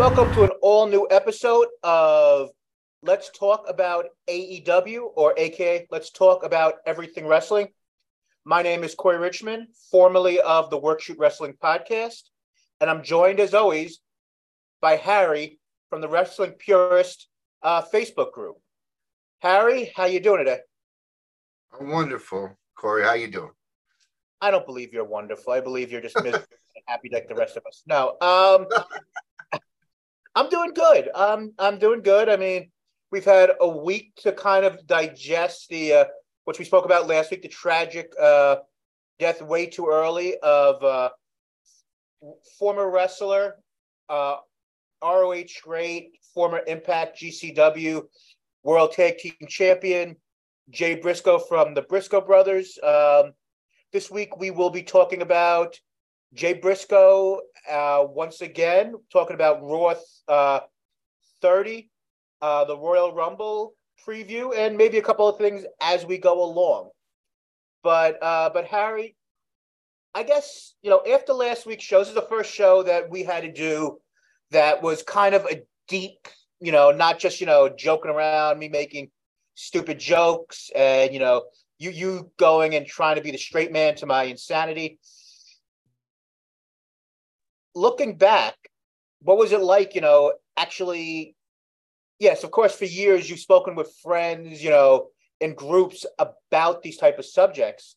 Welcome to an all new episode of Let's Talk About AEW, or AKA Let's Talk About Everything Wrestling. My name is Corey Richmond, formerly of the Workshoot Wrestling Podcast, and I'm joined as always by Harry from the Wrestling Purist uh, Facebook group. Harry, how you doing today? I'm wonderful, Corey. How you doing? I don't believe you're wonderful. I believe you're just miserable and happy like the rest of us. No, um, I'm doing good. Um, I'm doing good. I mean, we've had a week to kind of digest the, uh, which we spoke about last week, the tragic uh, death way too early of uh, former wrestler, uh, ROH great, former Impact GCW World Tag Team Champion, Jay Briscoe from the Briscoe Brothers. Um, this week we will be talking about Jay Briscoe uh, once again, talking about Raw uh, 30, uh, the Royal Rumble preview, and maybe a couple of things as we go along. But uh, but Harry, I guess you know after last week's show, this is the first show that we had to do that was kind of a deep, you know, not just you know joking around, me making stupid jokes, and you know you you going and trying to be the straight man to my insanity. Looking back, what was it like, you know, actually yes, of course for years you've spoken with friends, you know, in groups about these type of subjects.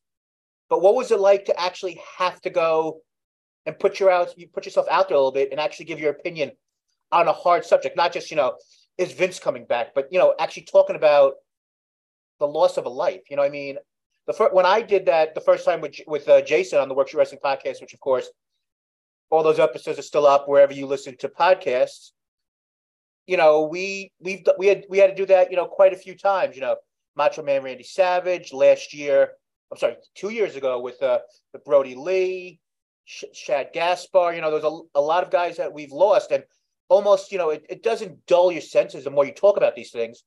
But what was it like to actually have to go and put your out you put yourself out there a little bit and actually give your opinion on a hard subject, not just, you know, is Vince coming back, but you know, actually talking about the loss of a life. You know, I mean, the first when I did that the first time with with uh, Jason on the Workshoot Wrestling podcast, which of course all those episodes are still up wherever you listen to podcasts. You know, we we've we had we had to do that. You know, quite a few times. You know, Macho Man Randy Savage last year. I'm sorry, two years ago with uh with Brodie Lee, Sh- Shad Gaspard. You know, there's a, a lot of guys that we've lost, and almost you know it, it doesn't dull your senses the more you talk about these things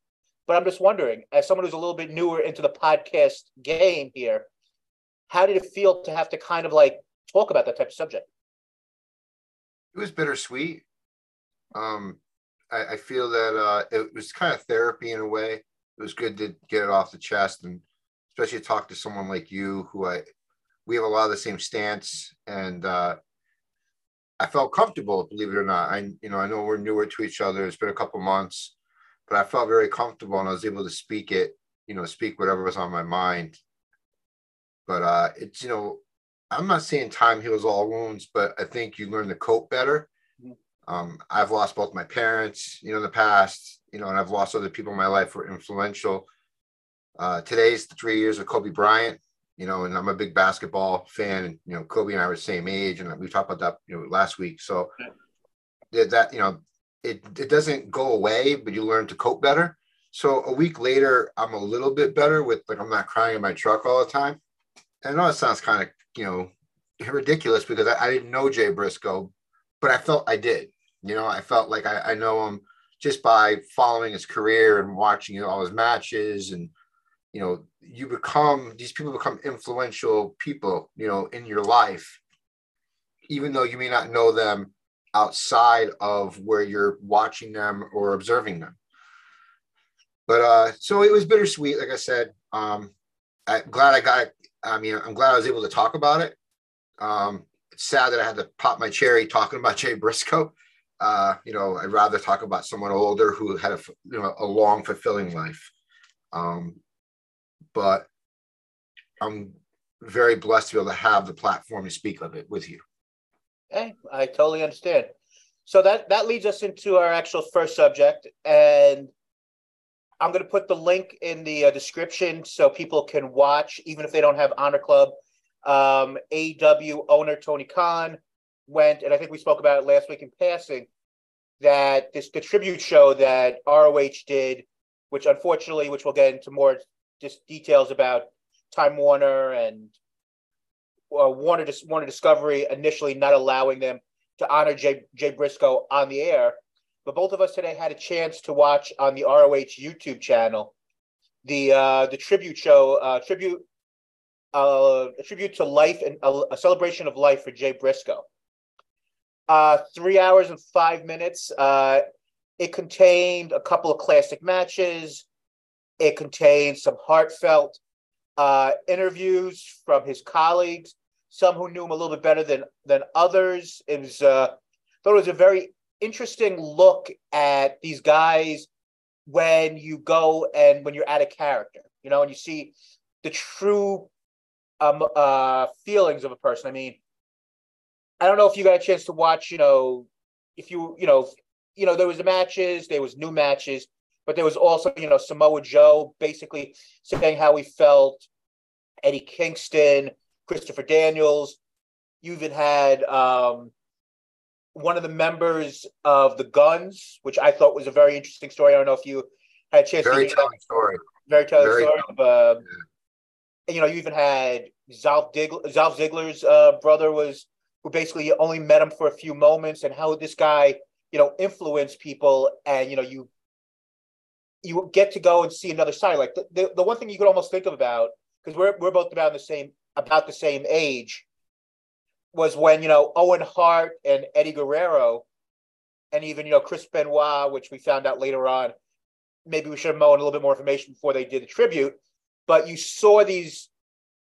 but I'm just wondering, as someone who's a little bit newer into the podcast game here, how did it feel to have to kind of like talk about that type of subject? It was bittersweet. Um, I, I feel that uh, it was kind of therapy in a way. It was good to get it off the chest, and especially talk to someone like you, who I we have a lot of the same stance, and uh, I felt comfortable, believe it or not. I you know I know we're newer to each other. It's been a couple months but I felt very comfortable and I was able to speak it, you know, speak whatever was on my mind. But uh, it's, you know, I'm not saying time heals all wounds, but I think you learn to cope better. Mm-hmm. Um, I've lost both my parents, you know, in the past, you know, and I've lost other people in my life who were influential. Uh, today's the three years of Kobe Bryant, you know, and I'm a big basketball fan. And, you know, Kobe and I were the same age, and we talked about that, you know, last week. So that, you know, it, it doesn't go away, but you learn to cope better. So a week later, I'm a little bit better with like I'm not crying in my truck all the time. I know it sounds kind of you know ridiculous because I, I, didn't know Jay Briscoe, but I felt I did. You know, I felt like I, I know him just by following his career and watching all his matches and you know you become these people become influential people you know in your life even though you may not know them outside of where you're watching them or observing them. But uh, so it was bittersweet, like I said. Um, I'm glad I got. I mean, I'm glad I was able to talk about it. Um, it's sad that I had to pop my cherry talking about Jay Briscoe. Uh, you know, I'd rather talk about someone older who had a you know a long, fulfilling life. Um, but I'm very blessed to be able to have the platform to speak of it with you. Hey, I totally understand. So that that leads us into our actual first subject, and I'm going to put the link in the uh, description so people can watch, even if they don't have Honor Club. Um, AEW owner Tony Khan went, and I think we spoke about it last week in passing, that this the tribute show that ROH did, which unfortunately, which we'll get into more just details about Time Warner and uh, Warner Warner Discovery initially not allowing them to honor Jay, Jay Briscoe on the air. But both of us today had a chance to watch on the ROH YouTube channel the uh, the tribute show, uh, tribute uh, a tribute to life and a, a celebration of life for Jay Briscoe. Uh, three hours and five minutes. Uh, it contained a couple of classic matches. It contained some heartfelt uh, interviews from his colleagues, some who knew him a little bit better than than others. It was thought it was a very interesting look at these guys when you go and when you're at a character, you know, and you see the true um uh feelings of a person. I mean, I don't know if you got a chance to watch, you know, if you you know, you know, there was the matches, there was new matches, but there was also, you know, Samoa Joe basically saying how he felt, Eddie Kingston, Christopher Daniels. You even had um one of the members of the Guns, which I thought was a very interesting story. I don't know if you had a chance Very to telling story. very telling Very story. Of, uh, and, you know, you even had Zalf, Digl- Ziggler's uh, brother was who basically only met him for a few moments, and how this guy, you know, influenced people, and you know, you you get to go and see another side. Like the, the, the one thing you could almost think of about because we're we're both about the same about the same age was when you know Owen Hart and Eddie Guerrero, and even you know Chris Benoit, which we found out later on. Maybe we should have known a little bit more information before they did the tribute. But you saw these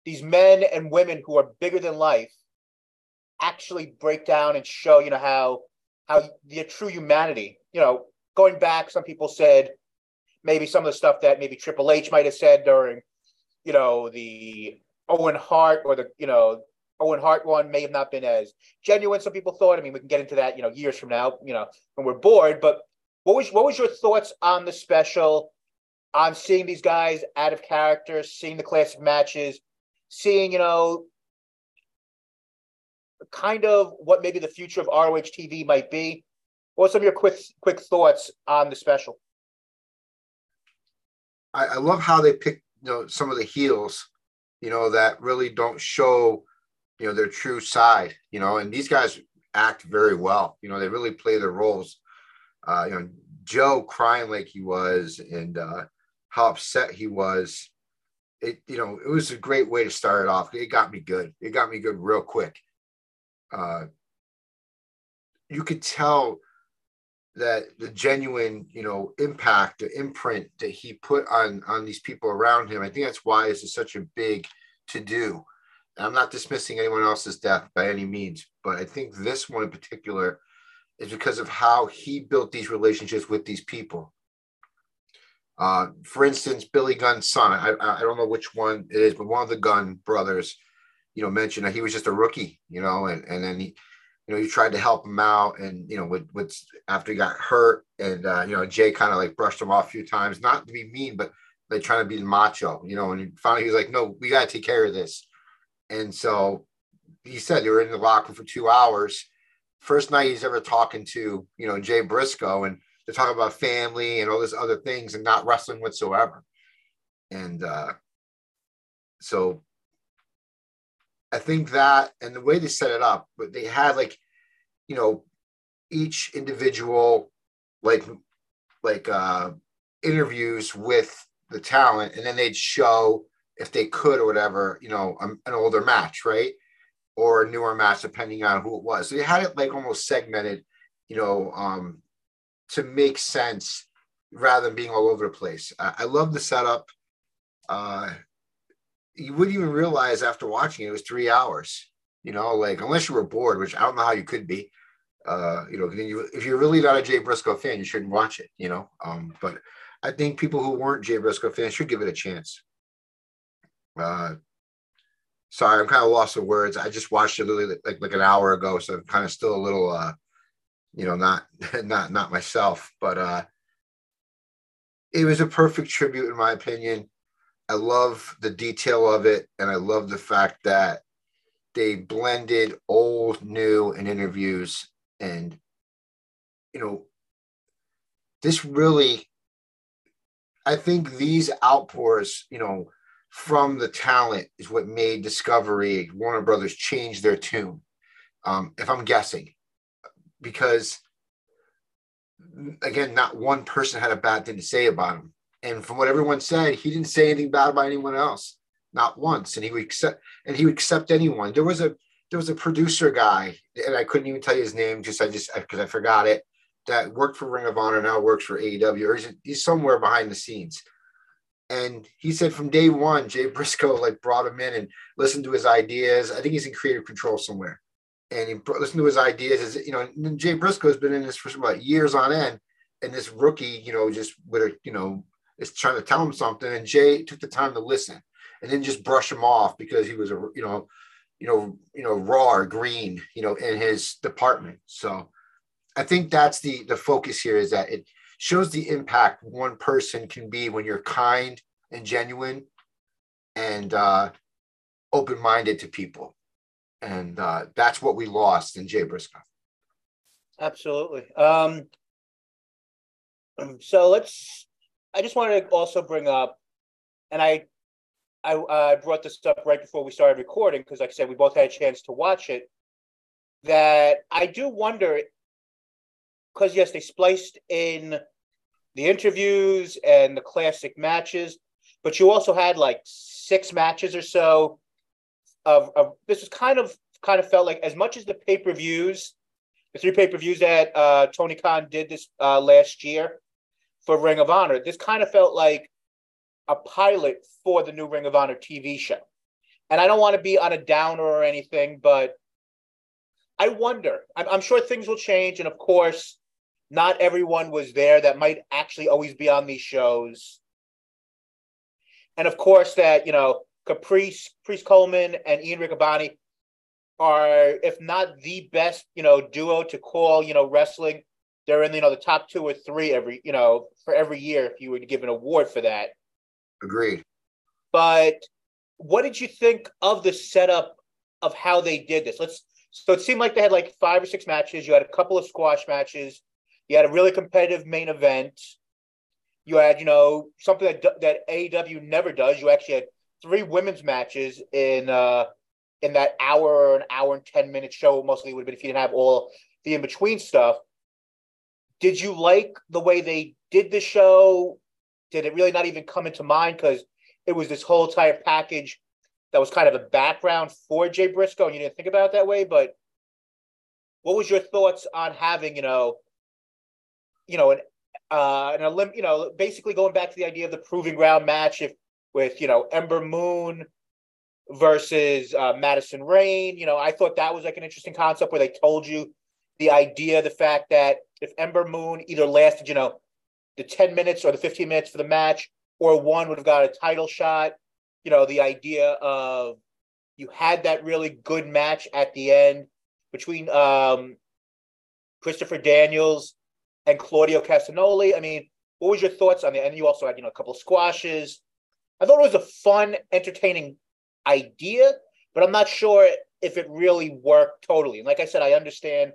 these men and women who are bigger than life actually break down and show you know how how the true humanity. You know, going back, some people said maybe some of the stuff that maybe Triple H might have said during you know the Owen Hart or the you know Owen Hart one may have not been as genuine. Some people thought. I mean, we can get into that, you know, years from now, you know, when we're bored. But what was what was your thoughts on the special, on seeing these guys out of character, seeing the classic matches, seeing you know, kind of what maybe the future of ROH TV might be? What some of your quick quick thoughts on the special? I, I love how they pick you know some of the heels, you know, that really don't show you know their true side, you know, and these guys act very well. You know, they really play their roles. Uh, you know, Joe crying like he was and uh how upset he was. It you know, it was a great way to start it off. It got me good. It got me good real quick. Uh you could tell that the genuine you know impact the imprint that he put on on these people around him i think that's why this is such a big to do i'm not dismissing anyone else's death by any means but i think this one in particular is because of how he built these relationships with these people uh, for instance billy gunn's son I, I don't know which one it is but one of the gunn brothers you know mentioned that he was just a rookie you know and, and then he you know, you tried to help him out, and you know, with, with after he got hurt, and uh, you know, Jay kind of like brushed him off a few times, not to be mean, but like trying to be macho, you know. And finally, he was like, "No, we got to take care of this." And so he said they were in the locker room for two hours. First night he's ever talking to you know Jay Briscoe, and they're talking about family and all these other things, and not wrestling whatsoever. And uh, so I think that and the way they set it up, but they had like, you know, each individual like like uh interviews with the talent and then they'd show if they could or whatever, you know, um, an older match, right? Or a newer match, depending on who it was. So they had it like almost segmented, you know, um, to make sense rather than being all over the place. I, I love the setup. Uh, you wouldn't even realize after watching it, it was three hours. You know, like unless you were bored, which I don't know how you could be. Uh, you know, you, if you're really not a Jay Briscoe fan, you shouldn't watch it. You know, um, but I think people who weren't Jay Briscoe fans should give it a chance. Uh, sorry, I'm kind of lost of words. I just watched it literally like like an hour ago, so I'm kind of still a little, uh, you know, not not not myself. But uh, it was a perfect tribute, in my opinion. I love the detail of it, and I love the fact that they blended old, new, and interviews. And you know, this really, I think these outpours, you know, from the talent is what made Discovery Warner Brothers change their tune. Um, if I'm guessing, because again, not one person had a bad thing to say about him. And from what everyone said, he didn't say anything bad about anyone else, not once. And he would accept and he would accept anyone. There was a there was a producer guy, and I couldn't even tell you his name because I just because I forgot it. That worked for Ring of Honor now works for AEW, or he's somewhere behind the scenes. And he said from day one, Jay Briscoe like brought him in and listened to his ideas. I think he's in creative control somewhere, and he listened to his ideas. As you know, Jay Briscoe has been in this for about years on end, and this rookie, you know, just with a you know is trying to tell him something, and Jay took the time to listen and then just brush him off because he was a you know you know, you know, raw or green, you know, in his department. So I think that's the the focus here is that it shows the impact one person can be when you're kind and genuine and uh, open-minded to people. And uh, that's what we lost in Jay Briscoe. Absolutely. Um, so let's, I just wanted to also bring up, and I I uh, brought this up right before we started recording because, like I said, we both had a chance to watch it. That I do wonder, because yes, they spliced in the interviews and the classic matches, but you also had like six matches or so of, of this was kind of kind of felt like as much as the pay per views, the three pay per views that uh, Tony Khan did this uh, last year for Ring of Honor, this kind of felt like a pilot for the new Ring of Honor TV show. And I don't want to be on a downer or anything, but I wonder. I'm, I'm sure things will change. And of course, not everyone was there that might actually always be on these shows. And of course, that, you know, Caprice, Caprice Coleman and Ian Riccaboni are, if not the best, you know, duo to call, you know, wrestling. They're in, you know, the top two or three every, you know, for every year if you were to give an award for that. Agreed. But what did you think of the setup of how they did this? Let's so it seemed like they had like five or six matches. You had a couple of squash matches. You had a really competitive main event. You had, you know, something that that AEW never does. You actually had three women's matches in uh in that hour or an hour and 10 minute show mostly would have been if you didn't have all the in between stuff did you like the way they did the show did it really not even come into mind because it was this whole entire package that was kind of a background for Jay Briscoe, and you didn't think about it that way. But what was your thoughts on having, you know, you know, an uh, an Olymp, you know, basically going back to the idea of the proving ground match, if with you know Ember Moon versus uh, Madison Rayne. you know, I thought that was like an interesting concept where they told you the idea, the fact that if Ember Moon either lasted, you know, the 10 minutes or the 15 minutes for the match, or one would have got a title shot. You know, the idea of you had that really good match at the end between um, Christopher Daniels and Claudio Castagnoli. I mean, what was your thoughts on it? And you also had, you know, a couple of squashes. I thought it was a fun, entertaining idea, but I'm not sure if it really worked totally. And like I said, I understand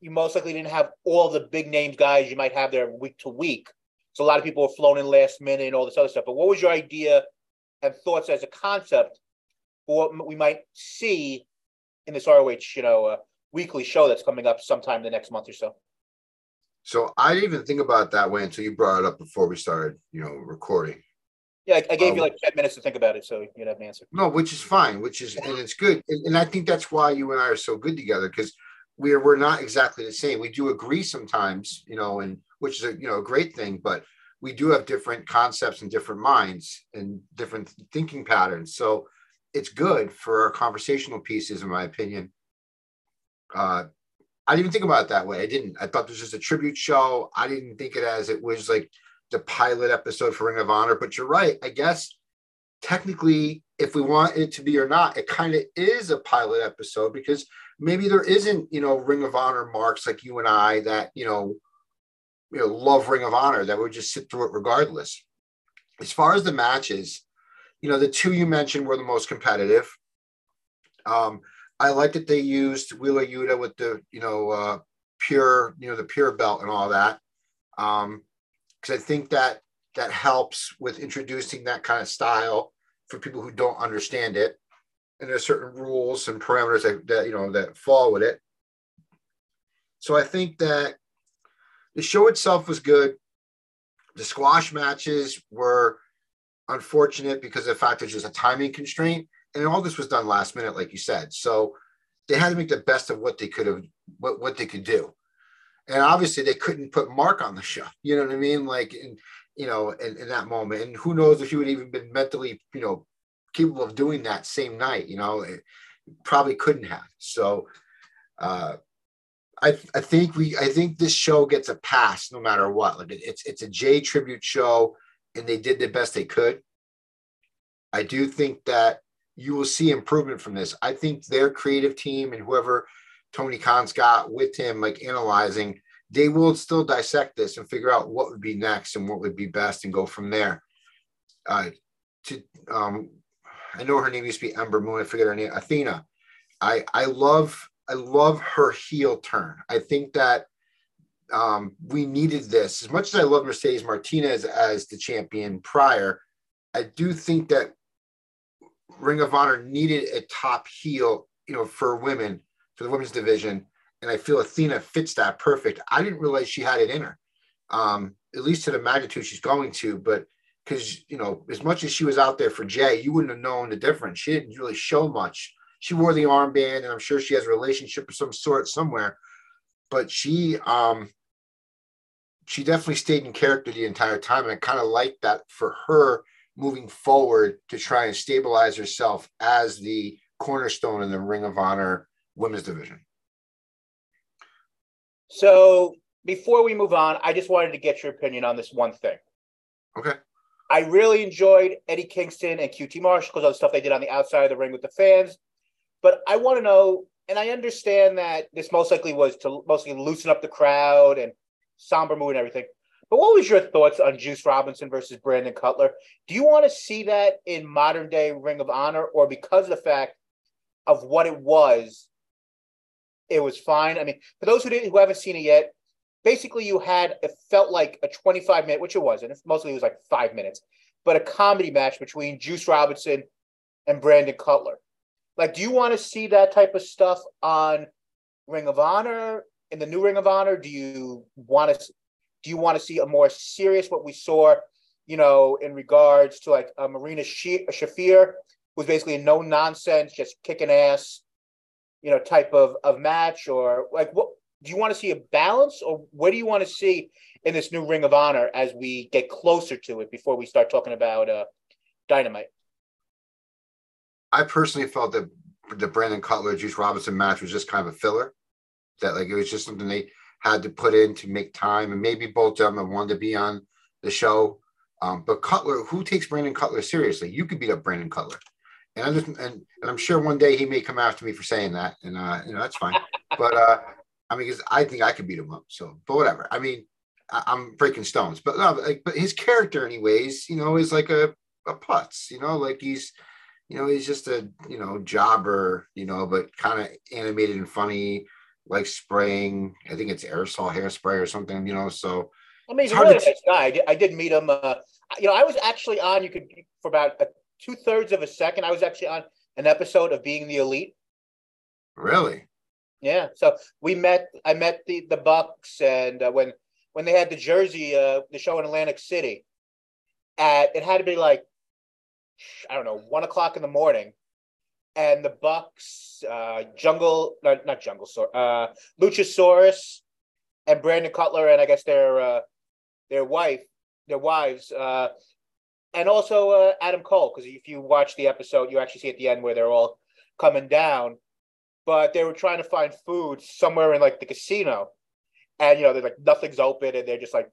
you most likely didn't have all the big names guys you might have there week to week. So a lot of people were flown in last minute and all this other stuff. But what was your idea and thoughts as a concept for what we might see in this ROH, you know, uh, weekly show that's coming up sometime the next month or so? So I didn't even think about it that way until you brought it up before we started, you know, recording. Yeah, I, I gave um, you like 10 minutes to think about it, so you'd have an answer. No, which is fine, which is, and it's good. And, and I think that's why you and I are so good together because – we're we're not exactly the same. We do agree sometimes, you know, and which is a you know a great thing, but we do have different concepts and different minds and different thinking patterns. So it's good for our conversational pieces, in my opinion. Uh, I didn't even think about it that way. I didn't. I thought this was a tribute show. I didn't think it as it was like the pilot episode for Ring of Honor. But you're right. I guess technically, if we want it to be or not, it kind of is a pilot episode because maybe there isn't, you know, Ring of Honor marks like you and I that, you know, you know, love Ring of Honor that would just sit through it regardless. As far as the matches, you know, the two you mentioned were the most competitive. Um, I like that they used Wheeler Yuta with the, you know, uh, pure, you know, the pure belt and all that. Um, because I think that that helps with introducing that kind of style for people who don't understand it and there's certain rules and parameters that, that you know that fall with it. So I think that the show itself was good. The squash matches were unfortunate because of the fact there's just a timing constraint, and all this was done last minute, like you said. So they had to make the best of what they could have, what, what they could do. And obviously they couldn't put Mark on the show. You know what I mean? Like, in, you know, in, in that moment. And who knows if he would even been mentally, you know, capable of doing that same night, you know, it probably couldn't have. So, uh, I, I think we I think this show gets a pass no matter what. Like it's it's a Jay tribute show, and they did the best they could. I do think that you will see improvement from this. I think their creative team and whoever Tony Khan's got with him, like analyzing, they will still dissect this and figure out what would be next and what would be best and go from there. Uh, to um, I know her name used to be Ember Moon. I forget her name, Athena. I I love I love her heel turn. I think that um, we needed this as much as I love Mercedes Martinez as the champion prior. I do think that Ring of Honor needed a top heel, you know, for women for the women's division, and I feel Athena fits that perfect. I didn't realize she had it in her, um, at least to the magnitude she's going to, but because you know, as much as she was out there for Jay, you wouldn't have known the difference. She didn't really show much she wore the armband, and I'm sure she has a relationship of some sort somewhere. But she um she definitely stayed in character the entire time, and I kind of like that for her moving forward to try and stabilize herself as the cornerstone in the Ring of Honor women's division. So before we move on, I just wanted to get your opinion on this one thing. Okay. I really enjoyed Eddie Kingston and QT Marshall because of the stuff they did on the outside of the ring with the fans. But I want to know, and I understand that this most likely was to mostly loosen up the crowd and somber mood and everything. But what was your thoughts on Juice Robinson versus Brandon Cutler? Do you want to see that in modern day Ring of Honor, or because of the fact of what it was, it was fine? I mean, for those who didn't, who haven't seen it yet, basically you had it felt like a 25 minute, which it wasn't. Mostly it was like five minutes, but a comedy match between Juice Robinson and Brandon Cutler. Like, do you want to see that type of stuff on Ring of Honor in the new Ring of Honor? Do you want to do you want to see a more serious what we saw, you know, in regards to like a Marina Shafir, who's basically no nonsense, just kicking ass, you know, type of of match, or like what? Do you want to see a balance, or what do you want to see in this new Ring of Honor as we get closer to it before we start talking about uh, Dynamite? I personally felt that the Brandon Cutler Juice Robinson match was just kind of a filler. That like it was just something they had to put in to make time, and maybe both of them wanted to be on the show. Um, but Cutler, who takes Brandon Cutler seriously? You could beat up Brandon Cutler, and I just and, and I'm sure one day he may come after me for saying that, and uh, you know that's fine. but uh, I mean, because I think I could beat him up. So, but whatever. I mean, I, am breaking stones, but no, like, but his character, anyways, you know, is like a a putz. You know, like he's you know, he's just a, you know, jobber, you know, but kind of animated and funny, like spraying, I think it's aerosol hairspray or something, you know. So I mean, he's a really nice guy. I did, I did meet him. Uh, you know, I was actually on, you could, for about two thirds of a second, I was actually on an episode of Being the Elite. Really? Yeah. So we met, I met the, the Bucks and uh, when, when they had the Jersey, uh, the show in Atlantic City, at, it had to be like I don't know, one o'clock in the morning, and the Bucks, uh, Jungle, not, not Jungle, uh, Luchasaurus, and Brandon Cutler, and I guess their uh, their wife, their wives, uh, and also uh, Adam Cole, because if you watch the episode, you actually see at the end where they're all coming down, but they were trying to find food somewhere in like the casino, and you know they're like nothing's open, and they're just like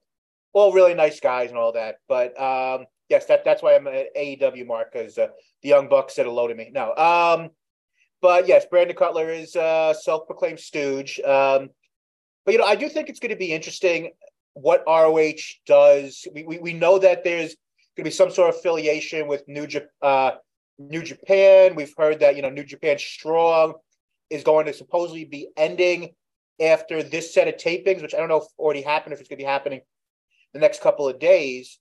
all really nice guys and all that, but um Yes, that that's why I'm at AEW mark because uh, the Young Bucks said hello to me. No, um, but yes, Brandon Cutler is uh, self-proclaimed stooge. Um, but you know, I do think it's going to be interesting what ROH does. We, we, we know that there's going to be some sort of affiliation with New, uh, New Japan. We've heard that you know New Japan Strong is going to supposedly be ending after this set of tapings, which I don't know if already happened, if it's going to be happening the next couple of days.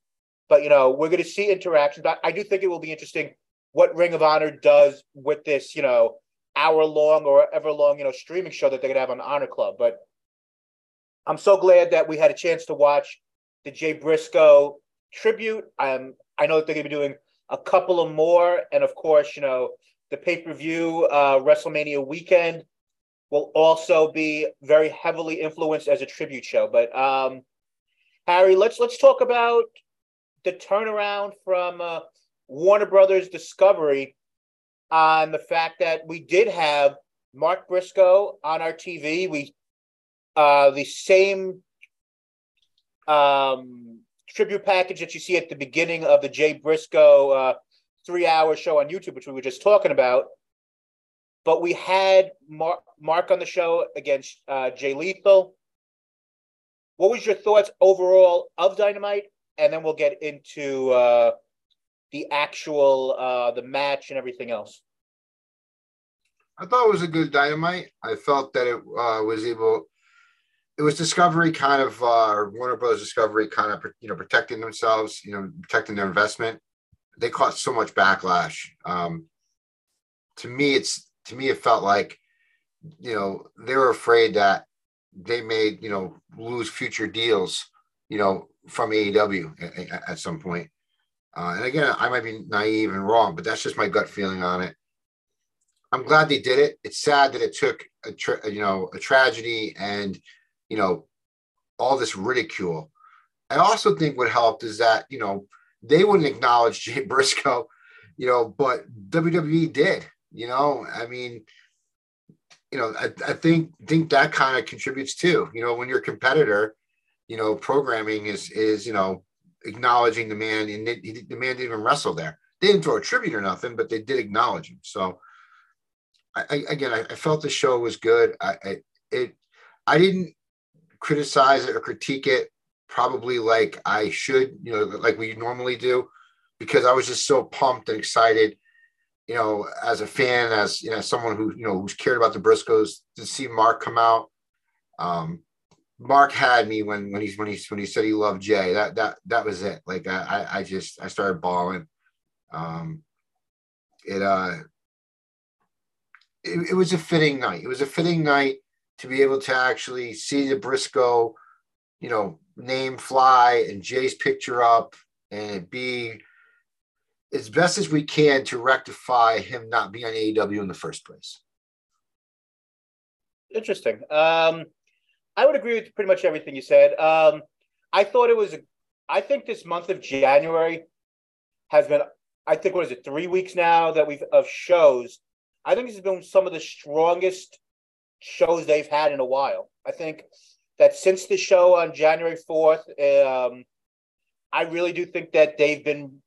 But you know, we're going to see interactions. I, I do think it will be interesting what Ring of Honor does with this, you know, hour long or ever long, you know, streaming show that they're gonna have on Honor Club. But I'm so glad that we had a chance to watch the Jay Briscoe tribute. Um, I know that they're gonna be doing a couple of more, and of course, you know, the pay per view uh, WrestleMania weekend will also be very heavily influenced as a tribute show. But um, Harry, let's let's talk about the turnaround from uh, Warner Brothers Discovery on the fact that we did have Mark Briscoe on our TV. We uh, the same um, tribute package that you see at the beginning of the Jay Briscoe uh, three-hour show on YouTube, which we were just talking about. But we had Mark, Mark on the show against uh, Jay Lethal. What was your thoughts overall of Dynamite? And then we'll get into uh, the actual uh, the match and everything else. I thought it was a good Dynamite. I felt that it uh, was able it was Discovery kind of uh, Warner Brothers Discovery kind of you know protecting themselves, you know, protecting their investment. They caught so much backlash. Um, to me, it's to me it felt like you know they were afraid that they made you know lose future deals, you know, from AEW at, at some point. Uh, and again, I might be naive and wrong, but that's just my gut feeling on it. I'm glad they did it. It's sad that it took a tra- you know a tragedy and you know, all this ridicule. I also think what helped is that, you know, they wouldn't acknowledge Jay Briscoe, you know, but WWE did, you know, I mean, you know, I, I think think that kind of contributes too. You know, when you're a competitor, you know, programming is is you know acknowledging the man, and it, the man didn't even wrestle there. They didn't throw a tribute or nothing, but they did acknowledge him. So, I, I again, I, I, felt the show was good. I, I it, I didn't criticize it or critique it probably like I should, you know, like we normally do, because I was just so pumped and excited, you know, as a fan, as you know, someone who you know who's cared about the Briscoes to see Mark come out. Um, Mark had me when when he's when he when he said he loved Jay. That that that was it. Like I I just I started bawling. Um, it uh, it, it was a fitting night. It was a fitting night to be able to actually see the Briscoe, you know, name fly and Jay's picture up and be as best as we can to rectify him not being on AEW in the first place. Interesting. Um, I would agree with pretty much everything you said. Um, I thought it was, I think this month of January has been, I think, what is it, three weeks now that we've of shows. I think this has been some of the strongest shows they've had in a while. I think that since the show on January 4th, um, I really do think that they've been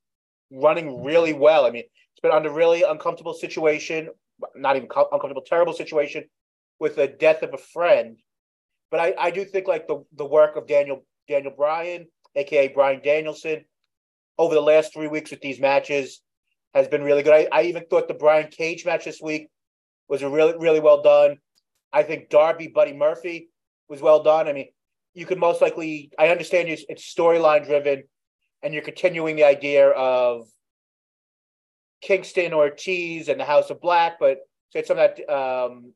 running really well. I mean, it's been under really uncomfortable situation, not even uncomfortable, terrible situation with the death of a friend. But I, I do think like the, the work of Daniel Daniel Bryan, aka Bryan Danielson, over the last three weeks with these matches has been really good. I, I even thought the Brian Cage match this week was really really well done. I think Darby Buddy Murphy was well done. I mean, you could most likely. I understand you it's storyline driven, and you're continuing the idea of Kingston Ortiz and the House of Black, but so it's some of that um,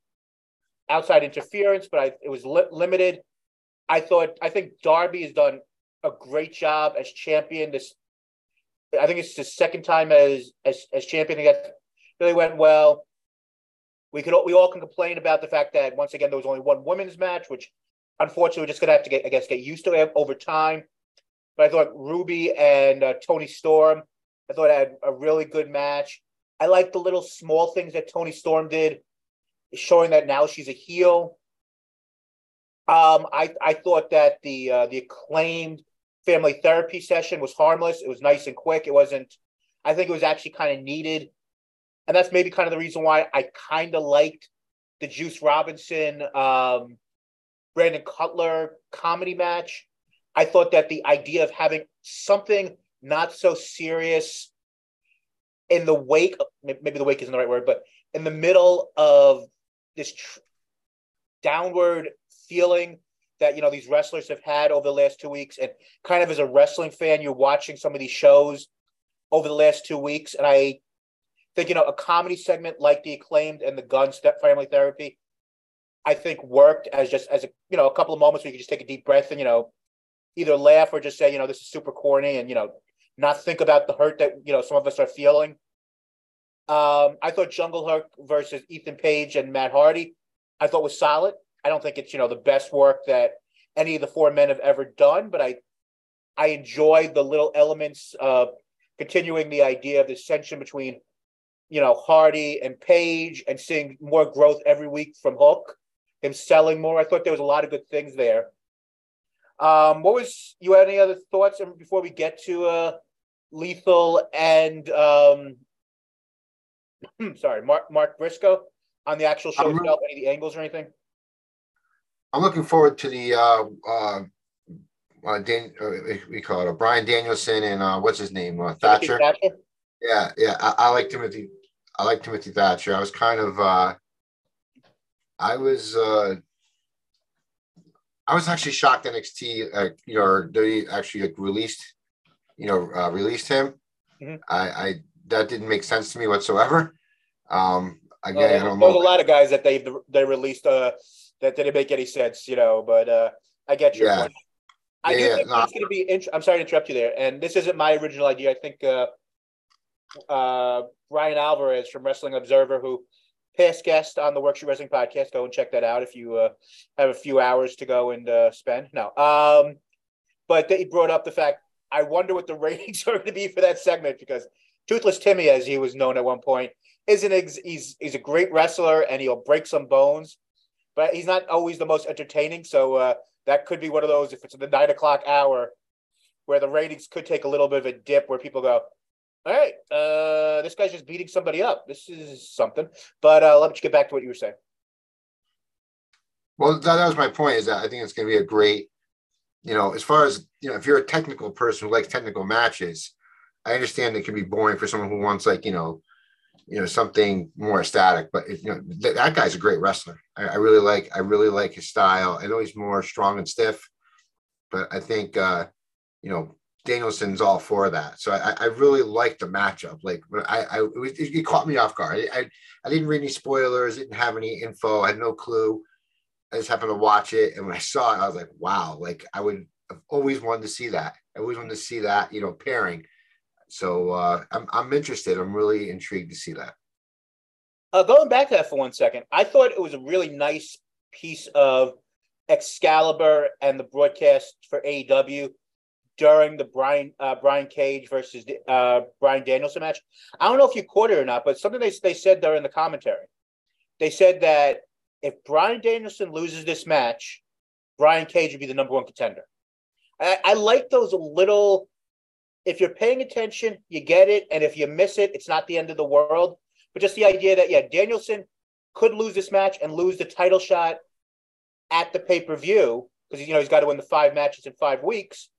outside interference. But I, it was li- limited. I thought. I think Darby has done a great job as champion. This, I think it's the second time as as as champion. Guess really went well. We could we all can complain about the fact that once again there was only one women's match, which unfortunately we're just gonna have to get I guess get used to over time. But I thought Ruby and uh, Toni Storm, I thought had a really good match. I like the little small things that Toni Storm did, showing that now she's a heel. Um, I I thought that the uh, the acclaimed family therapy session was harmless. It was nice and quick. It wasn't. I think it was actually kind of needed and that's maybe kind of the reason why I kind of liked the Juice Robinson, um, Brandon Cutler comedy match. I thought that the idea of having something not so serious in the wake, maybe the wake isn't the right word, but in the middle of this tr- downward feeling that you know these wrestlers have had over the last two weeks, and kind of as a wrestling fan, you're watching some of these shows over the last two weeks, and I think you know a comedy segment like the acclaimed and the gun step family therapy i think worked as just as a you know a couple of moments where you could just take a deep breath and you know either laugh or just say you know this is super corny and you know not think about the hurt that you know some of us are feeling um i thought jungle Hook versus ethan page and matt hardy I thought was solid. I don't think it's you know the best work that any of the four men have ever done, but I I enjoyed the little elements of continuing the idea of the tension between you know Hardy and Page and seeing more growth every week from Hook, him selling more. I thought there was a lot of good things there. Um, what was you had any other thoughts before we get to uh, Lethal and um, sorry, Mark Mark Briscoe on the actual show itself, any of the angles or anything? I'm looking forward to the uh, uh, uh, Dan, uh, we call it uh, Bryan Danielson and uh, what's his name uh, Thatcher. Thatcher. Yeah, yeah, I, I like Timothy. I like Timothy Thatcher. I was kind of, uh, I was, uh, I was actually shocked NXT, uh, you know, they actually like, released, you know, uh, released him. Mm-hmm. I, I that didn't make sense to me whatsoever. Um, again, well, I don't know. There's a lot of guys that they they released uh that didn't make any sense, you know. But uh, I get your yeah. point. I yeah, do think no. it's going to be. Int- I'm sorry to interrupt you there, and this isn't my original idea. I think uh, uh, Bryan Alvarez from Wrestling Observer, who past guest on the Workshoot Wrestling podcast, go and check that out if you uh, have a few hours to go and uh, spend. No, um, but he brought up the fact. I wonder what the ratings are going to be for that segment because Toothless Timmy, as he was known at one point, isn't ex- he's he's a great wrestler and he'll break some bones, but he's not always the most entertaining. So uh, that could be one of those if it's the nine o'clock hour where the ratings could take a little bit of a dip where people go, all right, uh, this guy's just beating somebody up. This is something. But uh, let me get back to what you were saying. Well, that, that was my point. Is that I think it's going to be a great, you know, as far as you know, if you're a technical person who likes technical matches, I understand it can be boring for someone who wants like you know, you know something more static. But you know, th- that guy's a great wrestler. I, I, really like. I really like his style. I know he's more strong and stiff, but I think uh, you know Danielson's all for that. So I, I really like the matchup. Like I, I it, was, it caught me off guard. I, I, I didn't read any spoilers, didn't have any info, I had no clue. I just happened to watch it, and when I saw it, I was like, wow! Like I would have always wanted to see that. I always wanted to see that, you know, pairing. So uh, I'm I'm interested. I'm really intrigued to see that. Uh, going back to that for one second, I thought it was a really nice piece of Excalibur and the broadcast for AEW during the Brian uh, Brian Cage versus uh, Bryan Danielson match. I don't know if you caught it or not, but something they they said during the commentary. They said that if Bryan Danielson loses this match, Brian Cage would be the number one contender. I, I like those little. If you're paying attention, you get it, and if you miss it, it's not the end of the world. But just the idea that yeah, Danielson could lose this match and lose the title shot at the pay per view because you know he's got to win the five matches in five weeks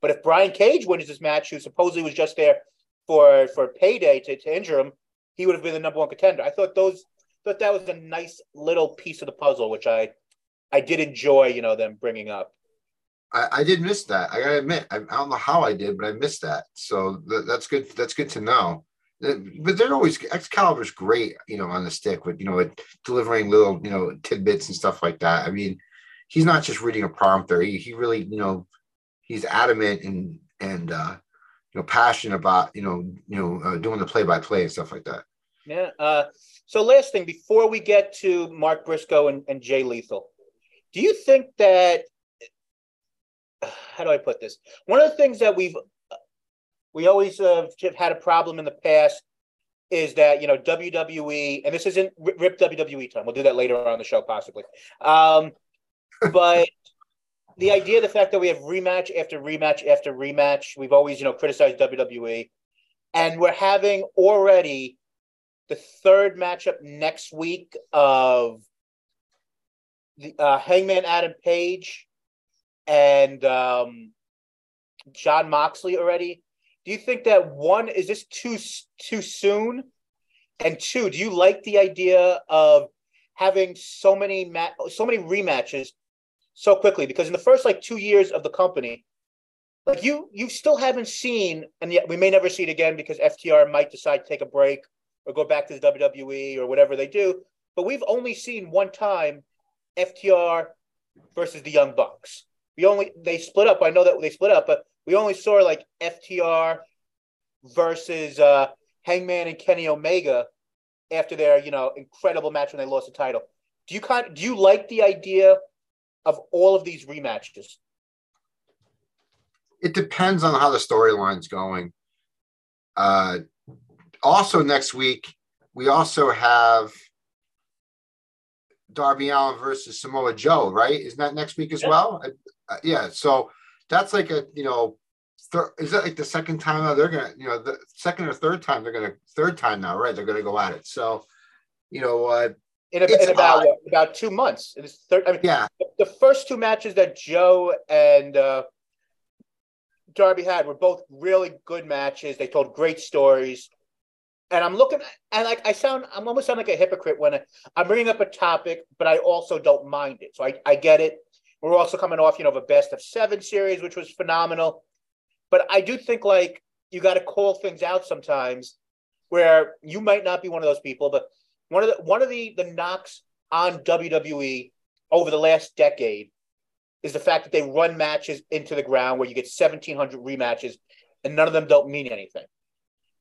but if Brian Cage wins this match, who supposedly was just there for for payday to, to injure him, he would have been the number one contender. I thought those thought that was a nice little piece of the puzzle, which I I did enjoy, you know, them bringing up. I, I did miss that. I gotta admit, I, I, don't know how I did, but I missed that. So th- that's good. That's good to know. But they're always Excalibur's great, you know, on the stick with you know delivering little you know tidbits and stuff like that. I mean, he's not just reading a prompter. He he really you know he's adamant and and uh, you know passionate about you know you know uh, doing the play by play and stuff like that. Yeah. Uh, so last thing before we get to Mark Briscoe and, and Jay Lethal, do you think that how do I put this? One of the things that we've we always uh, have had a problem in the past is that you know WWE, and this isn't rip WWE time. We'll do that later on the show, possibly. Um, but the idea, the fact that we have rematch after rematch after rematch, we've always, you know, criticized WWE, and we're having already the third matchup next week of the uh, Hangman Adam Page and um, Jon Moxley already. Do you think that one is this too too soon? And two, do you like the idea of having so many ma- so many rematches so quickly because in the first like two years of the company, like you you still haven't seen, and yet we may never see it again because FTR might decide to take a break or go back to the WWE or whatever they do. But we've only seen one time FTR versus the Young Bucks. We only they split up. I know that they split up, but we only saw like FTR versus uh, Hangman and Kenny Omega after their you know incredible match when they lost the title. Do you kind do you like the idea of all of these rematches? It depends on how the storyline's going. Uh, also, next week we also have Darby Allin versus Samoa Joe, right? Isn't that next week as yeah. well? Uh, yeah. So that's like a you know, thir- is that like the second time now they're gonna you know the second or third time they're gonna third time now, right? They're gonna go at it. So you know, uh, in, a, in about what, about two months. It's third. I mean, yeah. The, first two matches that Joe and uh, Darby had were both really good matches. They told great stories. And I'm looking, and like I sound, I'm almost sound like a hypocrite when I, I'm bringing up a topic, but I also don't mind it. So I, I get it. We're also coming off, you know, of a best of seven series, which was phenomenal. But I do think like you got to call things out sometimes, where you might not be one of those people, but one of the one of the the knocks on WWE over the last decade is the fact that they run matches into the ground where you get 1700 rematches and none of them don't mean anything.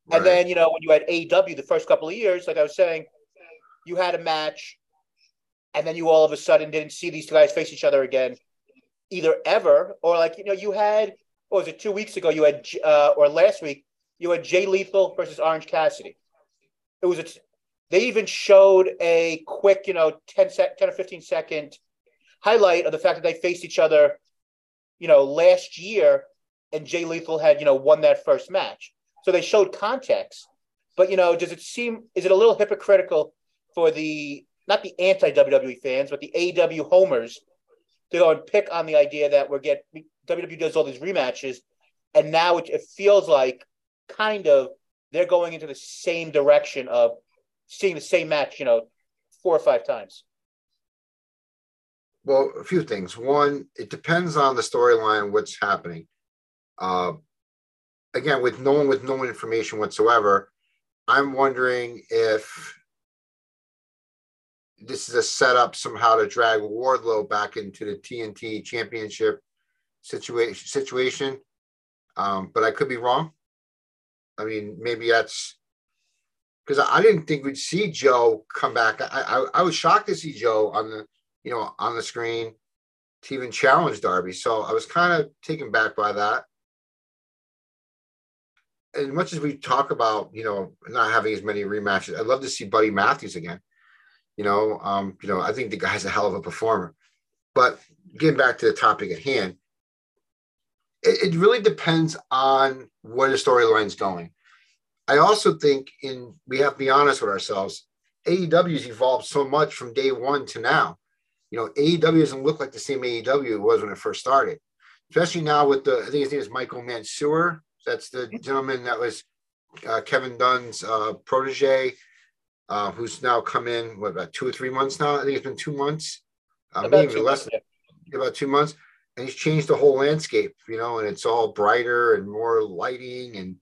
Right. And then, you know, when you had AEW the first couple of years, like I was saying, you had a match and then you all of a sudden didn't see these two guys face each other again, either ever or like, you know, you had, what was it, two weeks ago, you had, uh, or last week, you had Jay Lethal versus Orange Cassidy. It was a, they even showed a quick, you know, 10, sec, 10 or 15 second highlight of the fact that they faced each other, you know, last year and Jay Lethal had, you know, won that first match. So they showed context. But, you know, does it seem, is it a little hypocritical for the, not the anti WWE fans, but the AW homers to go and pick on the idea that we're getting, WWE does all these rematches. And now it, it feels like kind of they're going into the same direction of seeing the same match, you know, four or five times? Well, a few things. One, it depends on the storyline, what's happening. Uh, again, with no one with no information whatsoever, I'm wondering if this is a setup somehow to drag Wardlow back into the TNT Championship situation. Situation, um, but I could be wrong. I mean, maybe that's because I didn't think we'd see Joe come back. I, I, I was shocked to see Joe on the you know on the screen to even challenge Darby. So I was kind of taken back by that. As much as we talk about you know not having as many rematches, I'd love to see Buddy Matthews again. You know, um, you know, I think the guy's a hell of a performer. But getting back to the topic at hand, it, it really depends on where the storyline's going. I also think in we have to be honest with ourselves. AEW's evolved so much from day one to now. You know, AEW doesn't look like the same AEW it was when it first started. Especially now with the, I think his name is Michael Mansury. That's the gentleman that was uh, Kevin Dunn's uh, protege, uh, who's now come in, what, about two or three months now? I think it's been two months, uh, maybe less than about two months. And he's changed the whole landscape, you know, and it's all brighter and more lighting and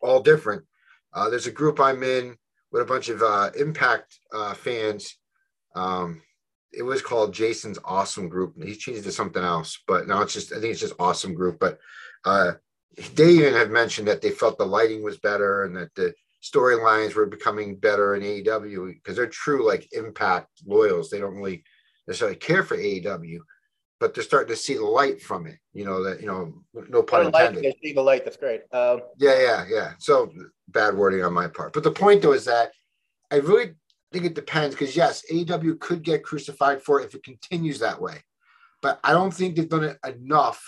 all different. Uh, there's a group I'm in with a bunch of uh, Impact uh, fans. Um, it was called Jason's Awesome Group. He changed it to something else, but now it's just I think it's just Awesome Group. But uh, they even have mentioned that they felt the lighting was better and that the storylines were becoming better in AEW because they're true like Impact loyals. They don't really necessarily care for AEW but they're starting to see the light from it. You know that you know, no pun intended. Light, see the light. That's great. Um, yeah, yeah, yeah. So bad wording on my part, but the point though is that I really think it depends because yes, AEW could get crucified for it if it continues that way, but I don't think they've done it enough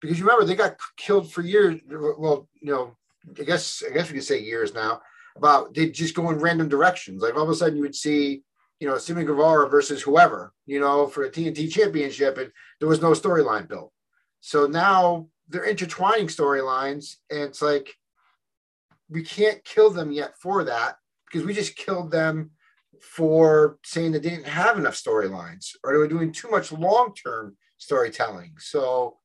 because you remember they got killed for years. Well, you know, I guess I guess we could say years now. About they just go in random directions. Like all of a sudden you would see you know, Sammy Guevara versus whoever, you know, for a TNT championship, and there was no storyline built. So now they're intertwining storylines, and it's like we can't kill them yet for that because we just killed them for saying they didn't have enough storylines or they were doing too much long-term storytelling. So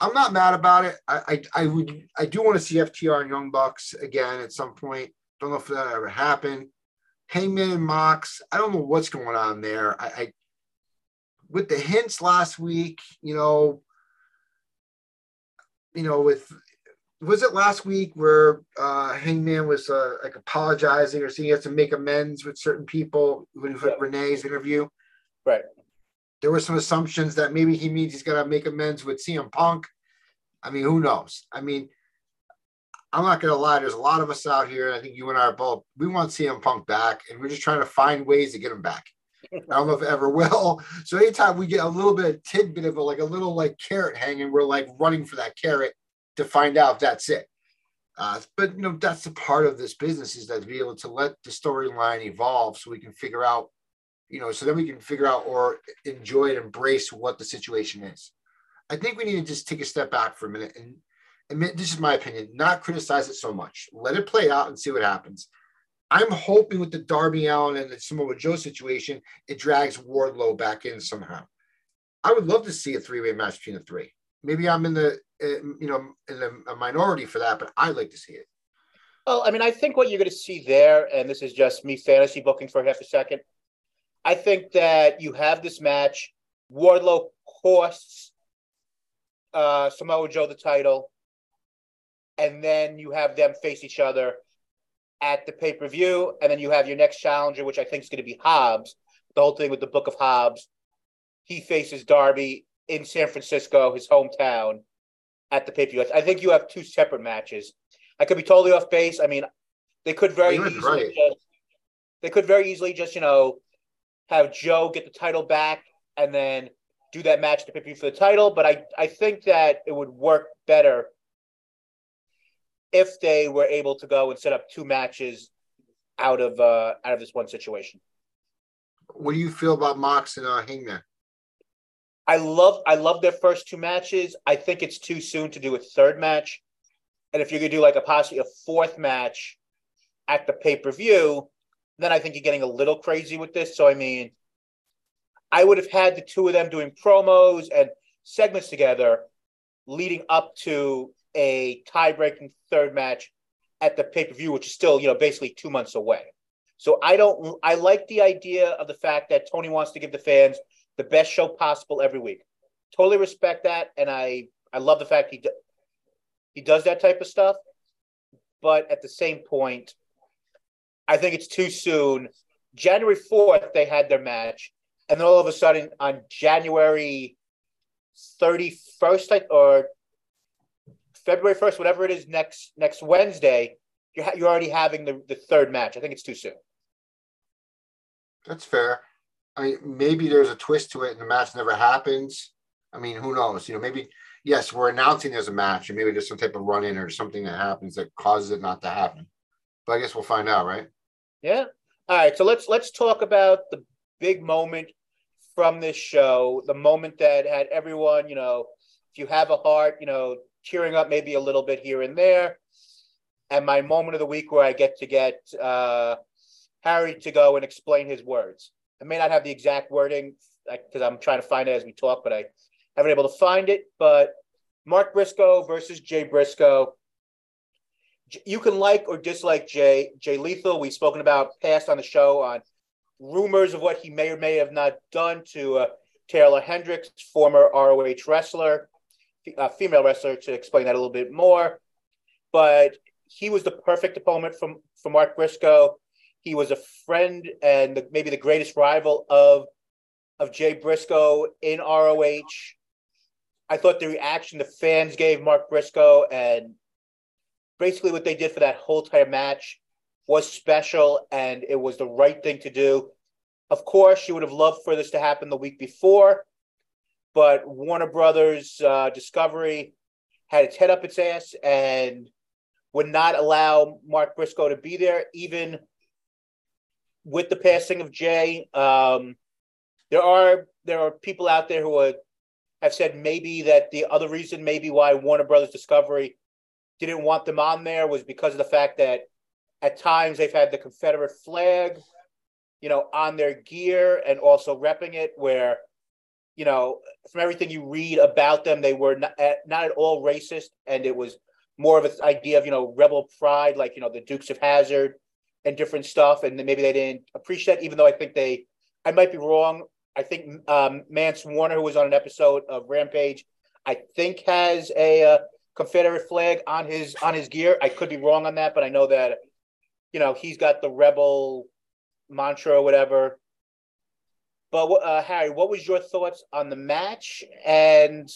I'm not mad about it. I, I, I would I do want to see FTR and Young Bucks again at some point. Don't know if that ever happened. Hangman and Mox. I don't know what's going on there. I, I with the hints last week, you know, you know, with was it last week where uh, Hangman was uh, like apologizing or saying he has to make amends with certain people with yeah. Renee's interview? Right. There were some assumptions that maybe he means he's going to make amends with CM Punk. I mean, who knows? I mean, I'm not going to lie. There's a lot of us out here. and I think you and I are both. We want CM Punk back, and we're just trying to find ways to get him back. I don't know if ever will. So anytime we get a little bit of tidbit of a, like a little like carrot hanging, we're like running for that carrot to find out if that's it. Uh, but you know that's the part of this business is that to be able to let the storyline evolve so we can figure out, you know, so then we can figure out or enjoy and embrace what the situation is. I think we need to just take a step back for a minute and this is my opinion, not criticize it so much. Let it play out and see what happens. I'm hoping with the Darby Allin and the Samoa Joe situation, it drags Wardlow back in somehow. I would love to see a three way match between the three. Maybe I'm in the uh, you know in the a minority for that, but I'd like to see it. Well, I mean, I think what you're going to see there, and this is just me fantasy booking for half a second. I think that you have this match. Wardlow costs uh, Samoa Joe the title, and then you have them face each other at the pay per view, and then you have your next challenger, which I think is going to be Hobbs. The whole thing with the Book of Hobbs. He faces Darby in San Francisco, his hometown, at the pay per view. I think you have two separate matches. I could be totally off base. I mean, they could very easily right. just, they could very easily just you know have Joe get the title back and then do that match to pay per for the title. But I I think that it would work better if they were able to go and set up two matches out of uh, out of this one situation. What do you feel about Mox and uh, Hangman? I love I love their first two matches. I think it's too soon to do a third match, and if you're gonna do like a possibly a fourth match at the pay per view, then I think you're getting a little crazy with this. So I mean, I would have had the two of them doing promos and segments together leading up to a tie-breaking third match at the pay-per-view, which is still, you know, basically two months away. So I don't I like the idea of the fact that Tony wants to give the fans the best show possible every week. Totally respect that. And I I love the fact he do, he does that type of stuff. But at the same point, I think it's too soon. January 4th, they had their match. And then all of a sudden on January 31st, or February first, whatever it is next next Wednesday, you're you're already having the, the third match. I think it's too soon. That's fair. I mean, maybe there's a twist to it, and the match never happens. I mean, who knows? You know, maybe yes, we're announcing there's a match, and maybe there's some type of run in or something that happens that causes it not to happen. But I guess we'll find out, right? Yeah. All right. So let's let's talk about the big moment from this show, the moment that had everyone, you know, if you have a heart, you know, cheering up maybe a little bit here and there. And my moment of the week where I get to get uh, Harry to go and explain his words. I may not have the exact wording because I'm trying to find it as we talk, but I haven't been able to find it. But Mark Briscoe versus Jay Briscoe. You can like or dislike Jay. Jay Lethal, we've spoken about past on the show on rumors of what he may or may have not done to uh, Taeler Hendrix, former ROH wrestler uh, female wrestler to explain that a little bit more. But he was the perfect opponent from from Mark Briscoe. He was a friend and the, maybe the greatest rival of of Jay Briscoe in ROH. I thought the reaction the fans gave Mark Briscoe and basically what they did for that whole entire match was special and it was the right thing to do. Of course, you would have loved for this to happen the week before, but Warner Brothers uh, Discovery had its head up its ass and would not allow Mark Briscoe to be there, even with the passing of Jay. Um, there are there are people out there who are, have said maybe that the other reason, maybe why Warner Brothers Discovery didn't want them on there was because of the fact that at times they've had the Confederate flag, you know, on their gear and also repping it, where you know, from everything you read about them, they were not, not at all racist, and it was more of an idea of you know rebel pride, like you know the Dukes of Hazzard and different stuff, and maybe they didn't appreciate. Even though I think they, I might be wrong. I think um, Mance Warner, who was on an episode of Rampage, I think has a uh, Confederate flag on his on his gear. I could be wrong on that, but I know that you know he's got the rebel mantra or whatever. But uh, Harry, what was your thoughts on the match and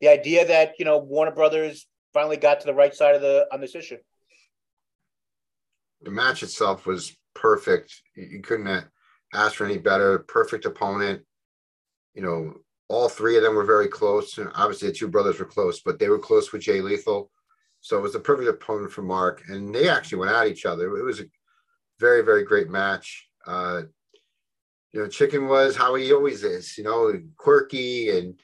the idea that you know Warner Brothers finally got to the right side of the on this issue? The match itself was perfect. You couldn't ask for any better. Perfect opponent. You know, all three of them were very close. And obviously, the two brothers were close, but they were close with Jay Lethal. So it was a perfect opponent for Mark. And they actually went at each other. It was a very, very great match. Uh, you know, Chicken was how he always is, you know, quirky and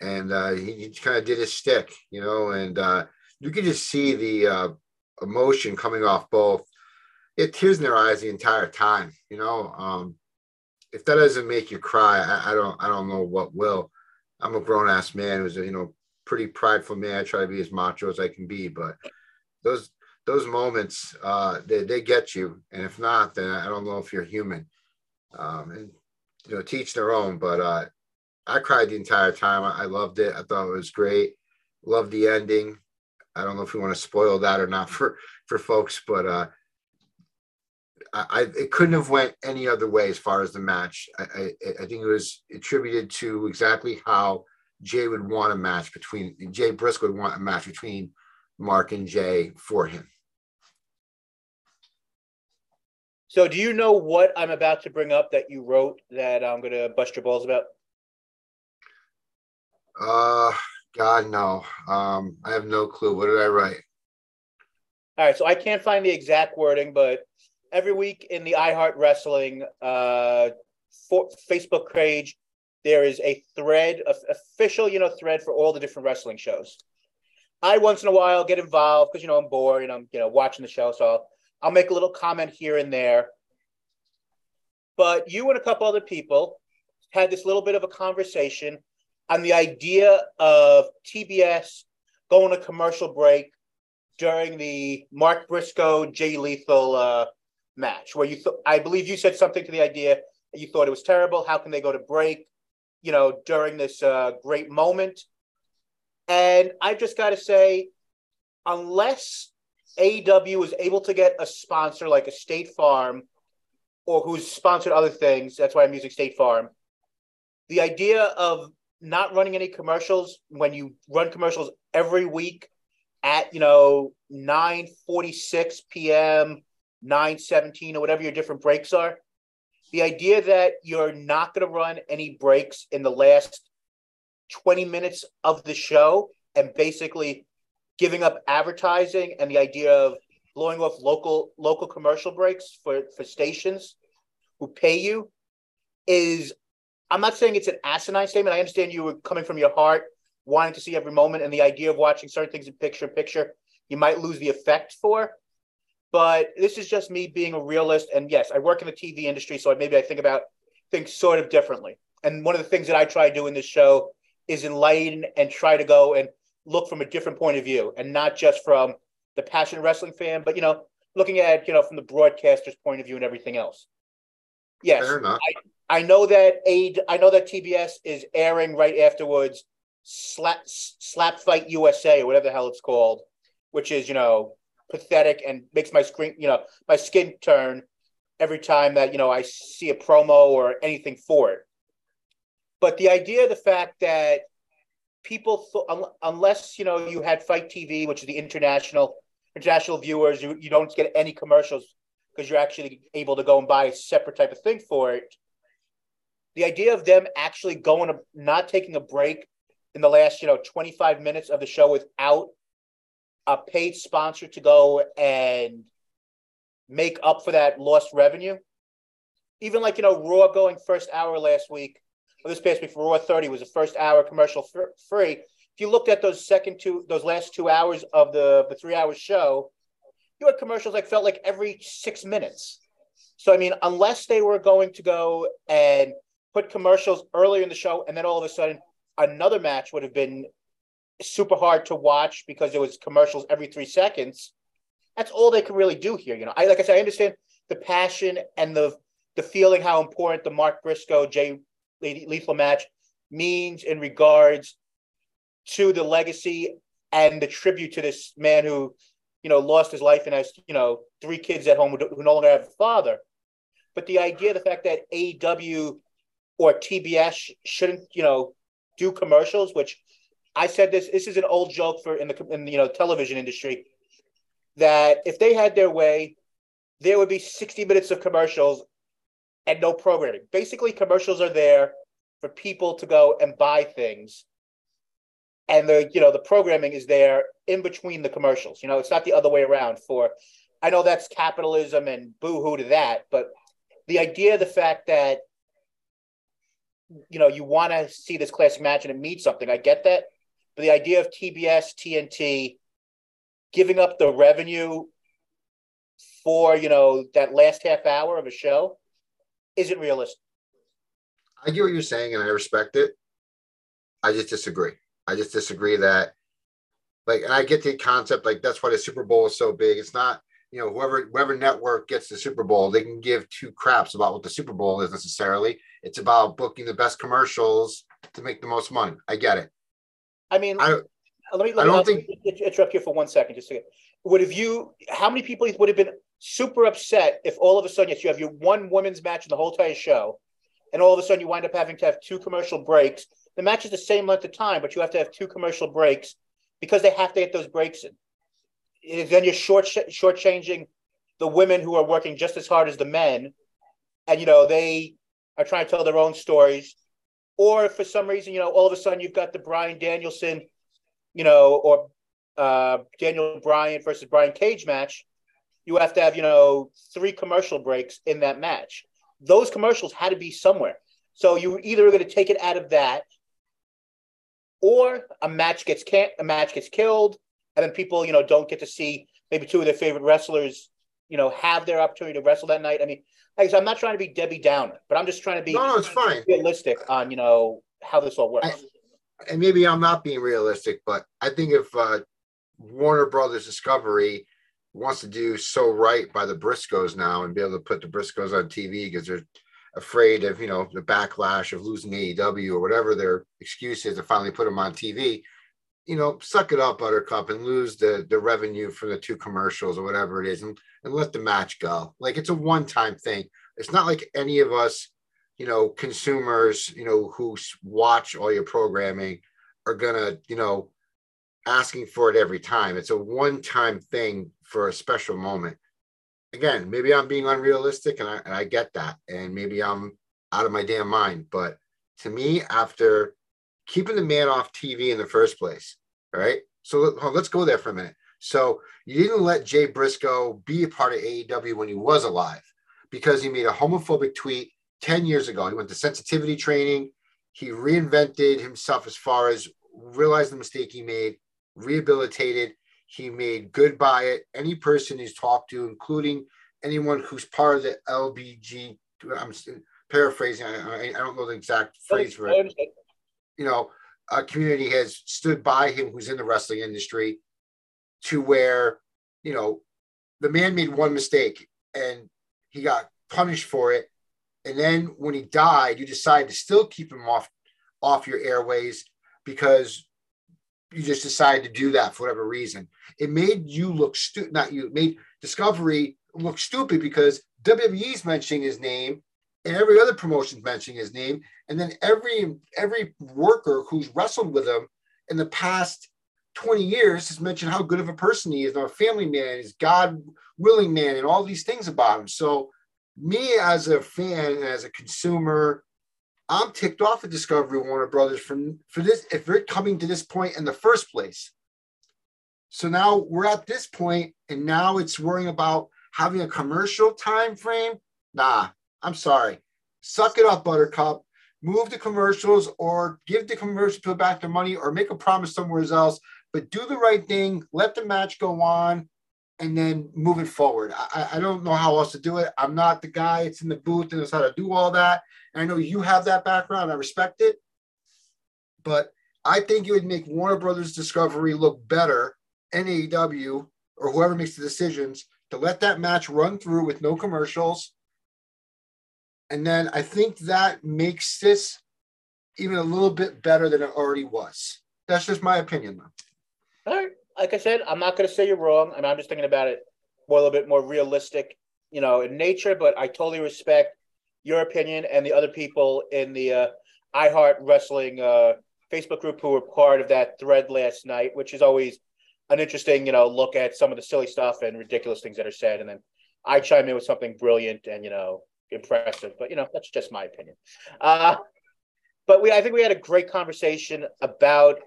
and uh, he, he kind of did his stick, you know, and uh, you could just see the uh, emotion coming off both. It tears in their eyes the entire time, you know. Um, if that doesn't make you cry, I, I don't I don't know what will. I'm a grown ass man who's a you know pretty prideful man. I try to be as macho as I can be, but those those moments uh, they they get you, and if not, then I don't know if you're human um, and you know teach their own. But uh, I cried the entire time. I, I loved it. I thought it was great. Loved the ending. I don't know if we want to spoil that or not for for folks, but uh, I, I it couldn't have went any other way as far as the match. I, I, I think it was attributed to exactly how Jay would want a match between Jay Briscoe would want a match between Mark and Jay for him. So, do you know what I'm about to bring up that you wrote that I'm going to bust your balls about? Uh, God, no. Um, I have no clue. What did I write? All right, so I can't find the exact wording, but every week in the iHeart Wrestling uh, for, Facebook page, there is a thread, a, official, you know, thread for all the different wrestling shows. I once in a while get involved because you know I'm bored and I'm you know watching the show, so I'll I'll make a little comment here and there. But you and a couple other people had this little bit of a conversation on the idea of TBS going a commercial break during the Mark Briscoe Jay Lethal uh, match, where you th- I believe you said something to the idea you thought it was terrible. How can they go to break, you know, during this uh, great moment? And I've just got to say, unless AEW is able to get a sponsor like a State Farm or who's sponsored other things, that's why I'm using State Farm. The idea of not running any commercials when you run commercials every week at you know 9:46 p.m., 9:17 or whatever your different breaks are. The idea that you're not going to run any breaks in the last 20 minutes of the show and basically giving up advertising and the idea of blowing off local local commercial breaks for for stations who pay you is I'm not saying it's an asinine statement. I understand you were coming from your heart, wanting to see every moment, and the idea of watching certain things in picture picture, you might lose the effect for. But this is just me being a realist. And yes, I work in the TV industry, so maybe I think about things sort of differently. And one of the things that I try to do in this show is enlighten and try to go and look from a different point of view and not just from the passionate wrestling fan, but you know, looking at you know from the broadcaster's point of view and everything else. Yes, I, I know that aid. I know that TBS is airing right afterwards. Slap Slap Fight USA or whatever the hell it's called, which is you know pathetic and makes my screen you know my skin turn every time that you know I see a promo or anything for it. But the idea, the fact that people th- un- unless you know you had Fight TV which is the international international viewers you, you don't get any commercials because you're actually able to go and buy a separate type of thing for it the idea of them actually going to not taking a break in the last you know 25 minutes of the show without a paid sponsor to go and make up for that lost revenue even like you know raw going first hour last week or this past week for Raw 30 was the first hour commercial free. If you looked at those second two, those last two hours of the the three hour show, you had commercials like felt like every six minutes. So I mean, unless they were going to go and put commercials earlier in the show, and then all of a sudden another match would have been super hard to watch because there was commercials every three seconds. That's all they can really do here. You know, I like I said, I understand the passion and the the feeling how important the Mark Briscoe Jay lethal match means in regards to the legacy and the tribute to this man who, you know, lost his life and has, you know, three kids at home who, who no longer have a father. But the idea, the fact that AEW or TBS shouldn't, you know, do commercials, which I said this, this is an old joke for in the in you know television industry, that if they had their way, there would be 60 minutes of commercials and no programming. Basically, commercials are there for people to go and buy things. And the you know the programming is there in between the commercials. You know, it's not the other way around. For I know that's capitalism and boo-hoo to that, but the idea, the fact that you know you want to see this classic match and it means something, I get that. But the idea of TBS, TNT giving up the revenue for you know that last half hour of a show isn't realistic. I get what you're saying, and I respect it. I just disagree. I just disagree that, like, and I get the concept. Like, that's why the Super Bowl is so big. It's not, you know, whoever whoever network gets the Super Bowl, they can give two craps about what the Super Bowl is necessarily. It's about booking the best commercials to make the most money. I get it. I mean, I, let me. Let I don't think interrupt you for one second. Just a second. Would have you? How many people would have been super upset if all of a sudden, yes, you have your one women's match in the whole entire show, and all of a sudden you wind up having to have two commercial breaks. The match is the same length of time, but you have to have two commercial breaks because they have to get those breaks in. Then you're short shortchanging the women who are working just as hard as the men, and you know they are trying to tell their own stories. Or for some reason, you know, all of a sudden you've got the Bryan Danielson, you know, or uh, Daniel Bryan versus Brian Cage match, you have to have, you know, three commercial breaks in that match. Those commercials had to be somewhere. So you either are going to take it out of that, or a match gets can a match gets killed, and then people, you know, don't get to see maybe two of their favorite wrestlers, you know, have their opportunity to wrestle that night. I mean, like I said, I'm not trying to be Debbie Downer, but I'm just trying to be no, no, it's fine. realistic on you know how this all works. I, and maybe I'm not being realistic, but I think if uh, Warner Brothers Discovery wants to do so right by the Briscoes now and be able to put the Briscoes on TV because they're afraid of you know the backlash of losing AEW or whatever their excuse is to finally put them on TV. You know, suck it up, Buttercup, and lose the the revenue from the two commercials or whatever it is, and, and let the match go. Like it's a one time thing. It's not like any of us, you know, consumers, you know, who watch all your programming are gonna, you know, asking for it every time. It's a one time thing for a special moment. Again, maybe I'm being unrealistic and I, and I get that. And maybe I'm out of my damn mind. But to me, after keeping the man off TV in the first place, right? So let, let's go there for a minute. So you didn't let Jay Briscoe be a part of AEW when he was alive because he made a homophobic tweet 10 years ago. He went to sensitivity training. He reinvented himself as far as realized the mistake he made rehabilitated. He made good by it. Any person he's talked to, including anyone who's part of the LBG, I'm paraphrasing, I, I don't know the exact phrase for it. You know, a community has stood by him who's in the wrestling industry to where, you know, the man made one mistake and he got punished for it. And then when he died, you decided to still keep him off off your airways because you just decided to do that for whatever reason. It made you look stupid, not you, made Discovery look stupid because WWE's mentioning his name and every other promotion's mentioning his name. And then every every worker who's wrestled with him in the past 20 years has mentioned how good of a person he is, a family man, he's God willing man, and all these things about him. So me as a fan and as a consumer I'm ticked off at Discovery Warner Brothers for, for this if they're coming to this point in the first place. So now we're at this point, and now it's worrying about having a commercial time frame. Nah, I'm sorry. Suck it up, Buttercup. Move the commercials or give the commercial back their money or make a promise somewhere else. But do the right thing. Let the match go on and then move it forward. I, I don't know how else to do it. I'm not the guy. It's in the booth and knows how to do all that. And I know you have that background. I respect it. But I think it would make Warner Brothers Discovery look better, NAEW, or whoever makes the decisions, to let that match run through with no commercials. And then I think that makes this even a little bit better than it already was. That's just my opinion, though. All right. Like I said, I'm not going to say you're wrong. I mean, I'm just thinking about it more a little bit more realistic, you know, in nature. But I totally respect your opinion and the other people in the uh, iHeart Wrestling uh, Facebook group who were part of that thread last night, which is always an interesting, you know, look at some of the silly stuff and ridiculous things that are said, and then I chime in with something brilliant and you know impressive. But you know, that's just my opinion. Uh, but we, I think we had a great conversation about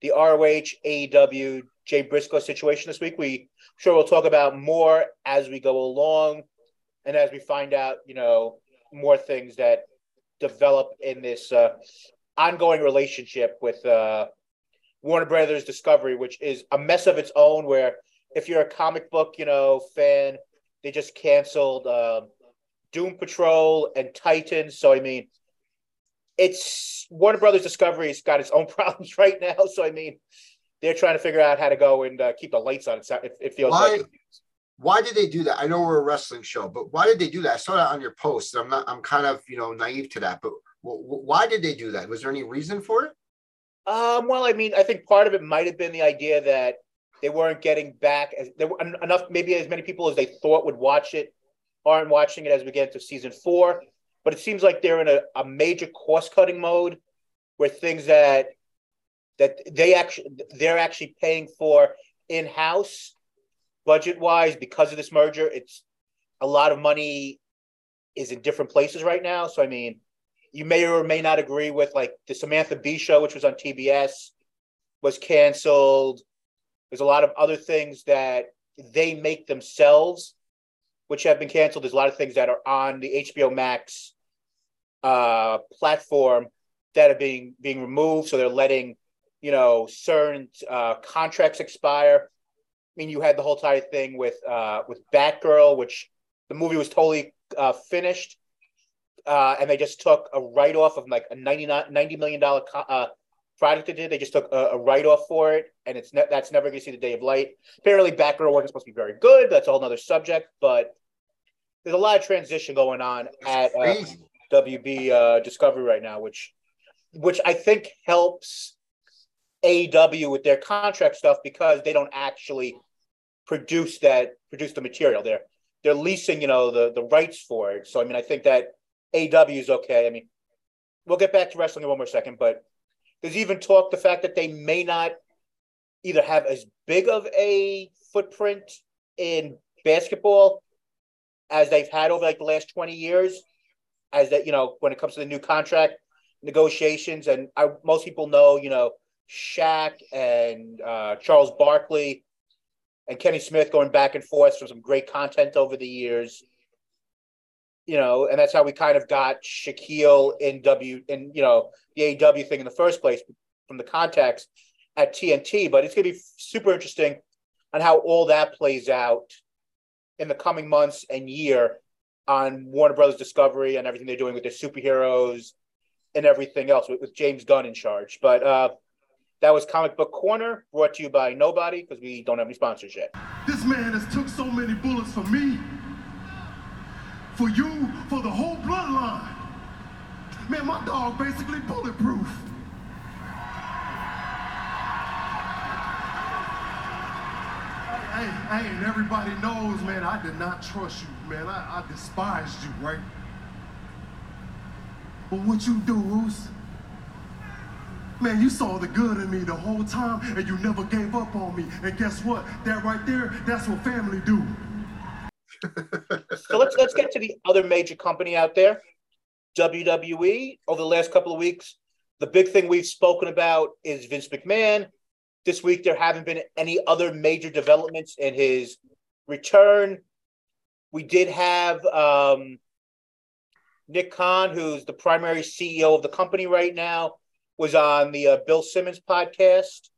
the ROH AEW Jay Briscoe situation this week. We sure we'll talk about more as we go along, and as we find out, you know, more things that develop in this uh, ongoing relationship with uh, Warner Brothers Discovery, which is a mess of its own. Where if you're a comic book, you know, fan, they just canceled uh, Doom Patrol and Titans. So I mean, it's Warner Brothers Discovery's got its own problems right now. So I mean, they're trying to figure out how to go and uh, keep the lights on. It, it feels why, like. Why did they do that? I know we're a wrestling show, but why did they do that? I saw that on your post. I'm not. I'm kind of you know naive to that, but why did they do that? Was there any reason for it? Um, well, I mean, I think part of it might have been the idea that they weren't getting back as there were enough, maybe as many people as they thought would watch it aren't watching it as we get into season four. But it seems like they're in a, a major cost cutting mode where things that that they actually they're actually paying for in house budget wise because of this merger. It's a lot of money is in different places right now. So I mean, you may or may not agree with like the Samantha Bee show, which was on TBS, was canceled. There's a lot of other things that they make themselves, which have been canceled. There's a lot of things that are on the HBO Max uh, platform that are being being removed. So they're letting you know certain uh, contracts expire. I mean, you had the whole entire thing with uh, with Batgirl, which the movie was totally uh, finished uh, and they just took a write off of like a 99 $90 million uh, product they did. They just took a, a write off for it, and it's ne- that's never going to see the day of light. Apparently, Batgirl wasn't supposed to be very good. That's a whole other subject, but there's a lot of transition going on at uh, WB uh, Discovery right now, which which I think helps AW with their contract stuff because they don't actually produce that produce the material. They're they're leasing, you know, the the rights for it. So I mean, I think that AW is okay. I mean, we'll get back to wrestling in one more second, but there's even talk the fact that they may not either have as big of a footprint in basketball as they've had over like the last 20 years? As that you know when it comes to the new contract negotiations and I, most people know you know Shaq and uh, Charles Barkley and Kenny Smith going back and forth for some great content over the years you know, and that's how we kind of got Shaquille in W in you know the AW thing in the first place from the context at TNT. But it's going to be super interesting on how all that plays out in the coming months and year on Warner Brothers Discovery and everything they're doing with their superheroes and everything else with, with James Gunn in charge. But uh, that was Comic Book Corner, brought to you by nobody because we don't have any sponsors yet. This man has took so many bullets for me for you, for the whole bloodline. Man, my dog basically bulletproof. Hey, hey, and everybody knows, man, I did not trust you, man. I, I despised you, right? But what you do, Roos, man, you saw the good in me the whole time, and you never gave up on me. And guess what? That right there, that's what family do so let's let's get to the other major company out there, WWE. Over the last couple of weeks, the big thing we've spoken about is Vince McMahon. This week there haven't been any other major developments in his return. We did have um, Nick Khan, who's the primary CEO of the company right now, was on the uh, Bill Simmons podcast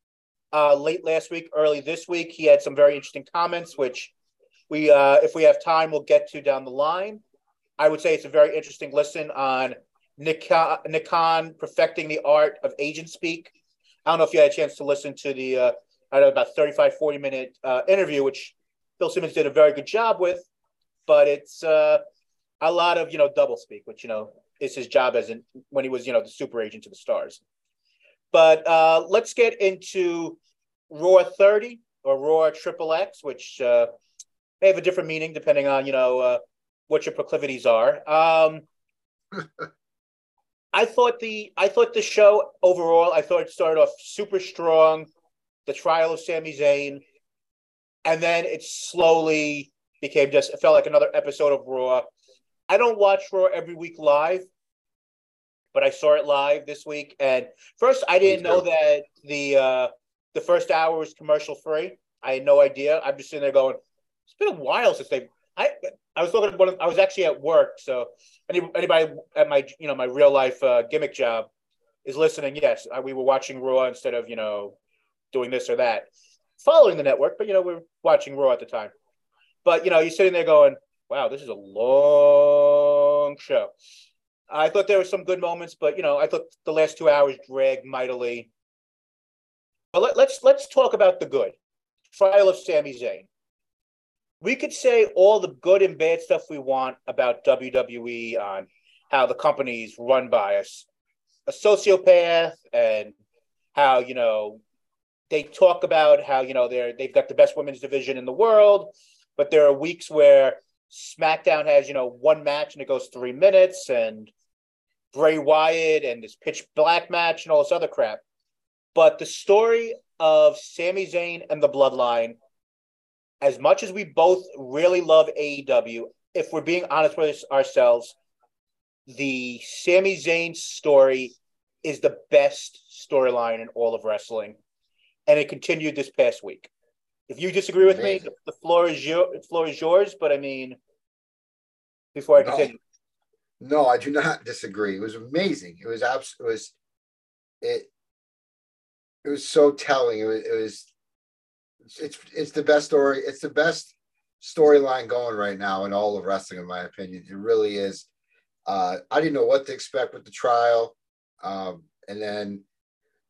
uh, late last week, early this week. He had some very interesting comments, which we uh, if we have time, we'll get to down the line. I would say it's a very interesting listen on Nikon, Nick Khan perfecting the art of agent speak. I don't know if you had a chance to listen to the uh, I know about 35, 40 minute uh, interview, which Bill Simmons did a very good job with, but it's uh, a lot of you know double speak, which you know is his job as in when he was you know the super agent to the stars. But uh, let's get into Raw 30 or Raw Triple X, which uh, may have a different meaning depending on you know uh, what your proclivities are. Um, I thought the I thought the show overall I thought it started off super strong, the trial of Sami Zayn, and then it slowly became just it felt like another episode of Raw. I don't watch Raw every week live, but I saw it live this week. And first, I didn't know that the uh, the first hour was commercial free. I had no idea. I'm just sitting there going, it's been a while since they. I I was looking at one. Of, I was actually at work, so any, anybody at my you know my real life uh, gimmick job is listening. Yes, we were watching Raw instead of you know doing this or that, following the network. But you know we are watching Raw at the time. But you know you're sitting there going, wow, this is a long show. I thought there were some good moments, but you know I thought the last two hours dragged mightily. But let, let's let's talk about the good. Trial of Sami Zayn we could say all the good and bad stuff we want about WWE on how the company's run by us, a sociopath, and how you know they talk about how you know they're they've got the best women's division in the world, but there are weeks where SmackDown has you know one match and it goes three minutes, and Bray Wyatt and this pitch black match and all this other crap. But the story of Sami Zayn and the Bloodline as much as we both really love AEW, if we're being honest with ourselves, the Sami Zayn story is the best storyline in all of wrestling, and it continued this past week. If you disagree with Amazing. me, the floor is your the floor is yours. But I mean, before I no. continue, no, I do not disagree. It was amazing. It was abs- It was it. It was so telling. It was. It was it's it's the best story. It's the best storyline going right now in all of wrestling, in my opinion. It really is. Uh, I didn't know what to expect with the trial, um, and then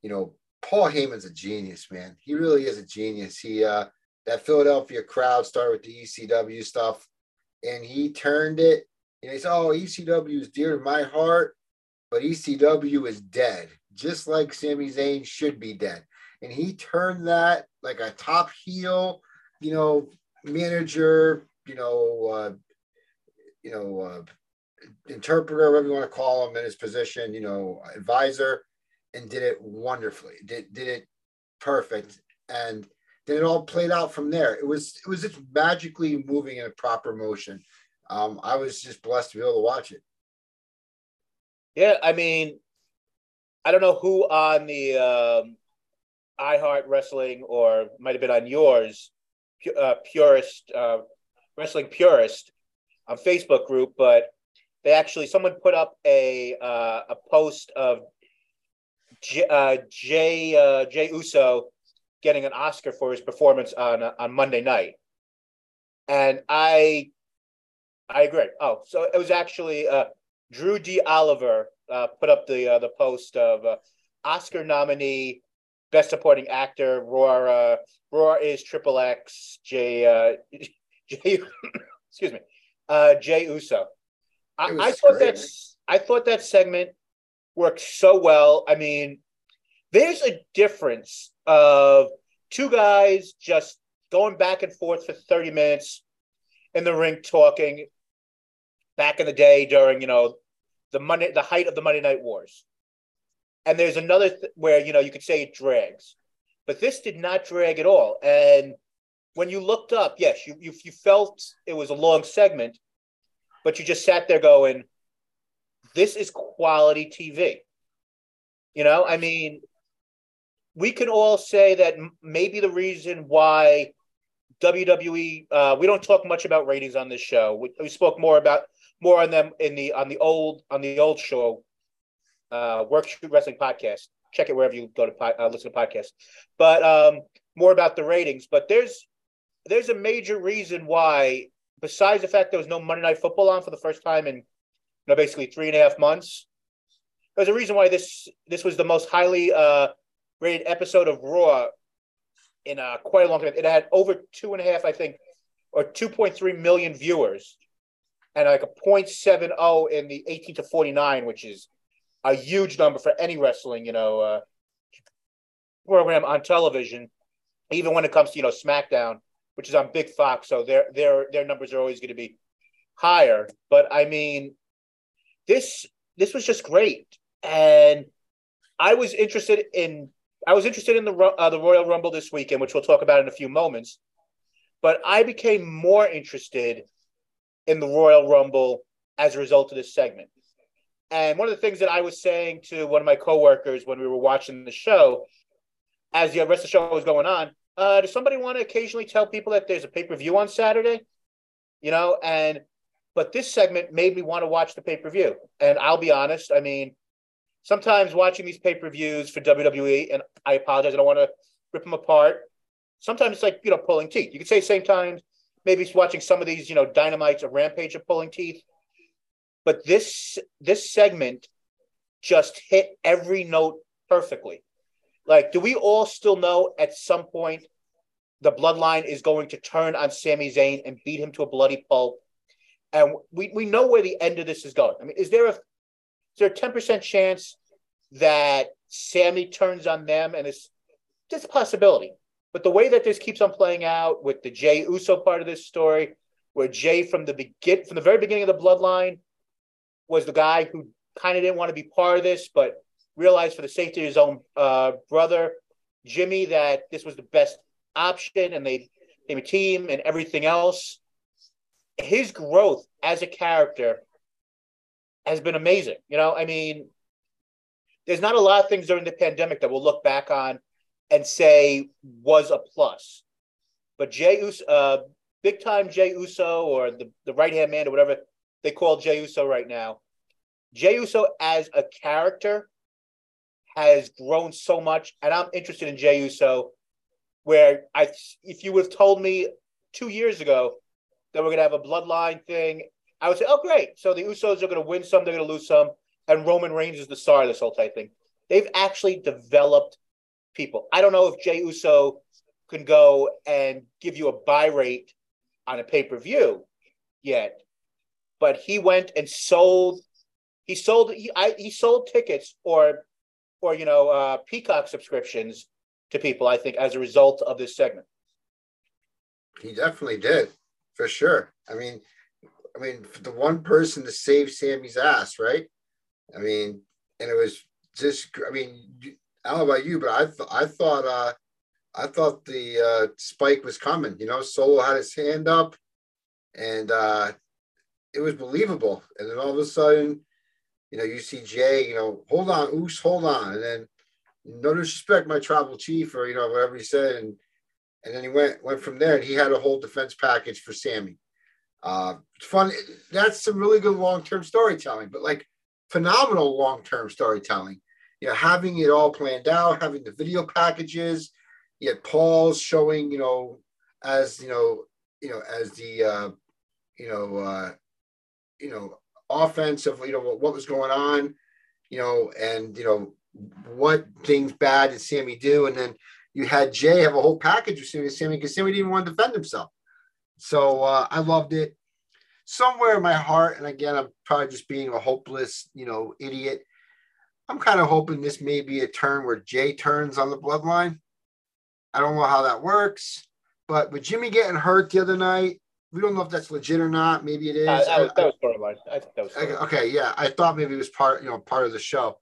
you know Paul Heyman's a genius, man. He really is a genius. He uh, that Philadelphia crowd started with the ECW stuff, and he turned it. Know, he said, "Oh, ECW is dear to my heart, but ECW is dead, just like Sami Zayn should be dead." And he turned that like a top heel, you know, manager, you know, uh, you know, uh, interpreter, whatever you want to call him in his position, you know, advisor, and did it wonderfully. Did did it perfect, and then it all played out from there. It was it was just magically moving in a proper motion. Um, I was just blessed to be able to watch it. Yeah, I mean, I don't know who on the um, iHeart Wrestling or might have been on yours, uh, Purist uh, Wrestling Purist on Facebook group, but they actually someone put up a uh, a post of J, uh, Jay uh, Jey Uso getting an Oscar for his performance on uh, on Monday night, and I I agree. Oh, so it was actually uh, Drew D. Oliver uh, put up the uh, the post of uh, Oscar nominee Best Supporting Actor, Roar. Uh, Raw is Triple X. J. Uh, J. excuse me. Uh, Jey Uso. I, I thought that I thought that segment worked so well. I mean, there's a difference of two guys just going back and forth for 30 minutes in the ring talking back in the day during, you know, the Monday the height of the Monday Night Wars. And there's another th- where you know you could say it drags, but this did not drag at all. And when you looked up, yes, you you, you felt it was a long segment, but you just sat there going, "This is quality TV." You know, I mean, we can all say that m- maybe the reason why WWE uh, we don't talk much about ratings on this show. We, we spoke more about more on them in the on the old on the old show uh, Work Shoot Wrestling podcast. Check it wherever you go to uh, listen to podcasts. But um, more about the ratings. But there's there's a major reason why, besides the fact there was no Monday Night Football on for the first time in you know basically three and a half months. There's a reason why this this was the most highly uh, rated episode of Raw in uh, quite a long time. It had over two and a half, I think, or 2.3 million viewers, and like a 0.70 in the 18 to 49, which is a huge number for any wrestling, you know, uh, program on television. even when it comes to you know SmackDown, which is on Big Fox, so their their their numbers are always going to be higher. But I mean, this this was just great, and I was interested in I was interested in the uh, the Royal Rumble this weekend, which we'll talk about in a few moments. But I became more interested in the Royal Rumble as a result of this segment. And one of the things that I was saying to one of my coworkers when we were watching the show, as the rest of the show was going on, uh, does somebody want to occasionally tell people that there's a pay per view on Saturday? You know, and but this segment made me want to watch the pay per view. And I'll be honest, I mean, sometimes watching these pay per views for WWE, and I apologize, I don't want to rip them apart. Sometimes it's like you know pulling teeth. You could say same time, maybe watching some of these you know dynamites or rampage of pulling teeth. But this this segment just hit every note perfectly. Like, do we all still know at some point the bloodline is going to turn on Sami Zayn and beat him to a bloody pulp? And we, we know where the end of this is going. I mean, is there a is there a 10% chance that Sami turns on them and it's just a possibility. But the way that this keeps on playing out with the Jey Uso part of this story, where Jey from the begin from the very beginning of the bloodline was the guy who kind of didn't want to be part of this, but realized for the safety of his own uh, brother, Jimmy, that this was the best option and they became a team and everything else. His growth as a character has been amazing. You know, I mean, there's not a lot of things during the pandemic that we'll look back on and say was a plus. But Jey Uso, uh, big time Jey Uso or the, the right hand man or whatever they call Jey Uso right now, Jey Uso as a character has grown so much, and I'm interested in Jey Uso. Where I, if you would have told me two years ago that we're gonna have a bloodline thing, I would say, oh great. So the Usos are gonna win some, they're gonna lose some, and Roman Reigns is the star of this whole type thing. They've actually developed people. I don't know if Jey Uso can go and give you a buy rate on a pay per view yet, but he went and sold. He sold. He I, he sold tickets or or you know uh, Peacock subscriptions to people. I think as a result of this segment. He definitely did, for sure. I mean, I mean, the one person to save Sami's ass, right? I mean, and it was just. I mean, I don't know about you, but I th- I thought uh, I thought the uh, spike was coming. You know, Solo had his hand up, and uh, it was believable. And then all of a sudden, you know, you see Jey, you know, hold on, Oos, hold on. And then no disrespect, my tribal chief, or you know, whatever he said, and and then he went went from there and he had a whole defense package for Sami. Uh fun. That's some really good long-term storytelling, but like phenomenal long-term storytelling. You know, having it all planned out, having the video packages, yet Paul's showing, you know, as you know, you know, as the uh, you know, uh, you know, offensive, you know, what was going on, you know, and you know what things bad did Sami do, and then you had Jey have a whole package with Sammy Sami because Sami didn't even want to defend himself. So uh, I loved it. Somewhere in my heart, and again, I'm probably just being a hopeless, you know, idiot. I'm kind of hoping this may be a turn where Jey turns on the bloodline. I don't know how that works, but with Jimmy getting hurt the other night, we don't know if that's legit or not. Maybe it is. Uh, that, was, that was part I think that was. Okay, okay, yeah. I thought maybe it was part, you know, part of the show.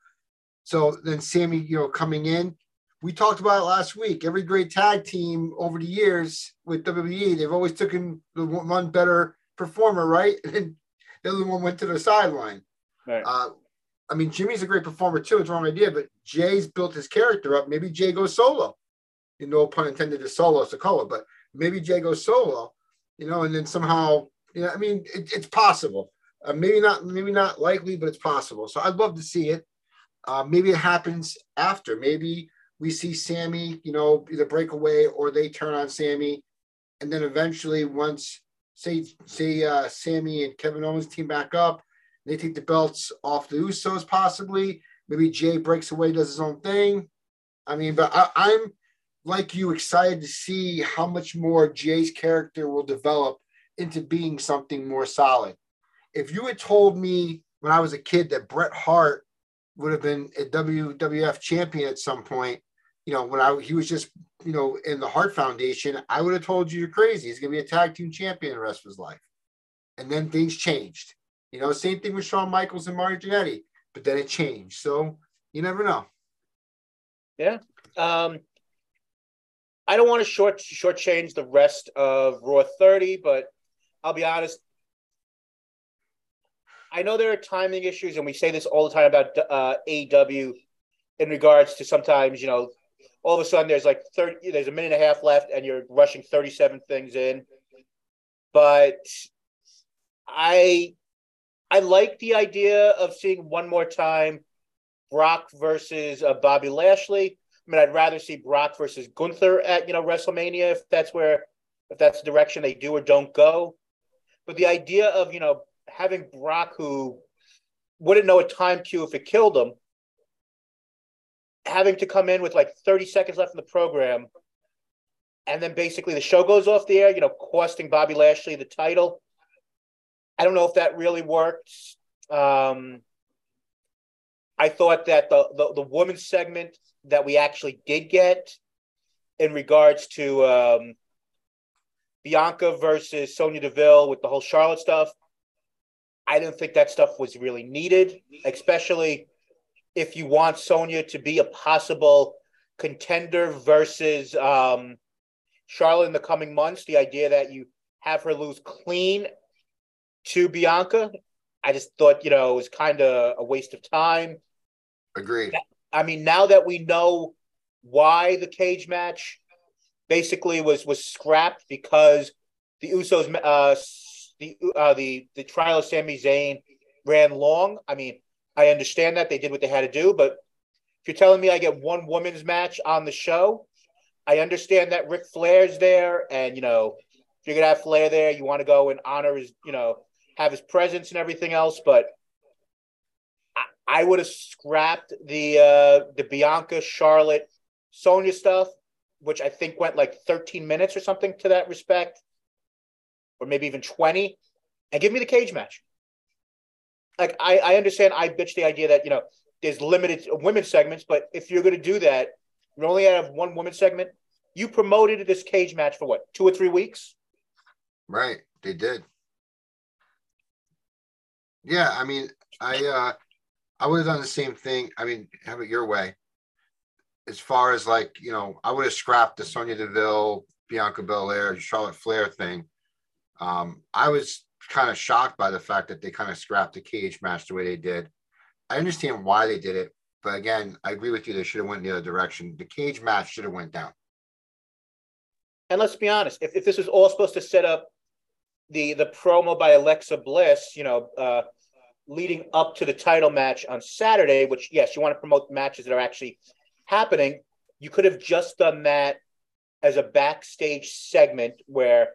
So then Sami, you know, coming in, we talked about it last week. Every great tag team over the years with WWE, they've always taken the one better performer, right? And the other one went to the sideline. Right. Uh, I mean, Jimmy's a great performer too. It's the wrong idea, but Jey's built his character up. Maybe Jey goes solo. You know, pun intended to solo Sikoa, but maybe Jey goes solo you know, and then somehow, you know, I mean, it, it's possible. Uh, maybe not, maybe not likely, but it's possible. So I'd love to see it. Uh, maybe it happens after. Maybe we see Sami, you know, either break away or they turn on Sami, and then eventually, once say say uh, Sami and Kevin Owens team back up, they take the belts off the Usos possibly. Maybe Jey breaks away, does his own thing. I mean, but I, I'm like you excited to see how much more Jey's character will develop into being something more solid. If you had told me when I was a kid that Bret Hart would have been a WWF champion at some point, you know, when I he was just you know, in the Hart Foundation, I would have told you you're crazy. He's going to be a tag team champion the rest of his life. And then things changed. You know, same thing with Shawn Michaels and Marty Jannetty, but then it changed. So you never know. Yeah. Um, I don't want to short shortchange the rest of Raw 30, but I'll be honest. I know there are timing issues, and we say this all the time about uh, AEW in regards to sometimes, you know, all of a sudden there's like 30, there's a minute and a half left, and you're rushing 37 things in. But I, I like the idea of seeing one more time Brock versus uh, Bobby Lashley. I mean, I'd rather see Brock versus Gunther at you know WrestleMania if that's where if that's the direction they do or don't go. But the idea of you know having Brock who wouldn't know a time cue if it killed him, having to come in with like 30 seconds left in the program, and then basically the show goes off the air, you know, costing Bobby Lashley the title. I don't know if that really worked. Um, I thought that the, the, the segment that we actually did get in regards to um, Bianca versus Sonya Deville with the whole Charlotte stuff, I didn't think that stuff was really needed, especially if you want Sonya to be a possible contender versus um, Charlotte in the coming months. The idea that you have her lose clean to Bianca, I just thought, you know, it was kind of a waste of time. Agreed. I mean, now that we know why the cage match basically was was scrapped because the Usos, uh, the uh, the the trial of Sami Zayn ran long. I mean, I understand that they did what they had to do, but if you're telling me I get one women's match on the show, I understand that Ric Flair's there, and you know, if you're gonna have Flair there, you want to go and honor his, you know, have his presence and everything else, but I would have scrapped the uh, the Bianca Charlotte Sonya stuff, which I think went like 13 minutes or something to that respect, or maybe even 20, and give me the cage match. Like I, I understand I bitch the idea that you know there's limited women segments, but if you're going to do that, you only have one woman segment. You promoted this cage match for what two or three weeks? Right, they did. Yeah, I mean, I uh I would have done the same thing. I mean, have it your way. As far as like, you know, I would have scrapped the Sonya Deville, Bianca Belair, Charlotte Flair thing. Um, I was kind of shocked by the fact that they kind of scrapped the cage match the way they did. I understand why they did it, but again, I agree with you. They should have went the other direction. The cage match should have went down. And let's be honest, if, if this was all supposed to set up the the promo by Alexa Bliss, you know, uh, leading up to the title match on Saturday, which, yes, you want to promote matches that are actually happening. You could have just done that as a backstage segment where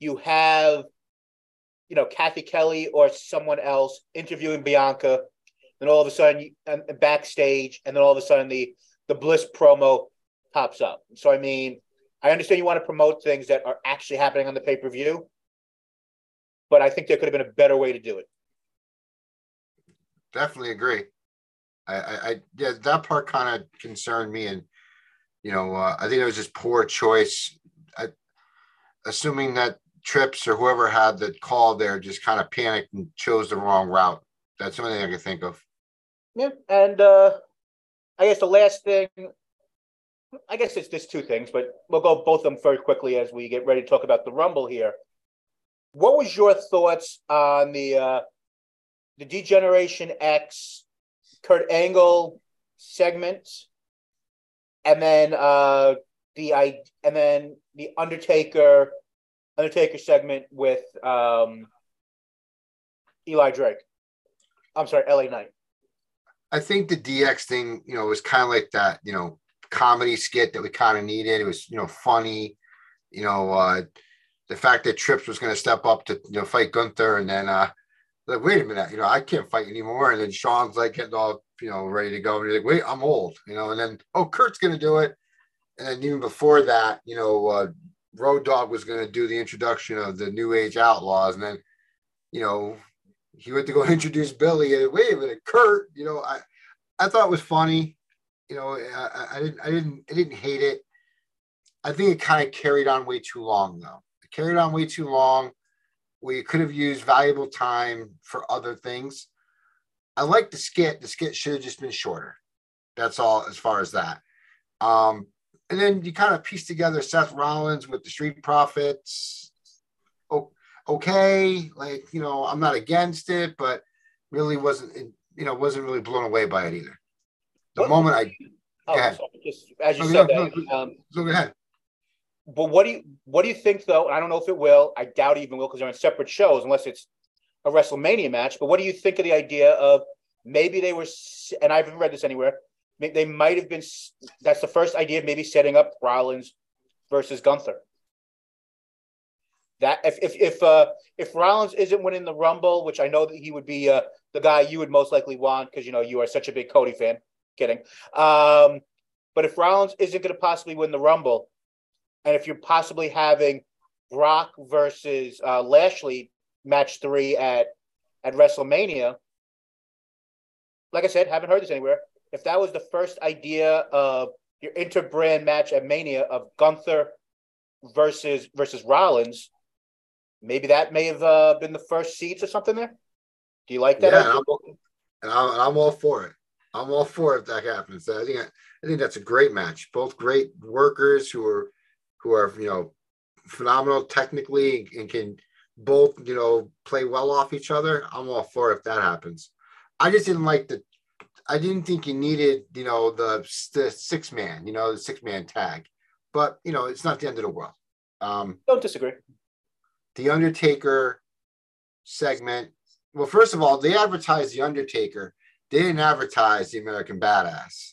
you have, you know, Cathy Kelly or someone else interviewing Bianca. Then all of a sudden, and backstage, and then all of a sudden, the the Bliss promo pops up. So, I mean, I understand you want to promote things that are actually happening on the pay per view, but I think there could have been a better way to do it definitely agree. I, I, I yeah, that part kind of concerned me, and you know, uh, I think it was just poor choice. I, assuming that Trips or whoever had the call there just kind of panicked and chose the wrong route. That's the only thing I can think of. Yeah, and uh, I guess the last thing, I guess it's just two things, but we'll go both of them very quickly as we get ready to talk about the Rumble here. What was your thoughts on the uh, the D-Generation X Kurt Angle segment, and then uh, the I and then the Undertaker Undertaker segment with um, Eli Drake. I'm sorry, LA Knight. I think the DX thing, you know, was kind of like that, you know, comedy skit that we kind of needed. It was, you know, funny. You know, uh, the fact that Trips was going to step up to, you know, fight Gunther, and then uh, like, wait a minute, you know, I can't fight anymore. And then Shawn's like getting all, you know, ready to go. And he's like, wait, I'm old, you know, and then, oh, Kurt's going to do it. And then even before that, you know, uh, Road Dog was going to do the introduction of the New Age Outlaws. And then, you know, he went to go introduce Billy. And wait a minute, Kurt, you know, I, I thought it was funny. You know, I, I didn't, I didn't, I didn't hate it. I think it kind of carried on way too long, though. It carried on way too long. We could have used valuable time for other things. I like the skit. The skit should have just been shorter. That's all as far as that. Um, and then you kind of piece together Seth Rollins with the Street Profits. Oh, okay, like you know, I'm not against it, but really wasn't you know wasn't really blown away by it either. The What- moment I Oh, Go ahead. so just as you No, said no, that. no, um, go ahead. But what do you what do you think though? I don't know if it will. I doubt even will because they're on separate shows unless it's a WrestleMania match. But what do you think of the idea of maybe they were and I haven't read this anywhere. They might have been. That's the first idea of maybe setting up Rollins versus Gunther. That if if if uh if Rollins isn't winning the Rumble, which I know that he would be uh the guy you would most likely want because you know you are such a big Cody fan. Kidding. Um, but if Rollins isn't going to possibly win the Rumble, and if you're possibly having Brock versus uh, Lashley match three at at WrestleMania, like I said, haven't heard this anywhere. If that was the first idea of your interbrand match at Mania of Gunther versus versus Rollins, maybe that may have uh, been the first seeds or something there. Do you like that? Yeah. I'm- and I'm, I'm all for it. I'm all for it if that happens. I think I think that's a great match. Both great workers who are who are you know phenomenal technically and can both you know play well off each other. I'm all for it if that happens. I just didn't like the. I didn't think you needed you know the, the six man you know the six man tag, but you know it's not the end of the world. Um, Don't disagree. the Undertaker segment. Well, first of all, they advertised the Undertaker. They didn't advertise the American Badass.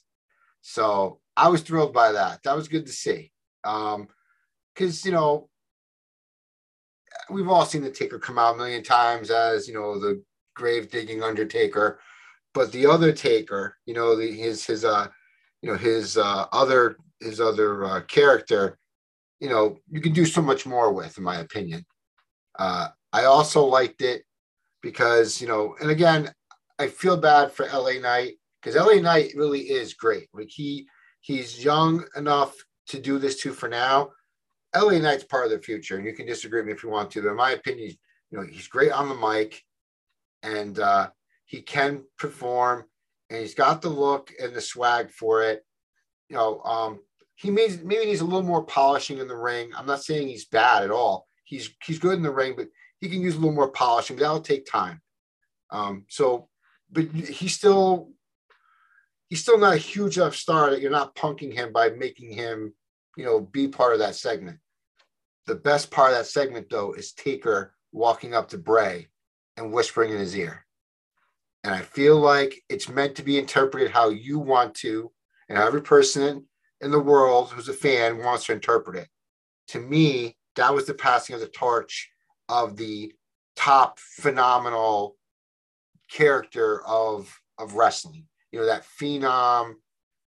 So I was thrilled by that. That was good to see. Um, because you know, we've all seen the Taker come out a million times as you know the grave digging Undertaker, but the other Taker, you know, the, his his uh, you know his uh, other his other uh, character, you know, you can do so much more with, in my opinion. Uh, I also liked it because, you know, and again, I feel bad for LA Knight because LA Knight really is great. Like he he's young enough to do this too for now. LA Knight's part of the future, and you can disagree with me if you want to, but in my opinion, you know, he's great on the mic and uh, he can perform and he's got the look and the swag for it. You know, um, he may, maybe needs a little more polishing in the ring. I'm not saying he's bad at all. He's he's good in the ring, but he can use a little more polishing. That'll take time. Um, so, but he's still he's still not a huge enough star that you're not punking him by making him, you know, be part of that segment. The best part of that segment, though, is Taker walking up to Bray and whispering in his ear. And I feel like it's meant to be interpreted how you want to, and every person in the world who's a fan wants to interpret it. To me, that was the passing of the torch of the top phenomenal character of of wrestling. You know, that phenom,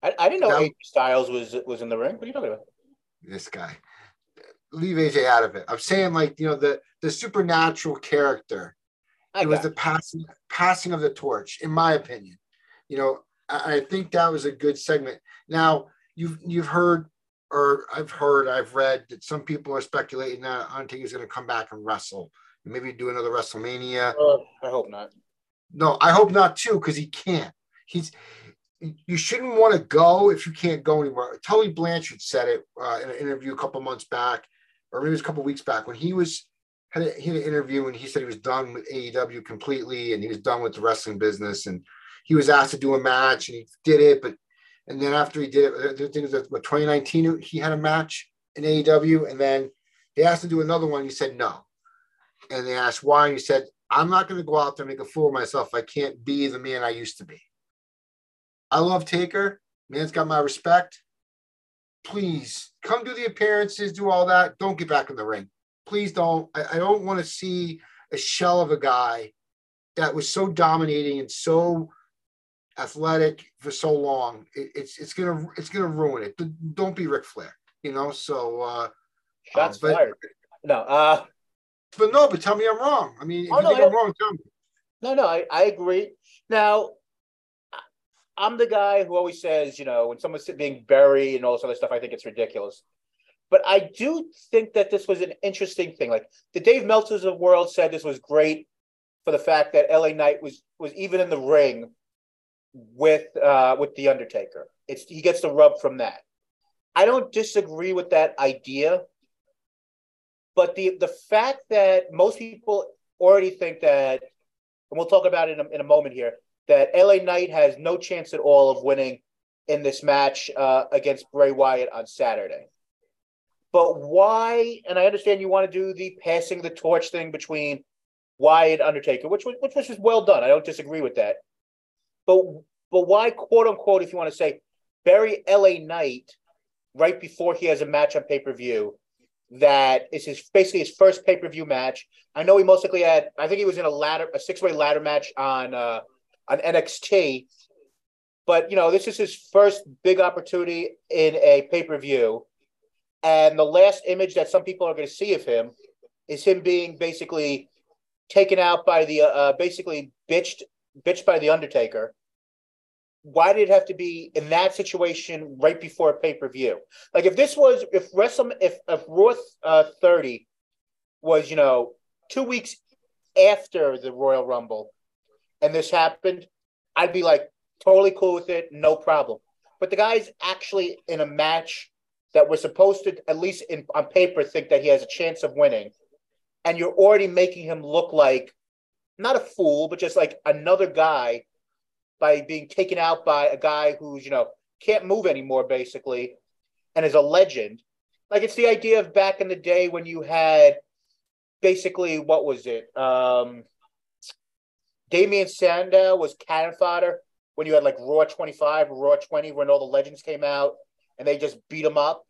I, I didn't know That- AJ Styles was was in the ring. What are you talking about? this guy. Leave AJ out of it. I'm saying like, you know, the the supernatural character I it was the passing passing of the torch, in my opinion. You know, I, I think that was a good segment. Now you've you've heard, or I've heard, I've read that some people are speculating that Undertaker's going to come back and wrestle, maybe do another WrestleMania. Uh, I hope not. No, I hope not too, because he can't. He's you shouldn't want to go if you can't go anywhere. Tully Blanchard said it uh, in an interview a couple months back, or maybe it was a couple weeks back when he was had, a, he had an interview and he said he was done with AEW completely and he was done with the wrestling business and he was asked to do a match and he did it, but and then after he did it, the thing is that what 2019 he had a match in AEW and then they asked to do another one. He said no, and they asked why, and he said I'm not going to go out there and make a fool of myself. I can't be the man I used to be. I love Taker. Man's got my respect. Please come do the appearances, do all that. Don't get back in the ring. Please don't. I, I don't want to see a shell of a guy that was so dominating and so athletic for so long. It, it's it's gonna it's gonna ruin it. Don't be Ric Flair, you know. So, uh, Shots but- fired. No, uh, but no. But tell me I'm wrong. I mean, if Oh, you no, think I I'm wrong, tell me. no, no. I, I agree. Now, I'm the guy who always says, you know, when someone's being buried and all this other stuff, I think it's ridiculous. But I do think that this was an interesting thing. Like the Dave Meltzers of the world said this was great for the fact that LA Knight was was even in the ring with uh with the Undertaker. It's he gets the rub from that. I don't disagree with that idea. But the the fact that most people already think that, and we'll talk about it in a, in a moment here, that LA Knight has no chance at all of winning in this match uh, against Bray Wyatt on Saturday. But why? And I understand you want to do the passing the torch thing between Wyatt and Undertaker, which was which was just well done. I don't disagree with that. But but why quote unquote, if you want to say, bury LA Knight right before he has a match on pay per view that is his basically his first pay per view match. I know he mostly had. I think he was in a ladder, a six way ladder match on uh, on NXT. But you know, this is his first big opportunity in a pay per view, and the last image that some people are going to see of him is him being basically taken out by the uh, uh basically bitched bitched by the Undertaker why did it have to be in that situation right before a pay per view? Like if this was if Wrestle if if Raw uh, thirty was you know two weeks after the Royal Rumble, and this happened, I'd be like totally cool with it, no problem. But the guy's actually in a match that we're supposed to at least in on paper think that he has a chance of winning, and you're already making him look like not a fool, but just like another guy by being taken out by a guy who's you know can't move anymore basically and is a legend. Like it's the idea of back in the day when you had basically what was it? Um Damien Sandow was cannon fodder when you had like Raw 25 or Raw 20 when all the legends came out and they just beat them up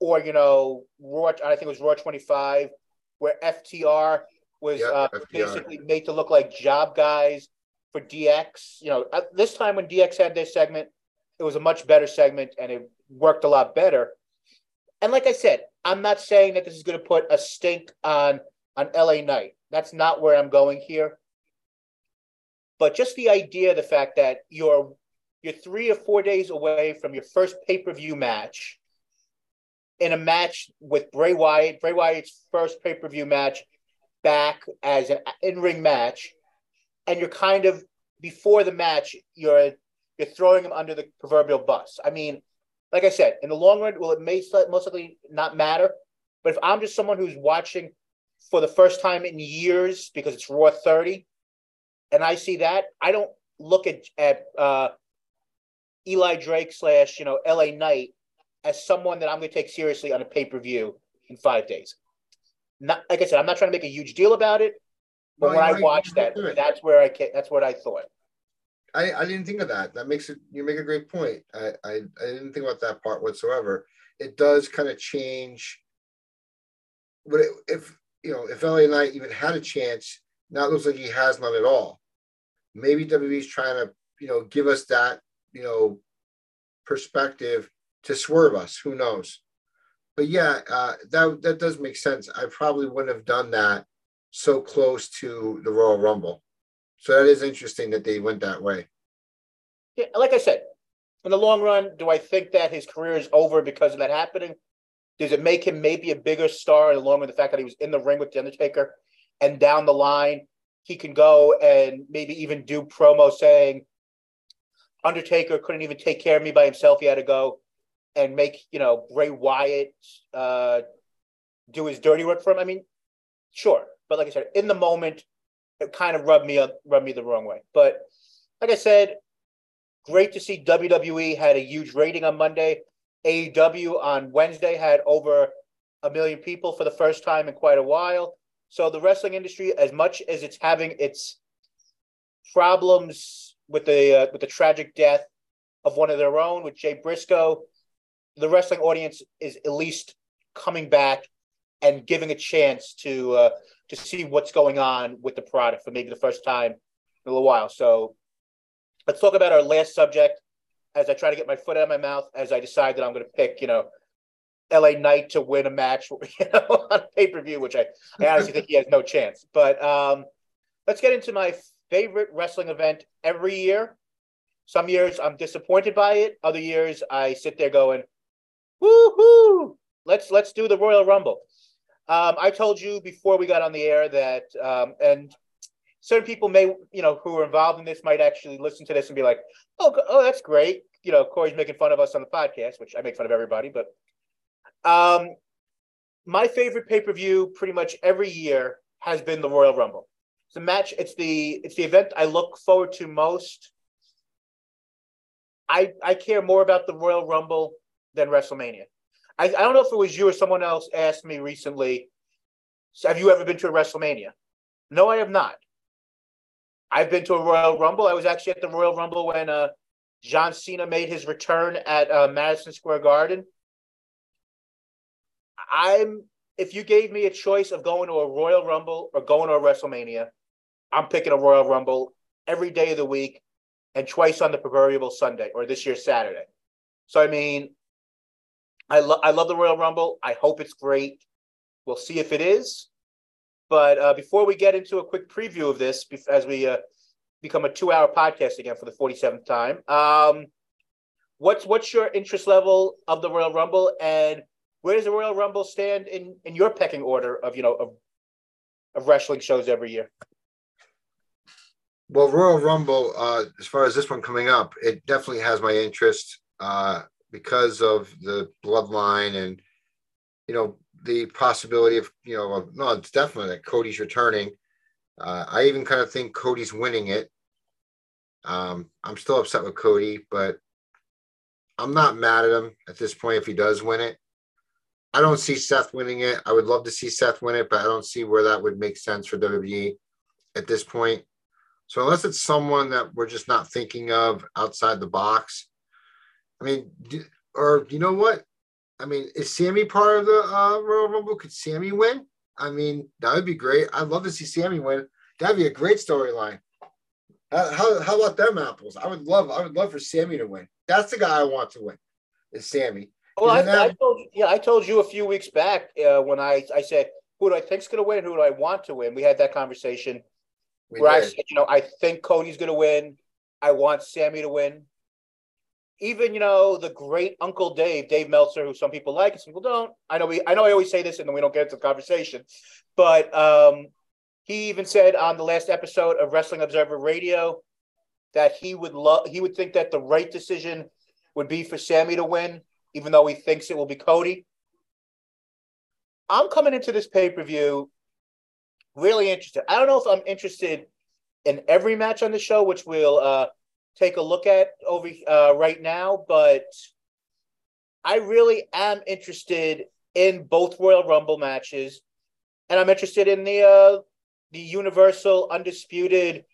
or you know Raw I think it was Raw 25 where FTR was yep, uh, FTR. basically made to look like job guys for DX. You know, this time when DX had their segment, it was a much better segment and it worked a lot better. And like I said, I'm not saying that this is going to put a stink on on LA Knight. That's not where I'm going here. But just the idea, the fact that you're you're three or four days away from your first pay per view match in a match with Bray Wyatt, Bray Wyatt's first pay per view match back as an in ring match and you're kind of before the match, you're you're throwing him under the proverbial bus. I mean, like I said, in the long run, well, it may most likely not matter. But if I'm just someone who's watching for the first time in years because it's Raw 30, and I see that, I don't look at at uh, Eli Drake slash you know LA Knight as someone that I'm going to take seriously on a pay per view in five days. Not like I said, I'm not trying to make a huge deal about it. But when I watched that, that's where I that's what I thought. I, I didn't think of that. That makes it. You make a great point. I, I I didn't think about that part whatsoever. It does kind of change. But it, if you know, if LA Knight even had a chance, now it looks like he has none at all. Maybe WWE's trying to you know give us that you know perspective to swerve us. Who knows? But yeah, uh, that that does make sense. I probably wouldn't have done that so close to the Royal Rumble. So that is interesting that they went that way. Yeah, like I said, in the long run, do I think that his career is over because of that happening? Does it make him maybe a bigger star in the long run? The fact that he was in the ring with the Undertaker, and down the line he can go and maybe even do promo saying Undertaker couldn't even take care of me by himself. He had to go and make you know Bray Wyatt uh, do his dirty work for him. I mean, sure, but like I said, in the moment, it kind of rubbed me up, rubbed me the wrong way. But like I said, great to see WWE had a huge rating on Monday. AEW on Wednesday had over a million people for the first time in quite a while. So the wrestling industry, as much as it's having its problems with the uh, with the tragic death of one of their own with Jay Briscoe, the wrestling audience is at least coming back and giving a chance to uh, to see what's going on with the product for maybe the first time in a little while. So let's talk about our last subject as I try to get my foot out of my mouth as I decide that I'm going to pick, you know, LA Knight to win a match, you know, on pay per view, which I, I honestly think he has no chance. But um, let's get into my favorite wrestling event every year. Some years I'm disappointed by it. Other years I sit there going, woohoo, let's let's do the Royal Rumble. Um, I told you before we got on the air that, um, and certain people may, you know, who are involved in this might actually listen to this and be like, "Oh, oh, that's great." You know, Corey's making fun of us on the podcast, which I make fun of everybody, but um, my favorite pay per view, pretty much every year, has been the Royal Rumble. It's the match. It's the it's the event I look forward to most. I I care more about the Royal Rumble than WrestleMania. I, I don't know if it was you or someone else asked me recently, have you ever been to a WrestleMania? No, I have not. I've been to a Royal Rumble. I was actually at the Royal Rumble when uh, John Cena made his return at uh, Madison Square Garden. I'm if you gave me a choice of going to a Royal Rumble or going to a WrestleMania, I'm picking a Royal Rumble every day of the week and twice on the proverbial Sunday or this year's Saturday. So I mean, I love I love the Royal Rumble. I hope it's great. We'll see if it is. But uh, before we get into a quick preview of this, as we uh, become a two-hour podcast again for the 47th time, um, what's what's your interest level of the Royal Rumble, and where does the Royal Rumble stand in in your pecking order of you know of of wrestling shows every year? Well, Royal Rumble, uh, as far as this one coming up, it definitely has my interest. Uh, because of the bloodline and you know the possibility of you know no it's definitely that cody's returning uh, i even kind of think cody's winning it um, i'm still upset with cody but i'm not mad at him at this point if he does win it i don't see seth winning it i would love to see seth win it but i don't see where that would make sense for wwe at this point so unless it's someone that we're just not thinking of outside the box I mean, or you know what? I mean, is Sami part of the uh, Royal Rumble? Could Sami win? I mean, that would be great. I'd love to see Sami win. That'd be a great storyline. How, how, about them apples? I would love I would love for Sami to win. That's the guy I want to win. Is Sami. Well, I, I, told you, yeah, I told you a few weeks back uh, when I I said who do I think's going to win? Who do I want to win? We had that conversation we where did. I said, you know, I think Cody's going to win. I want Sami to win even you know the great Uncle Dave, Dave Meltzer, who some people like and some people don't. I know we, I know I always say this, and then we don't get into the conversation. But um, he even said on the last episode of Wrestling Observer Radio that he would love, he would think that the right decision would be for Sami to win, even though he thinks it will be Cody. I'm coming into this pay per view really interested. I don't know if I'm interested in every match on the show, which we'll uh, take a look at over uh, right now, but I really am interested in both Royal Rumble matches, and I'm interested in the uh, the Universal Undisputed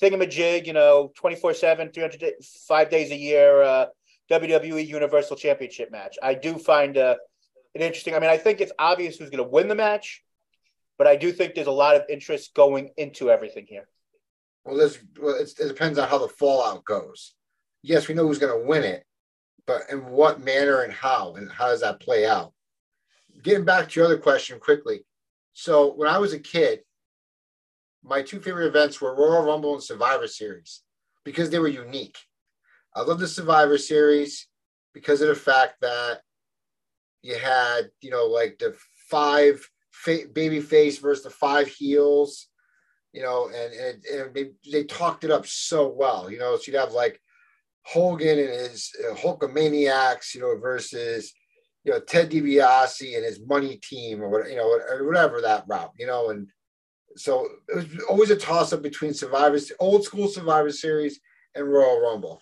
thingamajig, you know, 24 7, 305 days a year uh, WWE Universal Championship match. I do find uh, it interesting. I mean, I think it's obvious who's going to win the match, but I do think there's a lot of interest going into everything here. Well, well, it depends on how the fallout goes. Yes, we know who's going to win it, but in what manner and how, and how does that play out? Getting back to your other question quickly. So when I was a kid, my two favorite events were Royal Rumble and Survivor Series because they were unique. I love the Survivor Series because of the fact that you had, you know, like the five fa- baby face versus the five heels you know, and, and, and they, they talked it up so well, you know, so you'd have like Hogan and his uh, Hulkamaniacs, you know, versus, you know, Ted DiBiase and his money team or whatever, you know, or whatever that route, you know, and so it was always a toss up between Survivors, old school Survivor Series and Royal Rumble.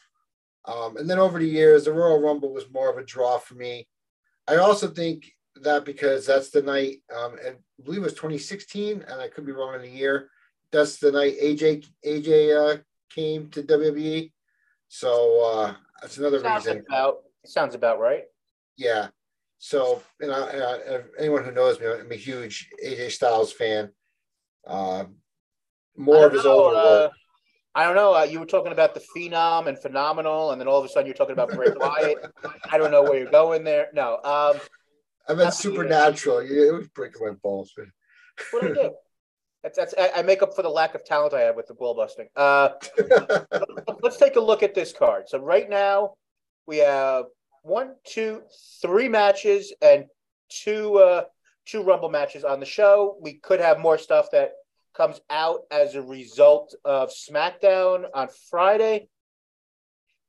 Um, and then over the years, the Royal Rumble was more of a draw for me. I also think that because that's the night, um, and I believe it was 2016, and I could be wrong in the year, that's the night AJ AJ uh, came to WWE. So uh, that's another sounds reason. About sounds about right. Yeah. So and, I, and I, anyone who knows me, I'm a huge AJ Styles fan. Uh, more of his know, older uh, work. I don't know. Uh, you were talking about the phenom and phenomenal, and then all of a sudden you're talking about Bray Wyatt. I don't know where you're going there. No. Um, I meant supernatural. You, it was breaking my balls. What I do? That's that's I make up for the lack of talent I have with the ball busting. Uh, let's take a look at this card. So right now we have one, two, three matches and two uh, two Rumble matches on the show. We could have more stuff that comes out as a result of SmackDown on Friday.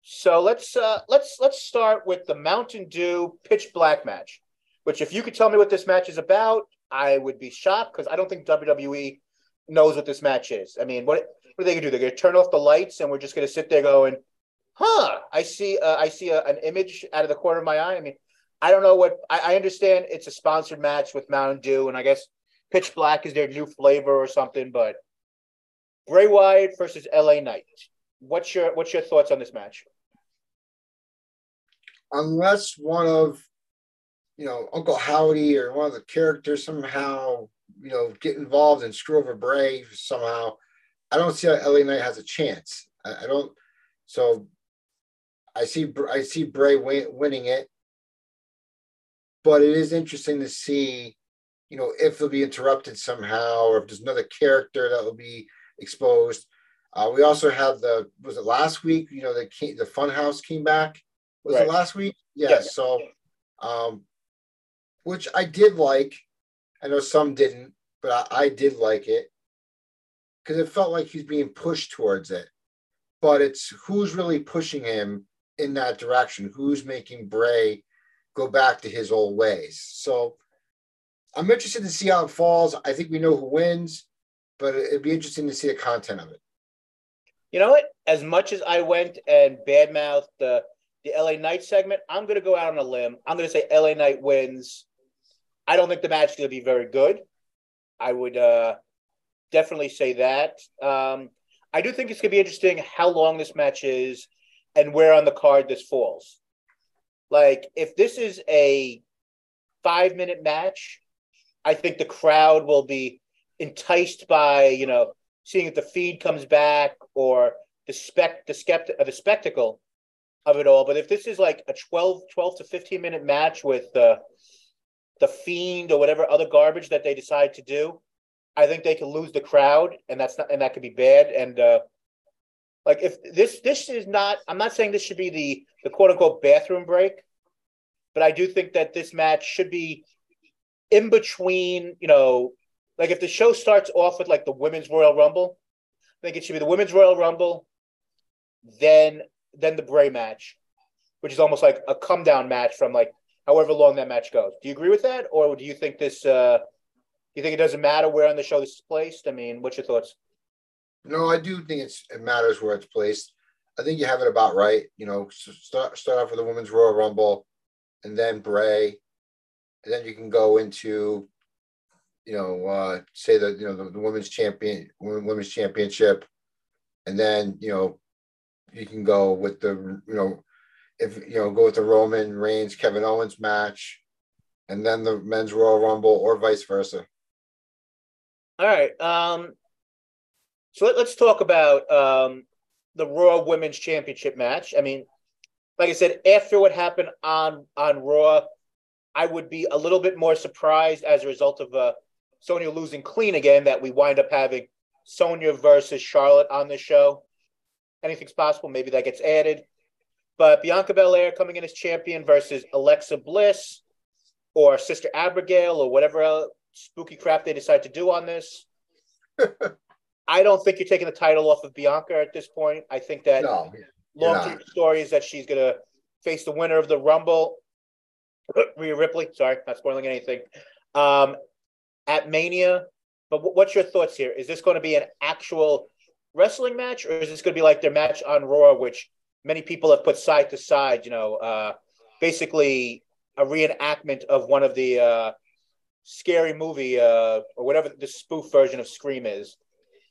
So let's uh, let's let's start with the Mountain Dew Pitch Black match. Which, if you could tell me what this match is about, I would be shocked because I don't think WWE knows what this match is. I mean, what what are they gonna do? They're gonna turn off the lights and we're just gonna sit there going, "Huh? I see. Uh, I see a, an image out of the corner of my eye." I mean, I don't know what. I, I understand it's a sponsored match with Mountain Dew, and I guess Pitch Black is their new flavor or something. But Bray Wyatt versus LA Knight. What's your what's your thoughts on this match? Unless one of you know Uncle Howdy or one of the characters somehow you know get involved and screw over Bray somehow, I don't see how LA Knight has a chance. I, I don't. So I see I see Bray win, winning it, but it is interesting to see, you know, if they'll be interrupted somehow, or if there's another character that will be exposed. Uh, we also have the was it last week? You know, the the Funhouse came back. Was right. it last week? Yeah. yeah. So, um, which I did like. I know some didn't, but I, I did like it because it felt like he's being pushed towards it. But it's who's really pushing him in that direction? Who's making Bray go back to his old ways? So I'm interested to see how it falls. I think we know who wins, but it'd be interesting to see the content of it. You know what? As much as I went and badmouthed the the LA Knight segment, I'm going to go out on a limb. I'm going to say LA Knight wins. I don't think the match is going to be very good. I would uh, definitely say that. Um, I do think it's going to be interesting how long this match is and where on the card this falls. Like, if this is a five minute match, I think the crowd will be enticed by, you know, seeing if the feed comes back or the spec the skeptic uh, the spectacle of it all. But if this is like a 12, 12 to 15 minute match with the the fiend or whatever other garbage that they decide to do, I think they could lose the crowd, and that's not, and that could be bad. And uh, like if this this is not, I'm not saying this should be the the quote unquote bathroom break, but I do think that this match should be in between. You know, like if the show starts off with like the women's Royal Rumble, I think it should be the women's Royal Rumble, then then the Bray match, which is almost like a come down match from like however long that match goes. Do you agree with that, or do you think this? Uh, you think it doesn't matter where on the show this is placed? I mean, what's your thoughts? No, I do think it's it matters where it's placed. I think you have it about right. You know, start start off with the women's Royal Rumble, and then Bray, and then you can go into, you know, uh, say that you know the, the women's champion women's championship, and then you know, you can go with the you know, if you know go with the Roman Reigns Kevin Owens match, and then the men's Royal Rumble or vice versa. All right. Um, so let, us talk about um, the Raw Women's Championship match. I mean, like I said, after what happened on on Raw, I would be a little bit more surprised as a result of uh, Sonya losing clean again that we wind up having Sonya versus Charlotte on the show. Anything's possible. Maybe that gets added. But Bianca Belair coming in as champion versus Alexa Bliss or Sister Abigail or whatever else, spooky crap they decide to do on this. I don't think you're taking the title off of Bianca at this point. I think that no, long term story is that she's going to face the winner of the Rumble, Rhea Ripley. Sorry, not spoiling anything. Um, at Mania. But what's your thoughts here? Is this going to be an actual wrestling match, or is this going to be like their match on Raw, which many people have put side to side? You know, uh, basically a reenactment of one of the uh, scary movie uh, or whatever the spoof version of Scream is.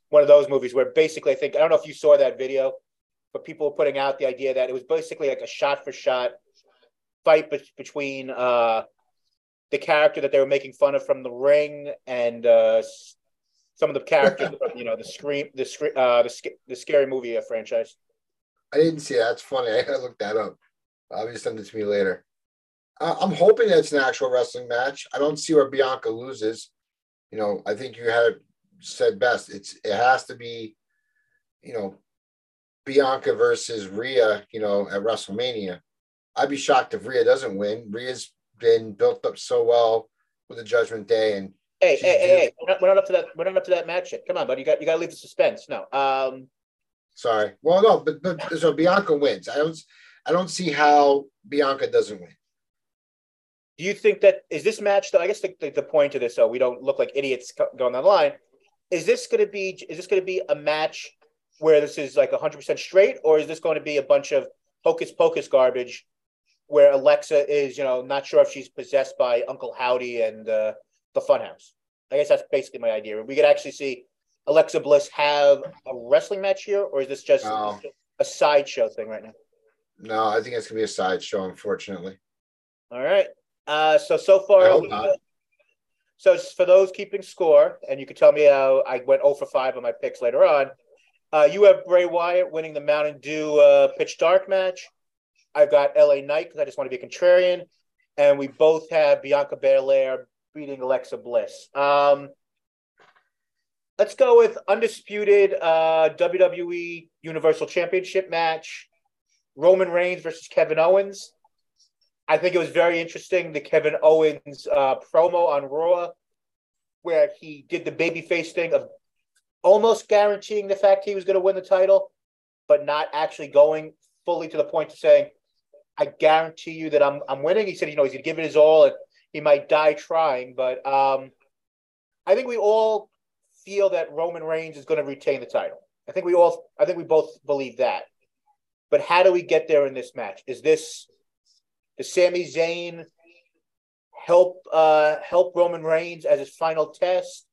One of those movies where basically, I think, I don't know if you saw that video, but people were putting out the idea that it was basically like a shot for shot fight be- between uh, the character that they were making fun of from the ring and uh, some of the characters you know, the Scream, the, uh, the, the scary movie uh, franchise. I didn't see that. That's funny. I gotta look that up. Obviously, send it to me later. I'm hoping that it's an actual wrestling match. I don't see where Bianca loses. You know, I think you had said best. It's it has to be, you know, Bianca versus Rhea. You know, at WrestleMania. I'd be shocked if Rhea doesn't win. Rhea's been built up so well with the Judgment Day, and Hey, hey, hey, hey, we're not, we're not up to that. We're not up to that match yet. Come on, buddy. You got you got to leave the suspense. No. Um, sorry, well, no, but but so Bianca wins. I don't I don't see how Bianca doesn't win. do you think that is this match? Though I guess the, the, the point of this, so we don't look like idiots going on the line. Is this going to be? Is this going to be a match where this is like hundred percent straight, or is this going to be a bunch of hocus pocus garbage, where Alexa is, you know, not sure if she's possessed by Uncle Howdy and uh, the Funhouse? I guess that's basically my idea. We could actually see Alexa Bliss have a wrestling match here, or is this just No. a sideshow thing right now? No, I think it's gonna be a sideshow, unfortunately. All right. Uh, so so far, I hope not. so for those keeping score, and you can tell me how I went 0 for 5 on my picks later on. Uh, you have Bray Wyatt winning the Mountain Dew uh, Pitch Dark match. I've got LA Knight because I just want to be a contrarian, and we both have Bianca Belair beating Alexa Bliss. Um, let's go with undisputed uh, WWE Universal Championship match: Roman Reigns versus Kevin Owens. I think it was very interesting the Kevin Owens uh, promo on Raw, where he did the babyface thing of almost guaranteeing the fact he was going to win the title, but not actually going fully to the point of saying, "I guarantee you that I'm I'm winning." He said, you know, he's to give it his all, and he might die trying. But um, I think we all feel that Roman Reigns is going to retain the title. I think we all, I think we both believe that. But how do we get there in this match? Is this does Sami Zayn help uh, help Roman Reigns as his final test?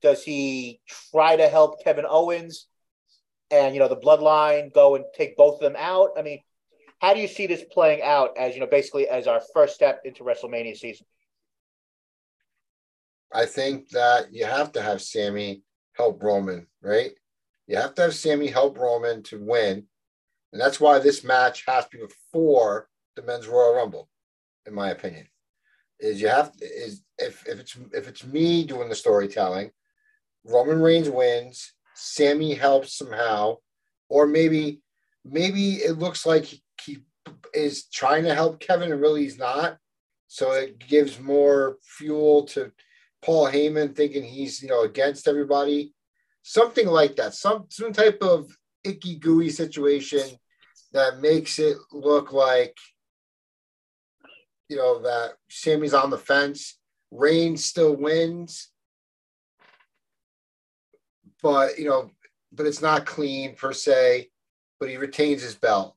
Does he try to help Kevin Owens and you know the bloodline go and take both of them out? I mean, how do you see this playing out as you know basically as our first step into WrestleMania season? I think that you have to have Sami help Roman, right? You have to have Sami help Roman to win. And that's why this match has to be before the men's Royal Rumble, in my opinion. Is you have is if, if it's if it's me doing the storytelling, Roman Reigns wins, Sami helps somehow, or maybe maybe it looks like is trying to help Kevin and really he's not. So it gives more fuel to Paul Heyman thinking he's you know against everybody, something like that. Some some type of icky gooey situation that makes it look like you know that Sami's on the fence. Reigns still wins, but you know, but it's not clean per se. But he retains his belt.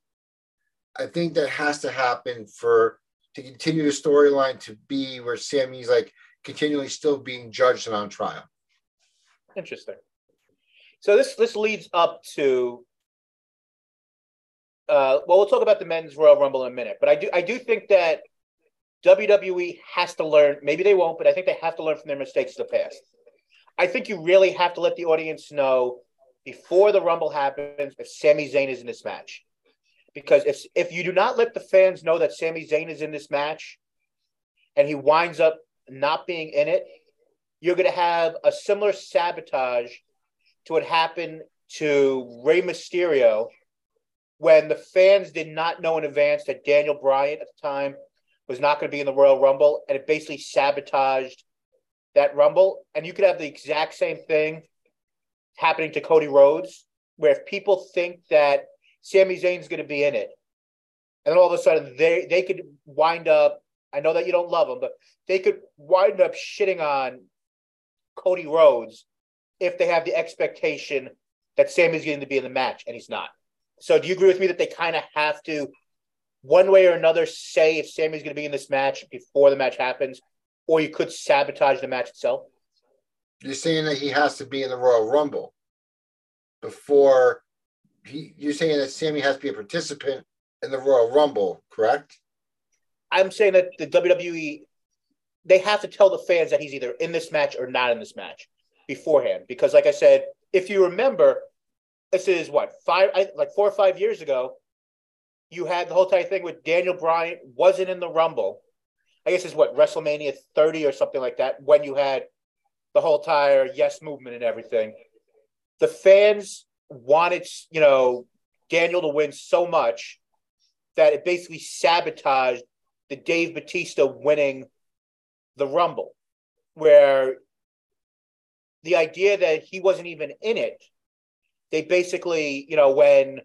I think that has to happen for to continue the storyline to be where Sami's like continually still being judged and on trial. Interesting. So this this leads up to uh, well, we'll talk about the men's Royal Rumble in a minute, but I do I do think that WWE has to learn. Maybe they won't, but I think they have to learn from their mistakes of the past. I think you really have to let the audience know before the Rumble happens if Sami Zayn is in this match, because if if you do not let the fans know that Sami Zayn is in this match, and he winds up not being in it, you're going to have a similar sabotage to what happened to Rey Mysterio when the fans did not know in advance that Daniel Bryan at the time was not going to be in the Royal Rumble, and it basically sabotaged that Rumble. And you could have the exact same thing happening to Cody Rhodes, where if people think that Sami Zayn's going to be in it, and then all of a sudden they they could wind up. I know that you don't love them, but they could wind up shitting on Cody Rhodes if they have the expectation that Sami's going to be in the match and he's not. So do you agree with me that they kind of have to, one way or another, say if Sami's going to be in this match before the match happens, or you could sabotage the match itself? You're saying that he has to be in the Royal Rumble before he. You're saying that Sami has to be a participant in the Royal Rumble, correct? I'm saying that the WWE, they have to tell the fans that he's either in this match or not in this match beforehand. Because, like I said, if you remember, this is what five, I, like four or five years ago. You had the whole entire thing with Daniel Bryan wasn't in the Rumble. I guess it's what WrestleMania 30 or something like that. When you had the whole entire yes movement and everything, the fans wanted you know Daniel to win so much that it basically sabotaged the Dave Batista winning the Rumble, where the idea that he wasn't even in it, they basically, you know, when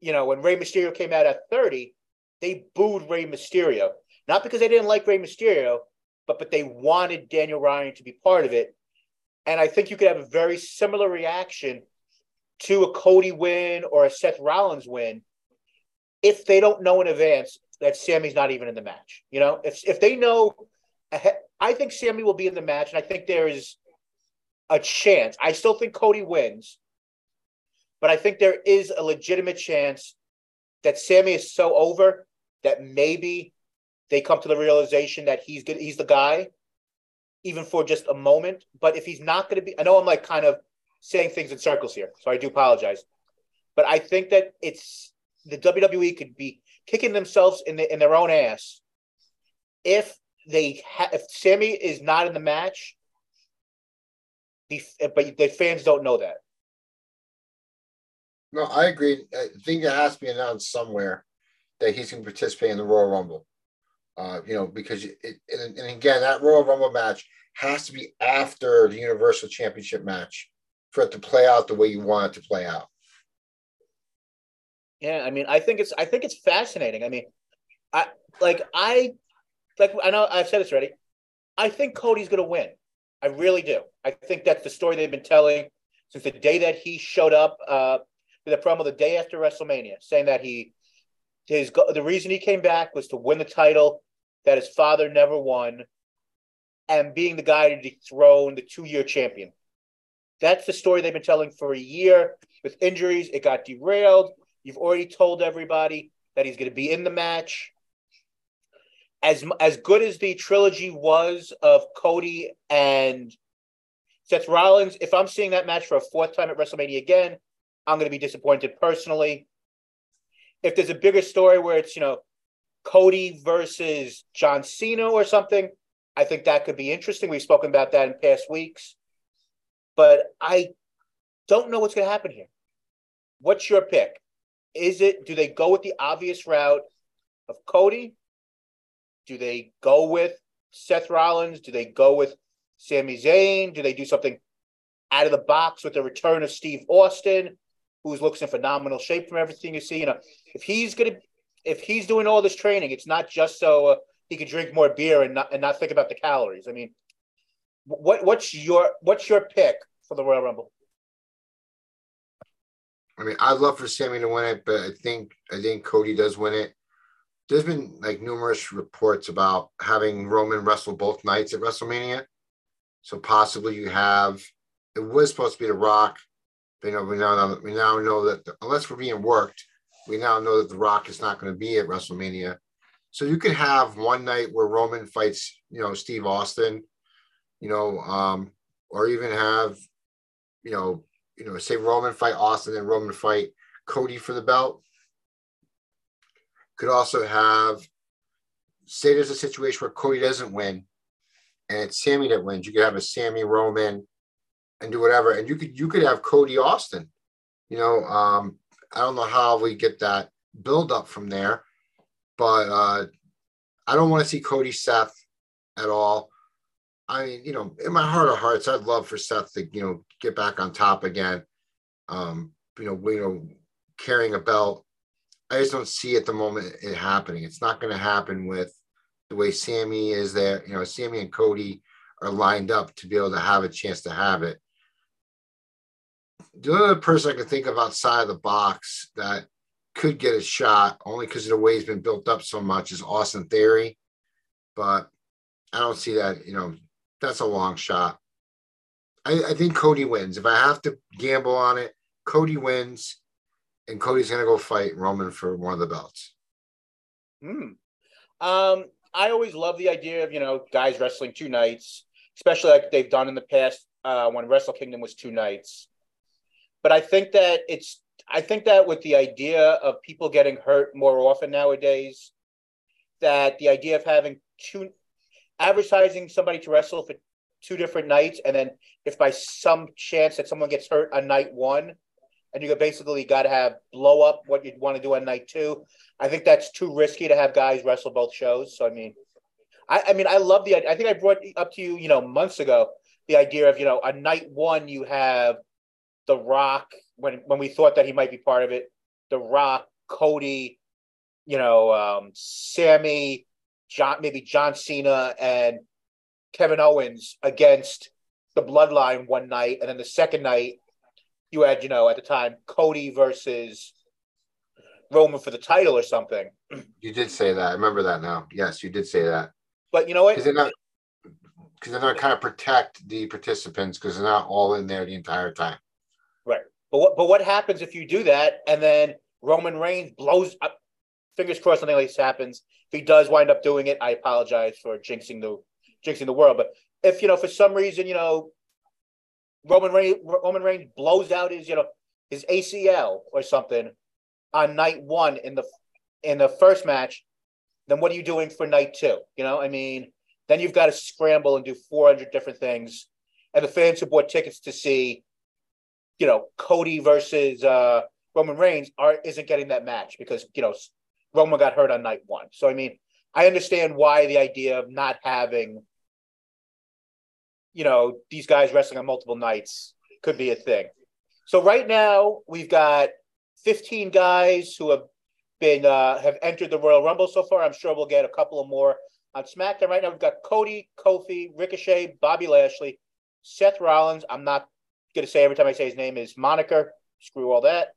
you know, when Rey Mysterio came out at 30, they booed Rey Mysterio. Not because they didn't like Rey Mysterio, but but they wanted Daniel Bryan to be part of it. And I think you could have a very similar reaction to a Cody win or a Seth Rollins win if they don't know in advance that Sami's not even in the match. You know, if if they know, I think Sami will be in the match, and I think there is a chance. I still think Cody wins, but I think there is a legitimate chance that Sami is so over that maybe they come to the realization that he's good, he's the guy, even for just a moment. But if he's not going to be, I know I'm like kind of saying things in circles here, so I do apologize. But I think that it's the WWE could be kicking themselves in the, in their own ass if they ha- if Sami is not in the match. The, but the fans don't know that. No, I agree. I think it has to be announced somewhere that he's going to participate in the Royal Rumble. Uh, you know, because it, and, and again, that Royal Rumble match has to be after the Universal Championship match for it to play out the way you want it to play out. Yeah, I mean, I think it's I think it's fascinating. I mean, I like I like I know I've said this already. I think Cody's going to win. I really do. I think that's the story they've been telling since the day that he showed up uh, to the promo the day after WrestleMania, saying that he his the reason he came back was to win the title that his father never won, and being the guy to dethrone the two year champion. That's the story they've been telling for a year. With injuries, it got derailed. You've already told everybody that he's going to be in the match. As as good as the trilogy was of Cody and Seth Rollins, if I'm seeing that match for a fourth time at WrestleMania again, I'm going to be disappointed personally. If there's a bigger story where it's you know Cody versus John Cena or something, I think that could be interesting. We've spoken about that in past weeks, but I don't know what's going to happen here. What's your pick? Is it do they go with the obvious route of Cody? Do they go with Seth Rollins? Do they go with Sami Zayn? Do they do something out of the box with the return of Steve Austin, who's looks in phenomenal shape from everything you see? You know, if he's gonna, if he's doing all this training, it's not just so uh, he could drink more beer and not and not think about the calories. I mean, what what's your what's your pick for the Royal Rumble? I mean, I'd love for Sami to win it, but I think I think Cody does win it. There's been like numerous reports about having Roman wrestle both nights at WrestleMania. So possibly you have it was supposed to be The Rock. You know, we now know, we now know that the, unless we're being worked, we now know that The Rock is not going to be at WrestleMania. So you could have one night where Roman fights, you know, Steve Austin, you know, um, or even have, you know, you know, say Roman fight Austin and Roman fight Cody for the belt. Could also have, say, there's a situation where Cody doesn't win, and it's Sami that wins. You could have a Sami Roman, and do whatever, and you could you could have Cody Austin. You know, um, I don't know how we get that build up from there, but uh, I don't want to see Cody Seth at all. I mean, you know, in my heart of hearts, I'd love for Seth to, you know, get back on top again. Um, you know, you know, carrying a belt. I just don't see at the moment it happening. It's not going to happen with the way Sami is there. You know, Sami and Cody are lined up to be able to have a chance to have it. The other person I can think of outside of the box that could get a shot only because of the way he's been built up so much is Austin Theory. But I don't see that, you know, that's a long shot. I, I think Cody wins. If I have to gamble on it, Cody wins, and Cody's to go fight Roman for one of the belts. Hmm. Um, I always love the idea of you know guys wrestling two nights, especially like they've done in the past uh, when Wrestle Kingdom was two nights. But I think that it's I think that with the idea of people getting hurt more often nowadays, that the idea of having two advertising somebody to wrestle for two different nights, and then if by some chance that someone gets hurt on night one, and you basically got to have blow up what you'd want to do on night two. I think that's too risky to have guys wrestle both shows. So I mean, I, I mean, I love the. I think I brought up to you, you know, months ago the idea of you know, a night one you have The Rock when when we thought that he might be part of it. The Rock, Cody, you know, um, Sami, John, maybe John Cena and Kevin Owens against the Bloodline one night, and then the second night you had, you know, at the time Cody versus Roman for the title or something. You did say that. I remember that now. Yes, you did say that. But you know what? Because they're not because they're not kind of protect the participants because they're not all in there the entire time. Right. But what but what happens if you do that and then Roman Reigns blows up fingers crossed something like this happens. He does wind up doing it, I apologize for jinxing the jinxing the world. But if you know for some reason, you know, Roman Reigns Roman Reigns blows out his, you know, his ACL or something on night one in the in the first match, then what are you doing for night two? You know, I mean, then you've got to scramble and do 400 different things. And the fans who bought tickets to see, you know, Cody versus uh, Roman Reigns are isn't getting that match because you know Roman got hurt on night one. So I mean, I understand why the idea of not having, you know, these guys wrestling on multiple nights could be a thing. So right now we've got 15 guys who have been uh, have entered the Royal Rumble so far. I'm sure we'll get a couple of more on SmackDown. Right now we've got Cody, Kofi, Ricochet, Bobby Lashley, Seth Rollins. I'm not gonna say every time I say his name is moniker. Screw all that.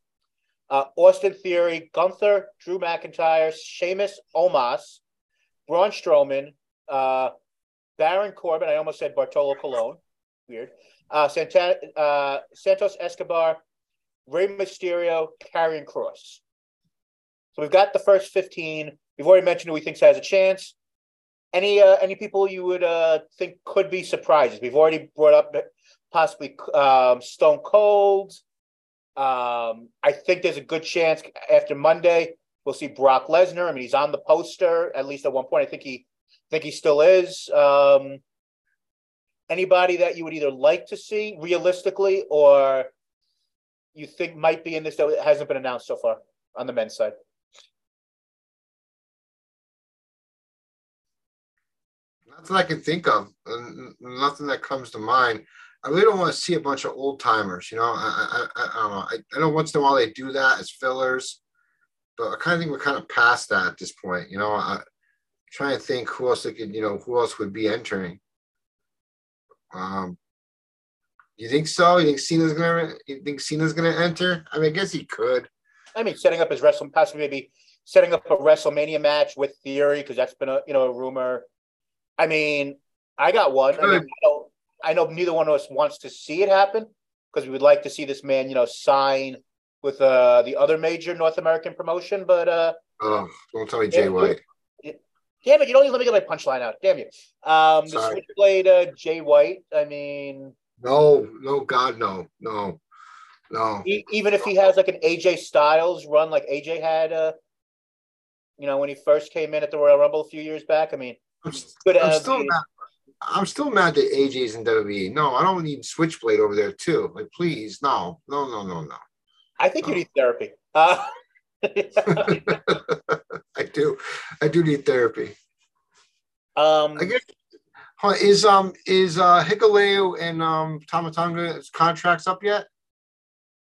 Uh, Austin Theory, Gunther, Drew McIntyre, Sheamus, Omos, Braun Strowman, uh, Baron Corbin. I almost said Bartolo Colon. Weird. Uh, uh, Santos Escobar, Rey Mysterio, Karrion Kross. So we've got the first 15. We've already mentioned who we think has a chance. Any uh, any people you would uh, think could be surprises? We've already brought up possibly um, Stone Cold. Um, I think there's a good chance after Monday we'll see Brock Lesnar. I mean, he's on the poster at least at one point. I think he think he still is. Um, anybody that you would either like to see realistically or you think might be in this that hasn't been announced so far on the men's side? Nothing I can think of. Nothing that comes to mind. I really don't want to see a bunch of old timers. You know, I, I, I, don't know. I, I know once in a while they do that as fillers, but I kind of think we're kind of past that at this point. You know, I try and think who else they could, you know, who else would be entering. Um, you think so? You think Cena's gonna? You think Cena's gonna enter? I mean, I guess he could. I mean, setting up his wrestling, possibly maybe setting up a WrestleMania match with Theory because that's been a you know a rumor. I mean, I got one. I, mean, I, know, I know neither one of us wants to see it happen because we would like to see this man, you know, sign with uh, the other major North American promotion. But uh, oh, don't tell me Jay White. Damn it! You don't even let me get my punchline out. Damn you. Um, the Switchblade uh, Jay White. I mean, no, no, God, no, no, no. He, even if he has like an AJ Styles run, like AJ had, uh, you know, when he first came in at the Royal Rumble a few years back. I mean, I'm, I'm still mad. I'm still mad that AJ's in WWE. No, I don't need Switchblade over there too. Like, please, no, no, no, no, no. I think no. you need therapy. Uh, I do. I do need therapy. Um, I guess is um is uh Hikuleo and um Tama Tonga's contracts up yet?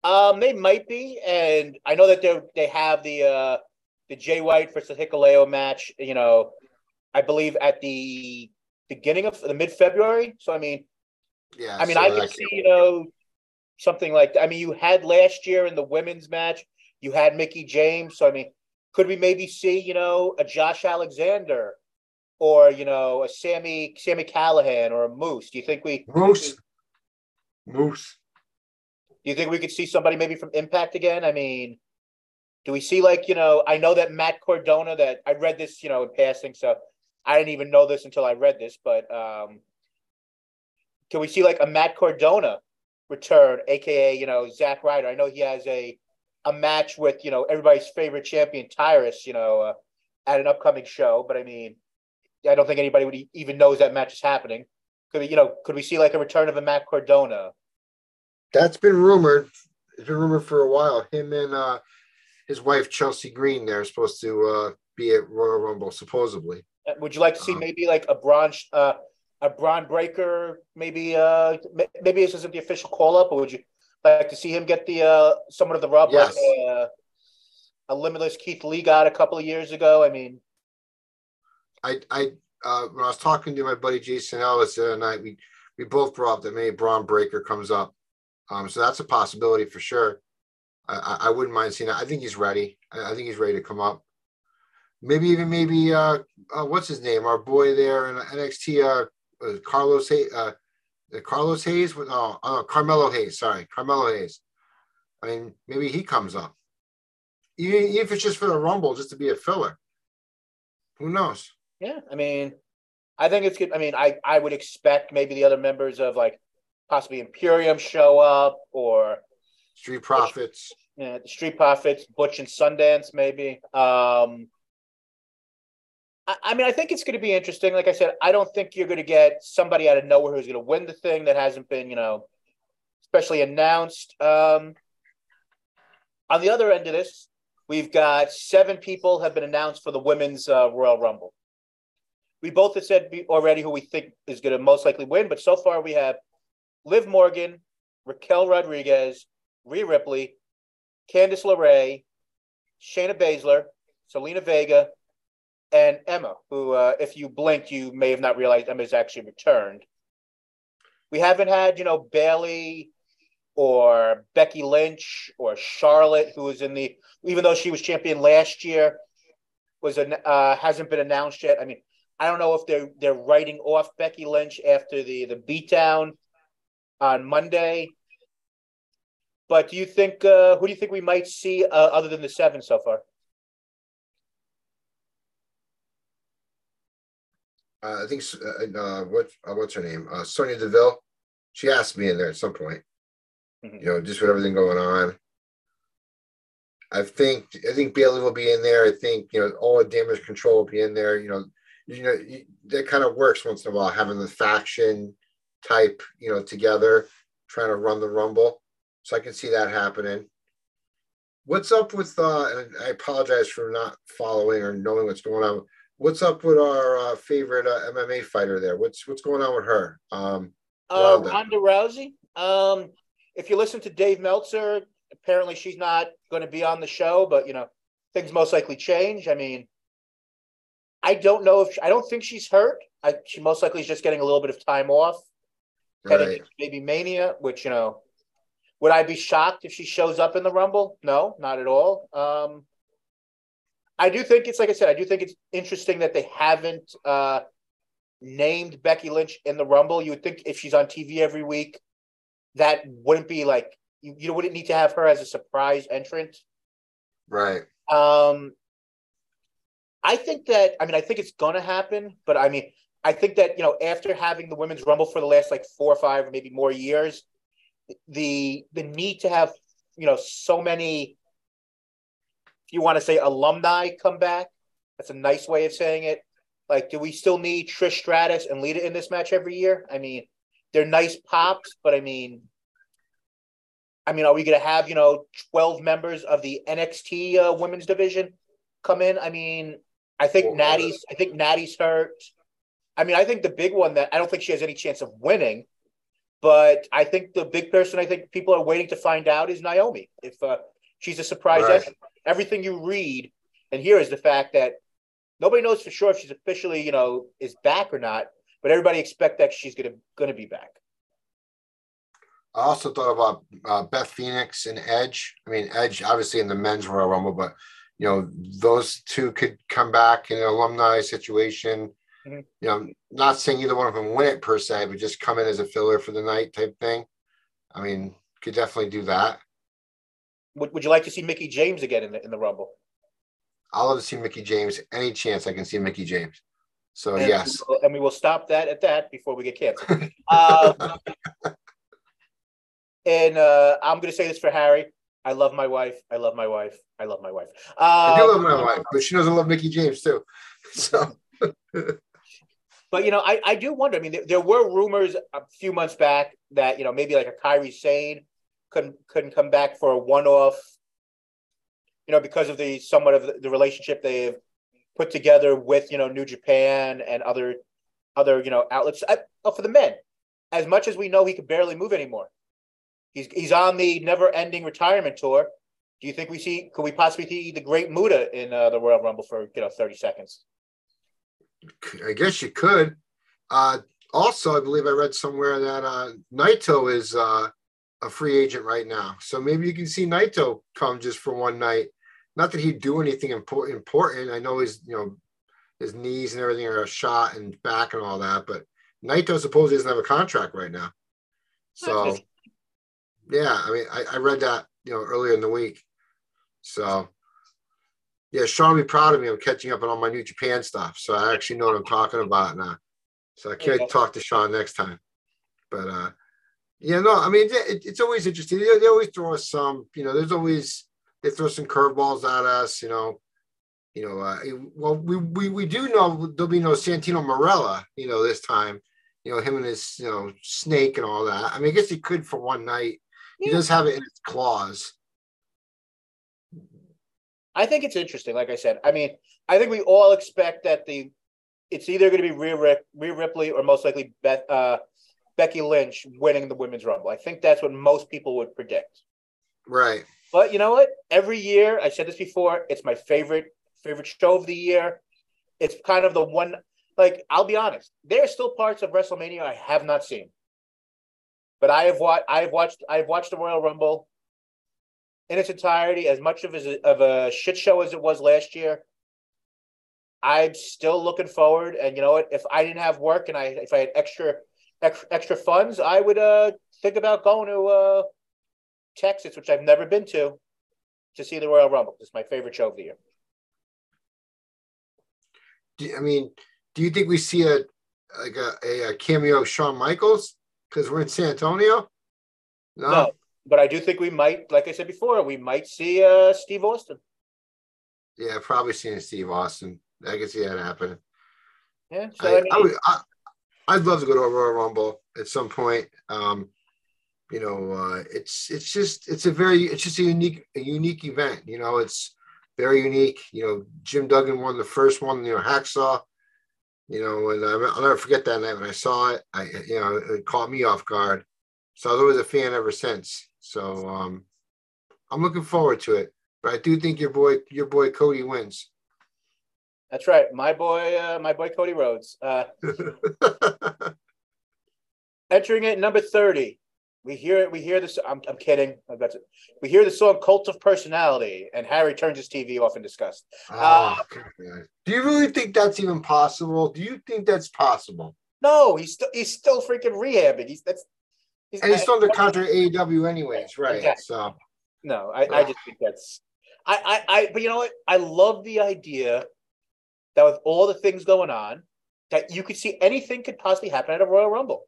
Um, they might be, and I know that they they have the uh the Jay White versus Hikuleo match. You know, I believe at the beginning of the mid February. So I mean, yeah. I mean, so I can see you know something like that. I mean, you had last year in the women's match, you had Mickie James. So I mean, could we maybe see you know a Josh Alexander or you know a Sammy Sami Callihan or a Moose? Do you think we Moose Moose? Do you think we could see somebody maybe from Impact again? I mean, do we see like you know? I know that Matt Cardona That I read this you know in passing, so I didn't even know this until I read this. But um, can we see like a Matt Cardona return, aka you know Zack Ryder? I know he has a a match with you know everybody's favorite champion Tyrus, you know, uh, at an upcoming show. But I mean, I don't think anybody would even knows that match is happening. Could we, you know, could we see like a return of a Matt Cardona? That's been rumored. it's been rumored for a while. Him and uh, his wife Chelsea Green, they're supposed to uh, be at Royal Rumble supposedly. Uh, Would you like to see maybe like a Braun, uh, a Bron Breakker? Maybe, uh, maybe this isn't the official call up, but would you like to see him get the uh, someone of the rub Yes. like uh, a limitless Keith Lee got a couple of years ago? I mean, I I uh, when I was talking to my buddy Jason Ellis the other night, we we both brought up that maybe Bron Breakker comes up. Um, so that's a possibility for sure. I, I, wouldn't mind seeing that. I think he's ready. I think he's ready to come up. Maybe even maybe uh, uh what's his name? Our boy there in NXT, uh, uh Carlos Hayes, uh, uh, Carlos Hayes. with- Oh, uh, Carmelo Hayes. Sorry, Carmelo Hayes. I mean, maybe he comes up. Even, even if it's just for the Rumble, just to be a filler. Who knows? yeah, I mean, I think it's good. I mean, I I would expect maybe the other members of like possibly Imperium show up or Street Profits. know, the Street Profits, Butch and Sundance, maybe. Um, I, mean, I think it's going to be interesting. Like I said, I don't think you're going to get somebody out of nowhere who's going to win the thing that hasn't been, you know, especially announced. Um, on the other end of this, we've got seven people have been announced for the women's uh, Royal Rumble. We both have said already who we think is going to most likely win, but so far we have Liv Morgan, Raquel Rodriguez, Rhea Ripley, Candice LeRae, Shayna Baszler, Zelina Vega, and Emma, who, uh, if you blinked, you may have not realized Emma's actually returned. We haven't had, you know, Bayley or Becky Lynch or Charlotte, who was in the, even though she was champion last year, was an, uh, hasn't been announced yet. I mean, I don't know if they're they're writing off Becky Lynch after the the beatdown on Monday. But do you think uh, who do you think we might see uh, other than the seven so far? Uh, I think uh, uh, what uh, what's her name? Uh, Sonya Deville. She asked me in there at some point. Mhm. You know, just with everything going on. I think I think Bayley will be in there. I think you know all the Damage CTRL will be in there. You know, you know you, that kind of works once in a while having the faction type you know together trying to run the rumble. So I can see that happening. What's up with? uh and I apologize for not following or knowing what's going on. What's up with our uh, favorite uh, MMA fighter there? What's what's going on with her? Um, Uh, Ronda. Rousey. Um, if you listen to Dave Meltzer, apparently she's not going to be on the show, but you know things most likely change. I mean, I don't know if I don't think she's hurt. I, she most likely is just getting a little bit of time off. right. maybe Mania, which you know, would I be shocked if she shows up in the Rumble? No, not at all. Um, I do think it's like I said. I do think it's interesting that they haven't uh, named Becky Lynch in the Rumble. You would think if she's on TV every week, that wouldn't be like you, you wouldn't need to have her as a surprise entrant. Right. Um, I think that I mean I think it's gonna happen, but I mean I think that you know after having the women's rumble for the last like four or five or maybe more years, the the need to have you know so many, if you want to say alumni come back, that's a nice way of saying it. Like, do we still need Trish Stratus and Lita in this match every year? I mean, they're nice pops, but I mean, I mean, are we going to have you know twelve members of the NXT uh, women's division come in? I mean, I think Well, uh, Natty's. I think Natty's hurt. I mean, I think the big one that I don't think she has any chance of winning, but I think the big person I think people are waiting to find out is Naomi. If uh, she's a surprise Right. entrant. Everything you read and hear is the fact that nobody knows for sure if she's officially, you know, is back or not. But everybody expect that she's gonna gonna be back. I also thought about uh, Beth Phoenix and Edge. I mean, Edge obviously in the men's Royal Rumble, but you know those two could come back in an alumni situation. Mhm. You know, not saying either one of them win it per se, but just come in as a filler for the night type thing. I mean, could definitely do that. Would, would you like to see Mickie James again in the in the Rumble? I'll love to see Mickie James any chance I can see Mickie James. So And- yes, and we will stop that at that before we get canceled. um, and uh, I'm going to say this for Harry. I love my wife. I love my wife. I love my wife. I do Um, love my wife, but she doesn't love Mickie James too. So but you know, I, I do wonder. I mean, there, there were rumors a few months back that you know maybe like a Kairi Sane couldn't couldn't come back for a one-off. You know, because of the somewhat of the, relationship they've put together with you know New Japan and other other you know outlets. I, oh, for the men, as much as we know he could barely move anymore, he's he's on the never-ending retirement tour. Do you think we see? Could we possibly see the Great Muta in uh, the Royal Rumble for you know thirty seconds? I guess you could. Uh, also, I believe I read somewhere that uh, Naito is uh, a free agent right now, so maybe you can see Naito come just for one night. Not that he'd do anything important. Important. I know his you know his knees and everything are shot and back and all that, but Naito supposedly doesn't have a contract right now. So, yeah, I mean, I, I read that you know earlier in the week. So, yeah, Sean will be proud of me. I'm catching up on all my New Japan stuff, so I actually know what I'm talking about now. So I can't talk to Sean next time. But uh, yeah, no, I mean it, it's always interesting. They, they, always throw us some, you know. There's always they throw some curveballs at us, you know. You know, uh, well, we, we we do know there'll be no Santino Marella, you know, this time. You know, him and his you know snake and all that. I mean, I guess he could for one night. He does have it in his claws. I think it's interesting. Like I said, I mean, I think we all expect that the it's either going to be Rhea, Rhea Ripley or most likely Beth, uh, Becky Lynch winning the women's rumble. I think that's what most people would predict. Right. But you know what? Every year, I said this before, it's my favorite favorite show of the year. It's kind of the one. Like I'll be honest, there are still parts of WrestleMania I have not seen, but I have watched. I have watched. I have watched the Royal Rumble in its entirety. As much of a, of a shit show as it was last year, I'm still looking forward. And you know what? If I didn't have work and I if I had extra extra, funds, I would uh think about going to uh Texas, which I've never been to, to see the Royal Rumble. It's my favorite show of the year. I mean, do you think we see a like a, a cameo of Shawn Michaels because we're in San Antonio? No? no? but I do think we might, like I said before, we might see uh, Steve Austin. Yeah, probably seeing Steve Austin. I can see that happening. Yeah, so I, I, mean, I would, I, would love to go to a Royal Rumble at some point. Um, you know, uh, it's it's just it's a very it's just a unique a unique event. You know, it's very unique. You know, Jim Duggan won the first one. You know, Hacksaw. You know, and I'll never forget that night when I saw it. I you know it caught me off guard. So I was always a fan ever since. So um, I'm looking forward to it. But I do think your boy your boy Cody wins. That's right, my boy, uh, my boy Cody Rhodes. Uh, entering at number thirty, we hear it. we hear this. I'm, I'm kidding. That's it. We hear the song "Cult of Personality," and Harry turns his TV off in disgust. Oh, uh, Do you really think that's even possible? Do you think that's possible? No, he's still he's still freaking rehabbing. He's that's he's, and he's still under contract AEW anyways, right? Exactly. So no, I, I just think that's I, I I but you know what? I love the idea that with all the things going on, that you could see anything could possibly happen at a Royal Rumble.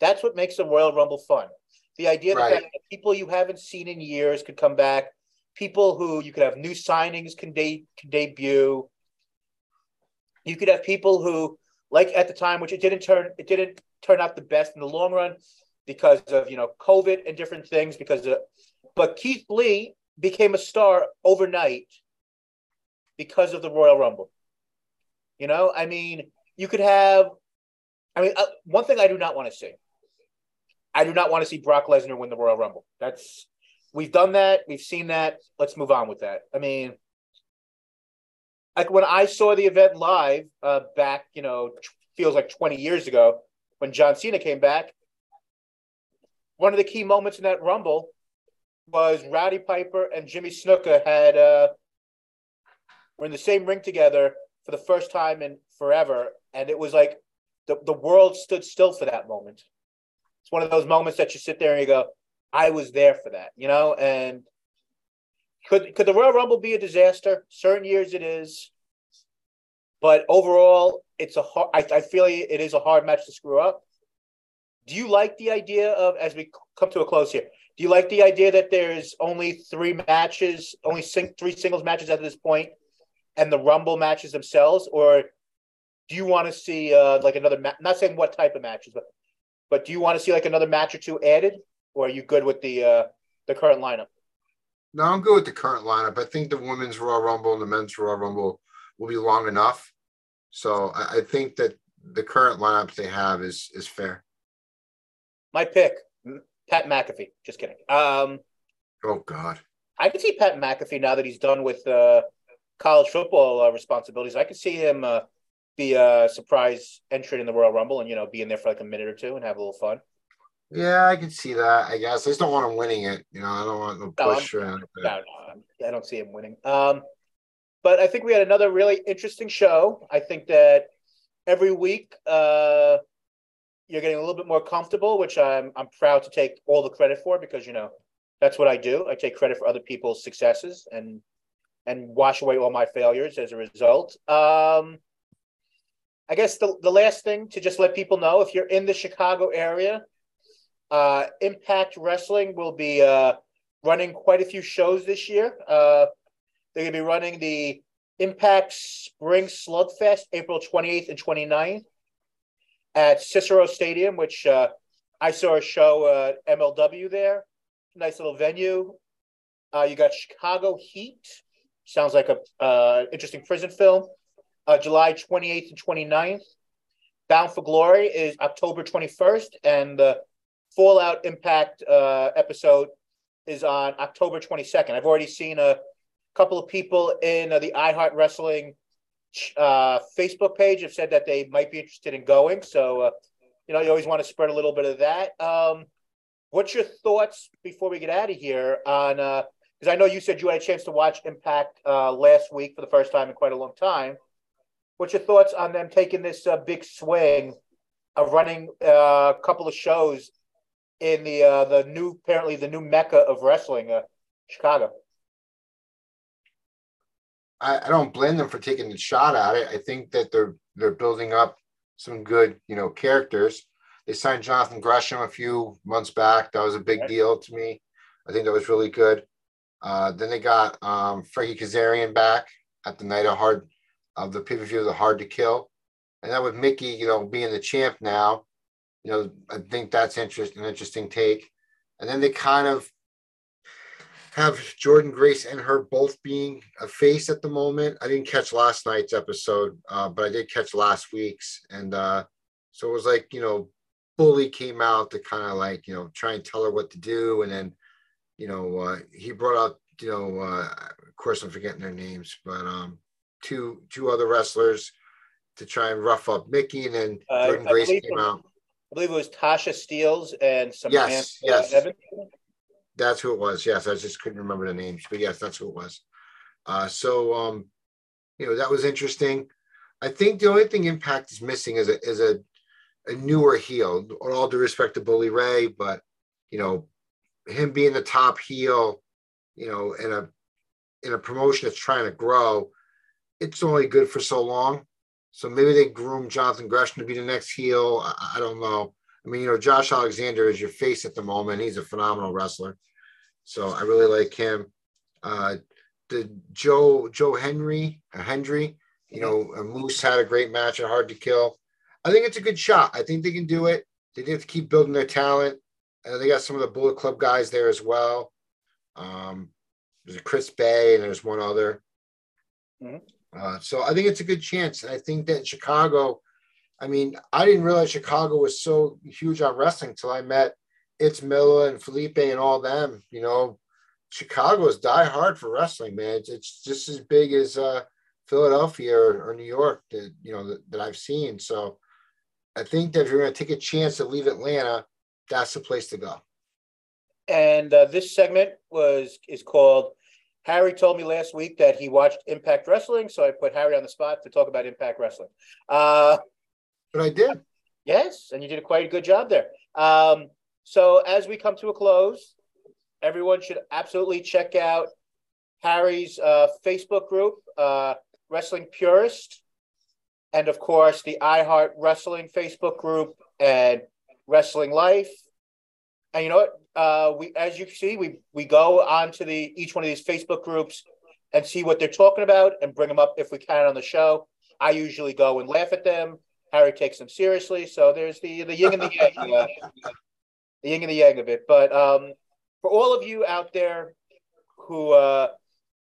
That's what makes the Royal Rumble fun. The idea right. that people you haven't seen in years could come back, people who you could have new signings can, de- can debut. You could have people who, like at the time, which it didn't turn it didn't turn out the best in the long run because of you know COVID and different things. Because of, but Keith Lee became a star overnight because of the Royal Rumble. You know, I mean, you could have. I mean, uh, one thing I do not want to see. I do not want to see Brock Lesnar win the Royal Rumble. That's we've done that. We've seen that. Let's move on with that. I mean, like when I saw the event live uh, back, you know, feels like 20 years ago when John Cena came back. One of the key moments in that Rumble was Rowdy Piper and Jimmy Snuka had uh, were in the same ring together for the first time in forever, and it was like the the world stood still for that moment. It's one of those moments that you sit there and you go, "I was there for that," you know. And could could the Royal Rumble be a disaster? Certain years it is, but overall, it's a hard. I, I feel it is a hard match to screw up. Do you like the idea of as we come to a close here? Do you like the idea that there's only three matches, only sing, three singles matches at this point, and the Rumble matches themselves, or do you want to see uh, like another? Ma- not saying what type of matches, but but do you want to see like another match or two added, or are you good with the uh, the current lineup? No, I'm good with the current lineup. I think the women's Royal Rumble and the men's Royal Rumble will be long enough. So I, I think that the current lineup they have is is fair. My pick, Pat McAfee. Just kidding. Um, oh God, I can see Pat McAfee now that he's done with uh, college football uh, responsibilities. I could see him uh, be a surprise entrant in the Royal Rumble and you know be in there for like a minute or two and have a little fun. Yeah, I can see that. I guess I just don't want him winning it. You know, I don't want no push. No, no, no, I don't see him winning. Um, but I think we had another really interesting show. I think that every week uh, you're getting a little bit more comfortable, which I'm I'm proud to take all the credit for because you know that's what I do. I take credit for other people's successes and and wash away all my failures as a result. Um, I guess the, the last thing to just let people know if you're in the Chicago area, uh, Impact Wrestling will be uh, running quite a few shows this year. Uh, they're going to be running the Impact Spring Slugfest April 28th and 29th at Cicero Stadium, which uh, I saw a show at MLW there. Nice little venue. Uh, you got Chicago Heat. Sounds like a uh, interesting prison film. Uh, July 28th and 29th. Bound for Glory is October 21st, and the Fallout Impact uh, episode is on October 22nd. I've already seen a couple of people in uh, the iHeart Wrestling uh, Facebook page have said that they might be interested in going. So, uh, you know, you always want to spread a little bit of that. Um, what's your thoughts before we get out of here on? Because uh, I know you said you had a chance to watch Impact uh, last week for the first time in quite a long time. What's your thoughts on them taking this uh, big swing of running a couple of shows in the the new apparently the new mecca of wrestling, Chicago? I, I don't blame them for taking the shot at it. I think that they're they're building up some good, you know, characters. They signed Jonathan Gresham a few months back. That was a big deal to me. I think that was really good. Uh, then they got um, Frankie Kazarian back at the night of hard of the pay per view, the Hard to Kill, and then with Mickie, you know, being the champ now, you know, I think that's interest, an interesting take. And then they kind of have Jordynne Grace and her both being a face at the moment. I didn't catch last night's episode, uh, but I did catch last week's, and uh, so it was like you know, Bully came out to kind of like you know try and tell her what to do, and then you know uh, he brought out you know uh, of course I'm forgetting their names, but um, two two other wrestlers to try and rough up Mickie, and then uh, Jordynne Grace came out. I believe it was Tasha Steelz and some yes, yes. Evans. That's who it was. Yes, I just couldn't remember the names, but yes, that's who it was. Uh, so, um, you know, that was interesting. I think the only thing Impact is missing is a is a, a newer heel. All due respect to Bully Ray, but you know, him being the top heel, you know, in a in a promotion that's trying to grow, it's only good for so long. So maybe they groom Jonathan Gresham to be the next heel. I, I don't know. I mean, you know, Josh Alexander is your face at the moment. He's a phenomenal wrestler. So I really like him. Uh, the Joe Joe Henry uh, Hendry, you know, uh, Moose had a great match at Hard to Kill. I think it's a good shot. I think they can do it. They need to keep building their talent. Uh, they got some of the Bullet Club guys there as well. Um, there's Chris Bey and there's one other. Mm-hmm. Uh, so I think it's a good chance. And I think that in Chicago, I mean, I didn't realize Chicago was so huge on wrestling until I met it's Miller and Felipe and all them. You know, Chicago is die hard for wrestling, man. It's, it's just as big as uh, Philadelphia or, or, New York that you know that, that, I've seen. So I think that if you're going to take a chance to leave Atlanta, that's the place to go. And uh, this segment was is called. Harry told me last week that he watched Impact Wrestling, so I put Harry on the spot to talk about Impact Wrestling. Uh, but I did. Yes, and you did a quite a good job there. Um, so as we come to a close, everyone should absolutely check out Harry's uh, Facebook group, uh, Wrestling Purist, and of course the iHeart Wrestling Facebook group and Wrestling Life. And you know what? Uh, we, as you see, we we go onto the each one of these Facebook groups and see what they're talking about and bring them up if we can on the show. I usually go and laugh at them. Harry takes them seriously. So there's the the yin and the yang. Uh, the yin and the yang of it. But um, for all of you out there who uh,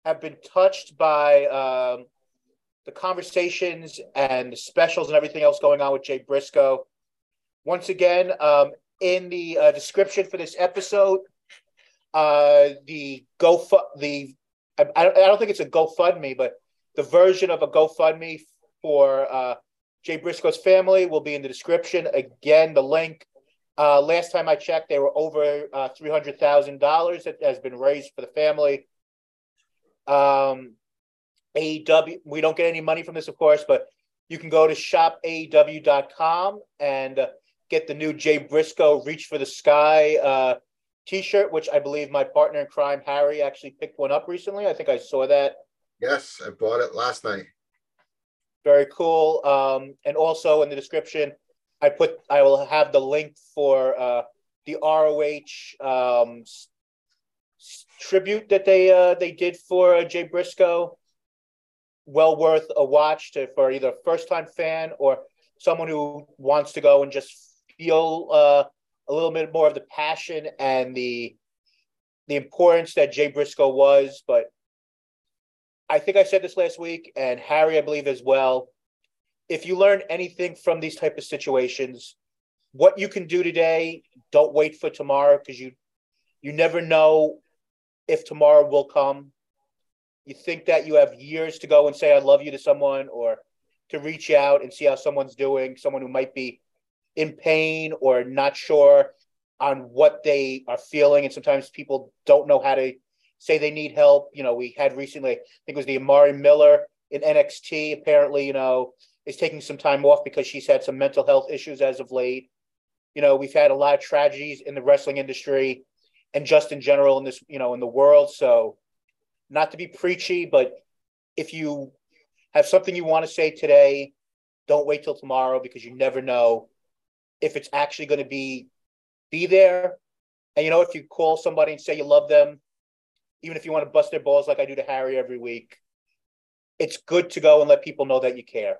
have been touched by um, the conversations and the specials and everything else going on with Jay Briscoe, once again, um, in the uh, description for this episode, uh, the go the I, I don't think it's a GoFundMe, but the version of a GoFundMe for uh, Jay Briscoe's family will be in the description. Again, the link. Uh, last time I checked, they were over uh, three hundred thousand dollars that has been raised for the family. Um, we don't get any money from this, of course, but you can go to shopaew.com and uh, get the new Jay Briscoe Reach for the Sky uh, t-shirt, which I believe my partner in crime, Harry, actually picked one up recently. I think I saw that. Yes, I bought it last night. Very cool. Um, and also in the description, I put I will have the link for uh, the ROH um, s- tribute that they uh, they did for uh, Jay Briscoe. Well worth a watch to for either a first time fan or someone who wants to go and just feel uh, a little bit more of the passion and the the importance that Jay Briscoe was. But I think I said this last week, and Harry, I believe as well. If you learn anything from these type of situations, what you can do today, don't wait for tomorrow because you you never know if tomorrow will come. You think that you have years to go and say I love you to someone or to reach out and see how someone's doing, someone who might be in pain or not sure on what they are feeling. And sometimes people don't know how to say they need help. You know, we had recently, I think it was the Amari Miller in NXT, apparently, you know, is taking some time off because she's had some mental health issues as of late. You know, we've had a lot of tragedies in the wrestling industry and just in general in this, you know, in the world. So, not to be preachy, but if you have something you want to say today, don't wait till tomorrow because you never know if it's actually going to be be there. And you know, if you call somebody and say you love them, even if you want to bust their balls like I do to Harry every week, it's good to go and let people know that you care.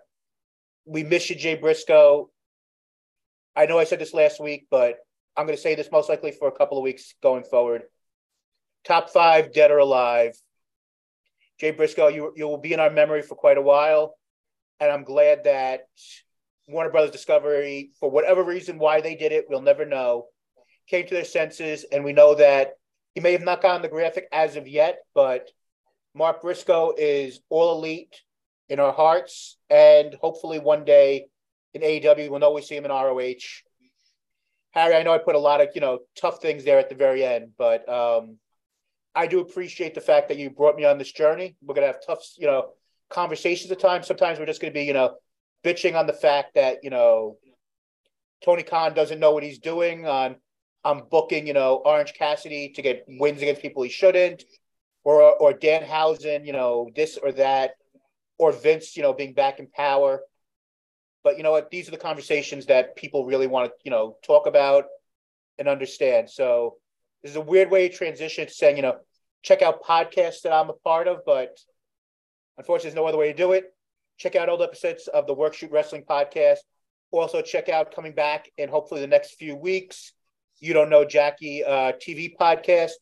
We miss you, Jay Briscoe. I know I said this last week, but I'm going to say this most likely for a couple of weeks going forward. Top five, dead or alive. Jay Briscoe, you you will be in our memory for quite a while, and I'm glad that Warner Brothers Discovery, for whatever reason why they did it, we'll never know, came to their senses, and we know that he may have not gotten the graphic as of yet, but Mark Briscoe is all elite in our hearts, and hopefully one day in AEW we'll know we see him in ROH. Harry, I know I put a lot of you know tough things there at the very end, but um, I do appreciate the fact that you brought me on this journey. We're gonna have tough, you know, conversations at times. Sometimes we're just gonna be, you know, bitching on the fact that you know Tony Khan doesn't know what he's doing on on booking, you know, Orange Cassidy to get wins against people he shouldn't, or or Dan Danhausen, you know, this or that, or Vince, you know, being back in power. But you know what? These are the conversations that people really want to, you know, talk about and understand. So this is a weird way to transition to saying, you know, check out podcasts that I'm a part of, but unfortunately, there's no other way to do it. Check out old episodes of the Work Shoot Wrestling podcast. Also, check out coming back in hopefully the next few weeks. You don't know Jackie uh, TV podcast,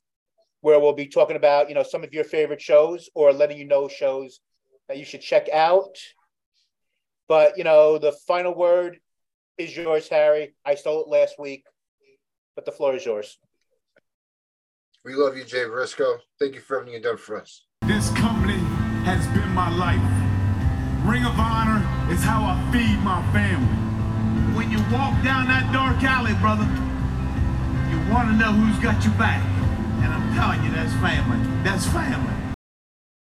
where we'll be talking about you know some of your favorite shows or letting you know shows that you should check out. But you know, the final word is yours, Harry. I stole it last week, but the floor is yours. We love you, Jay Briscoe. Thank you for everything you've done for us. This company has been my life. My family. When you walk down that dark alley, brother, you want to know who's got your back. And I'm telling you, that's family. That's family.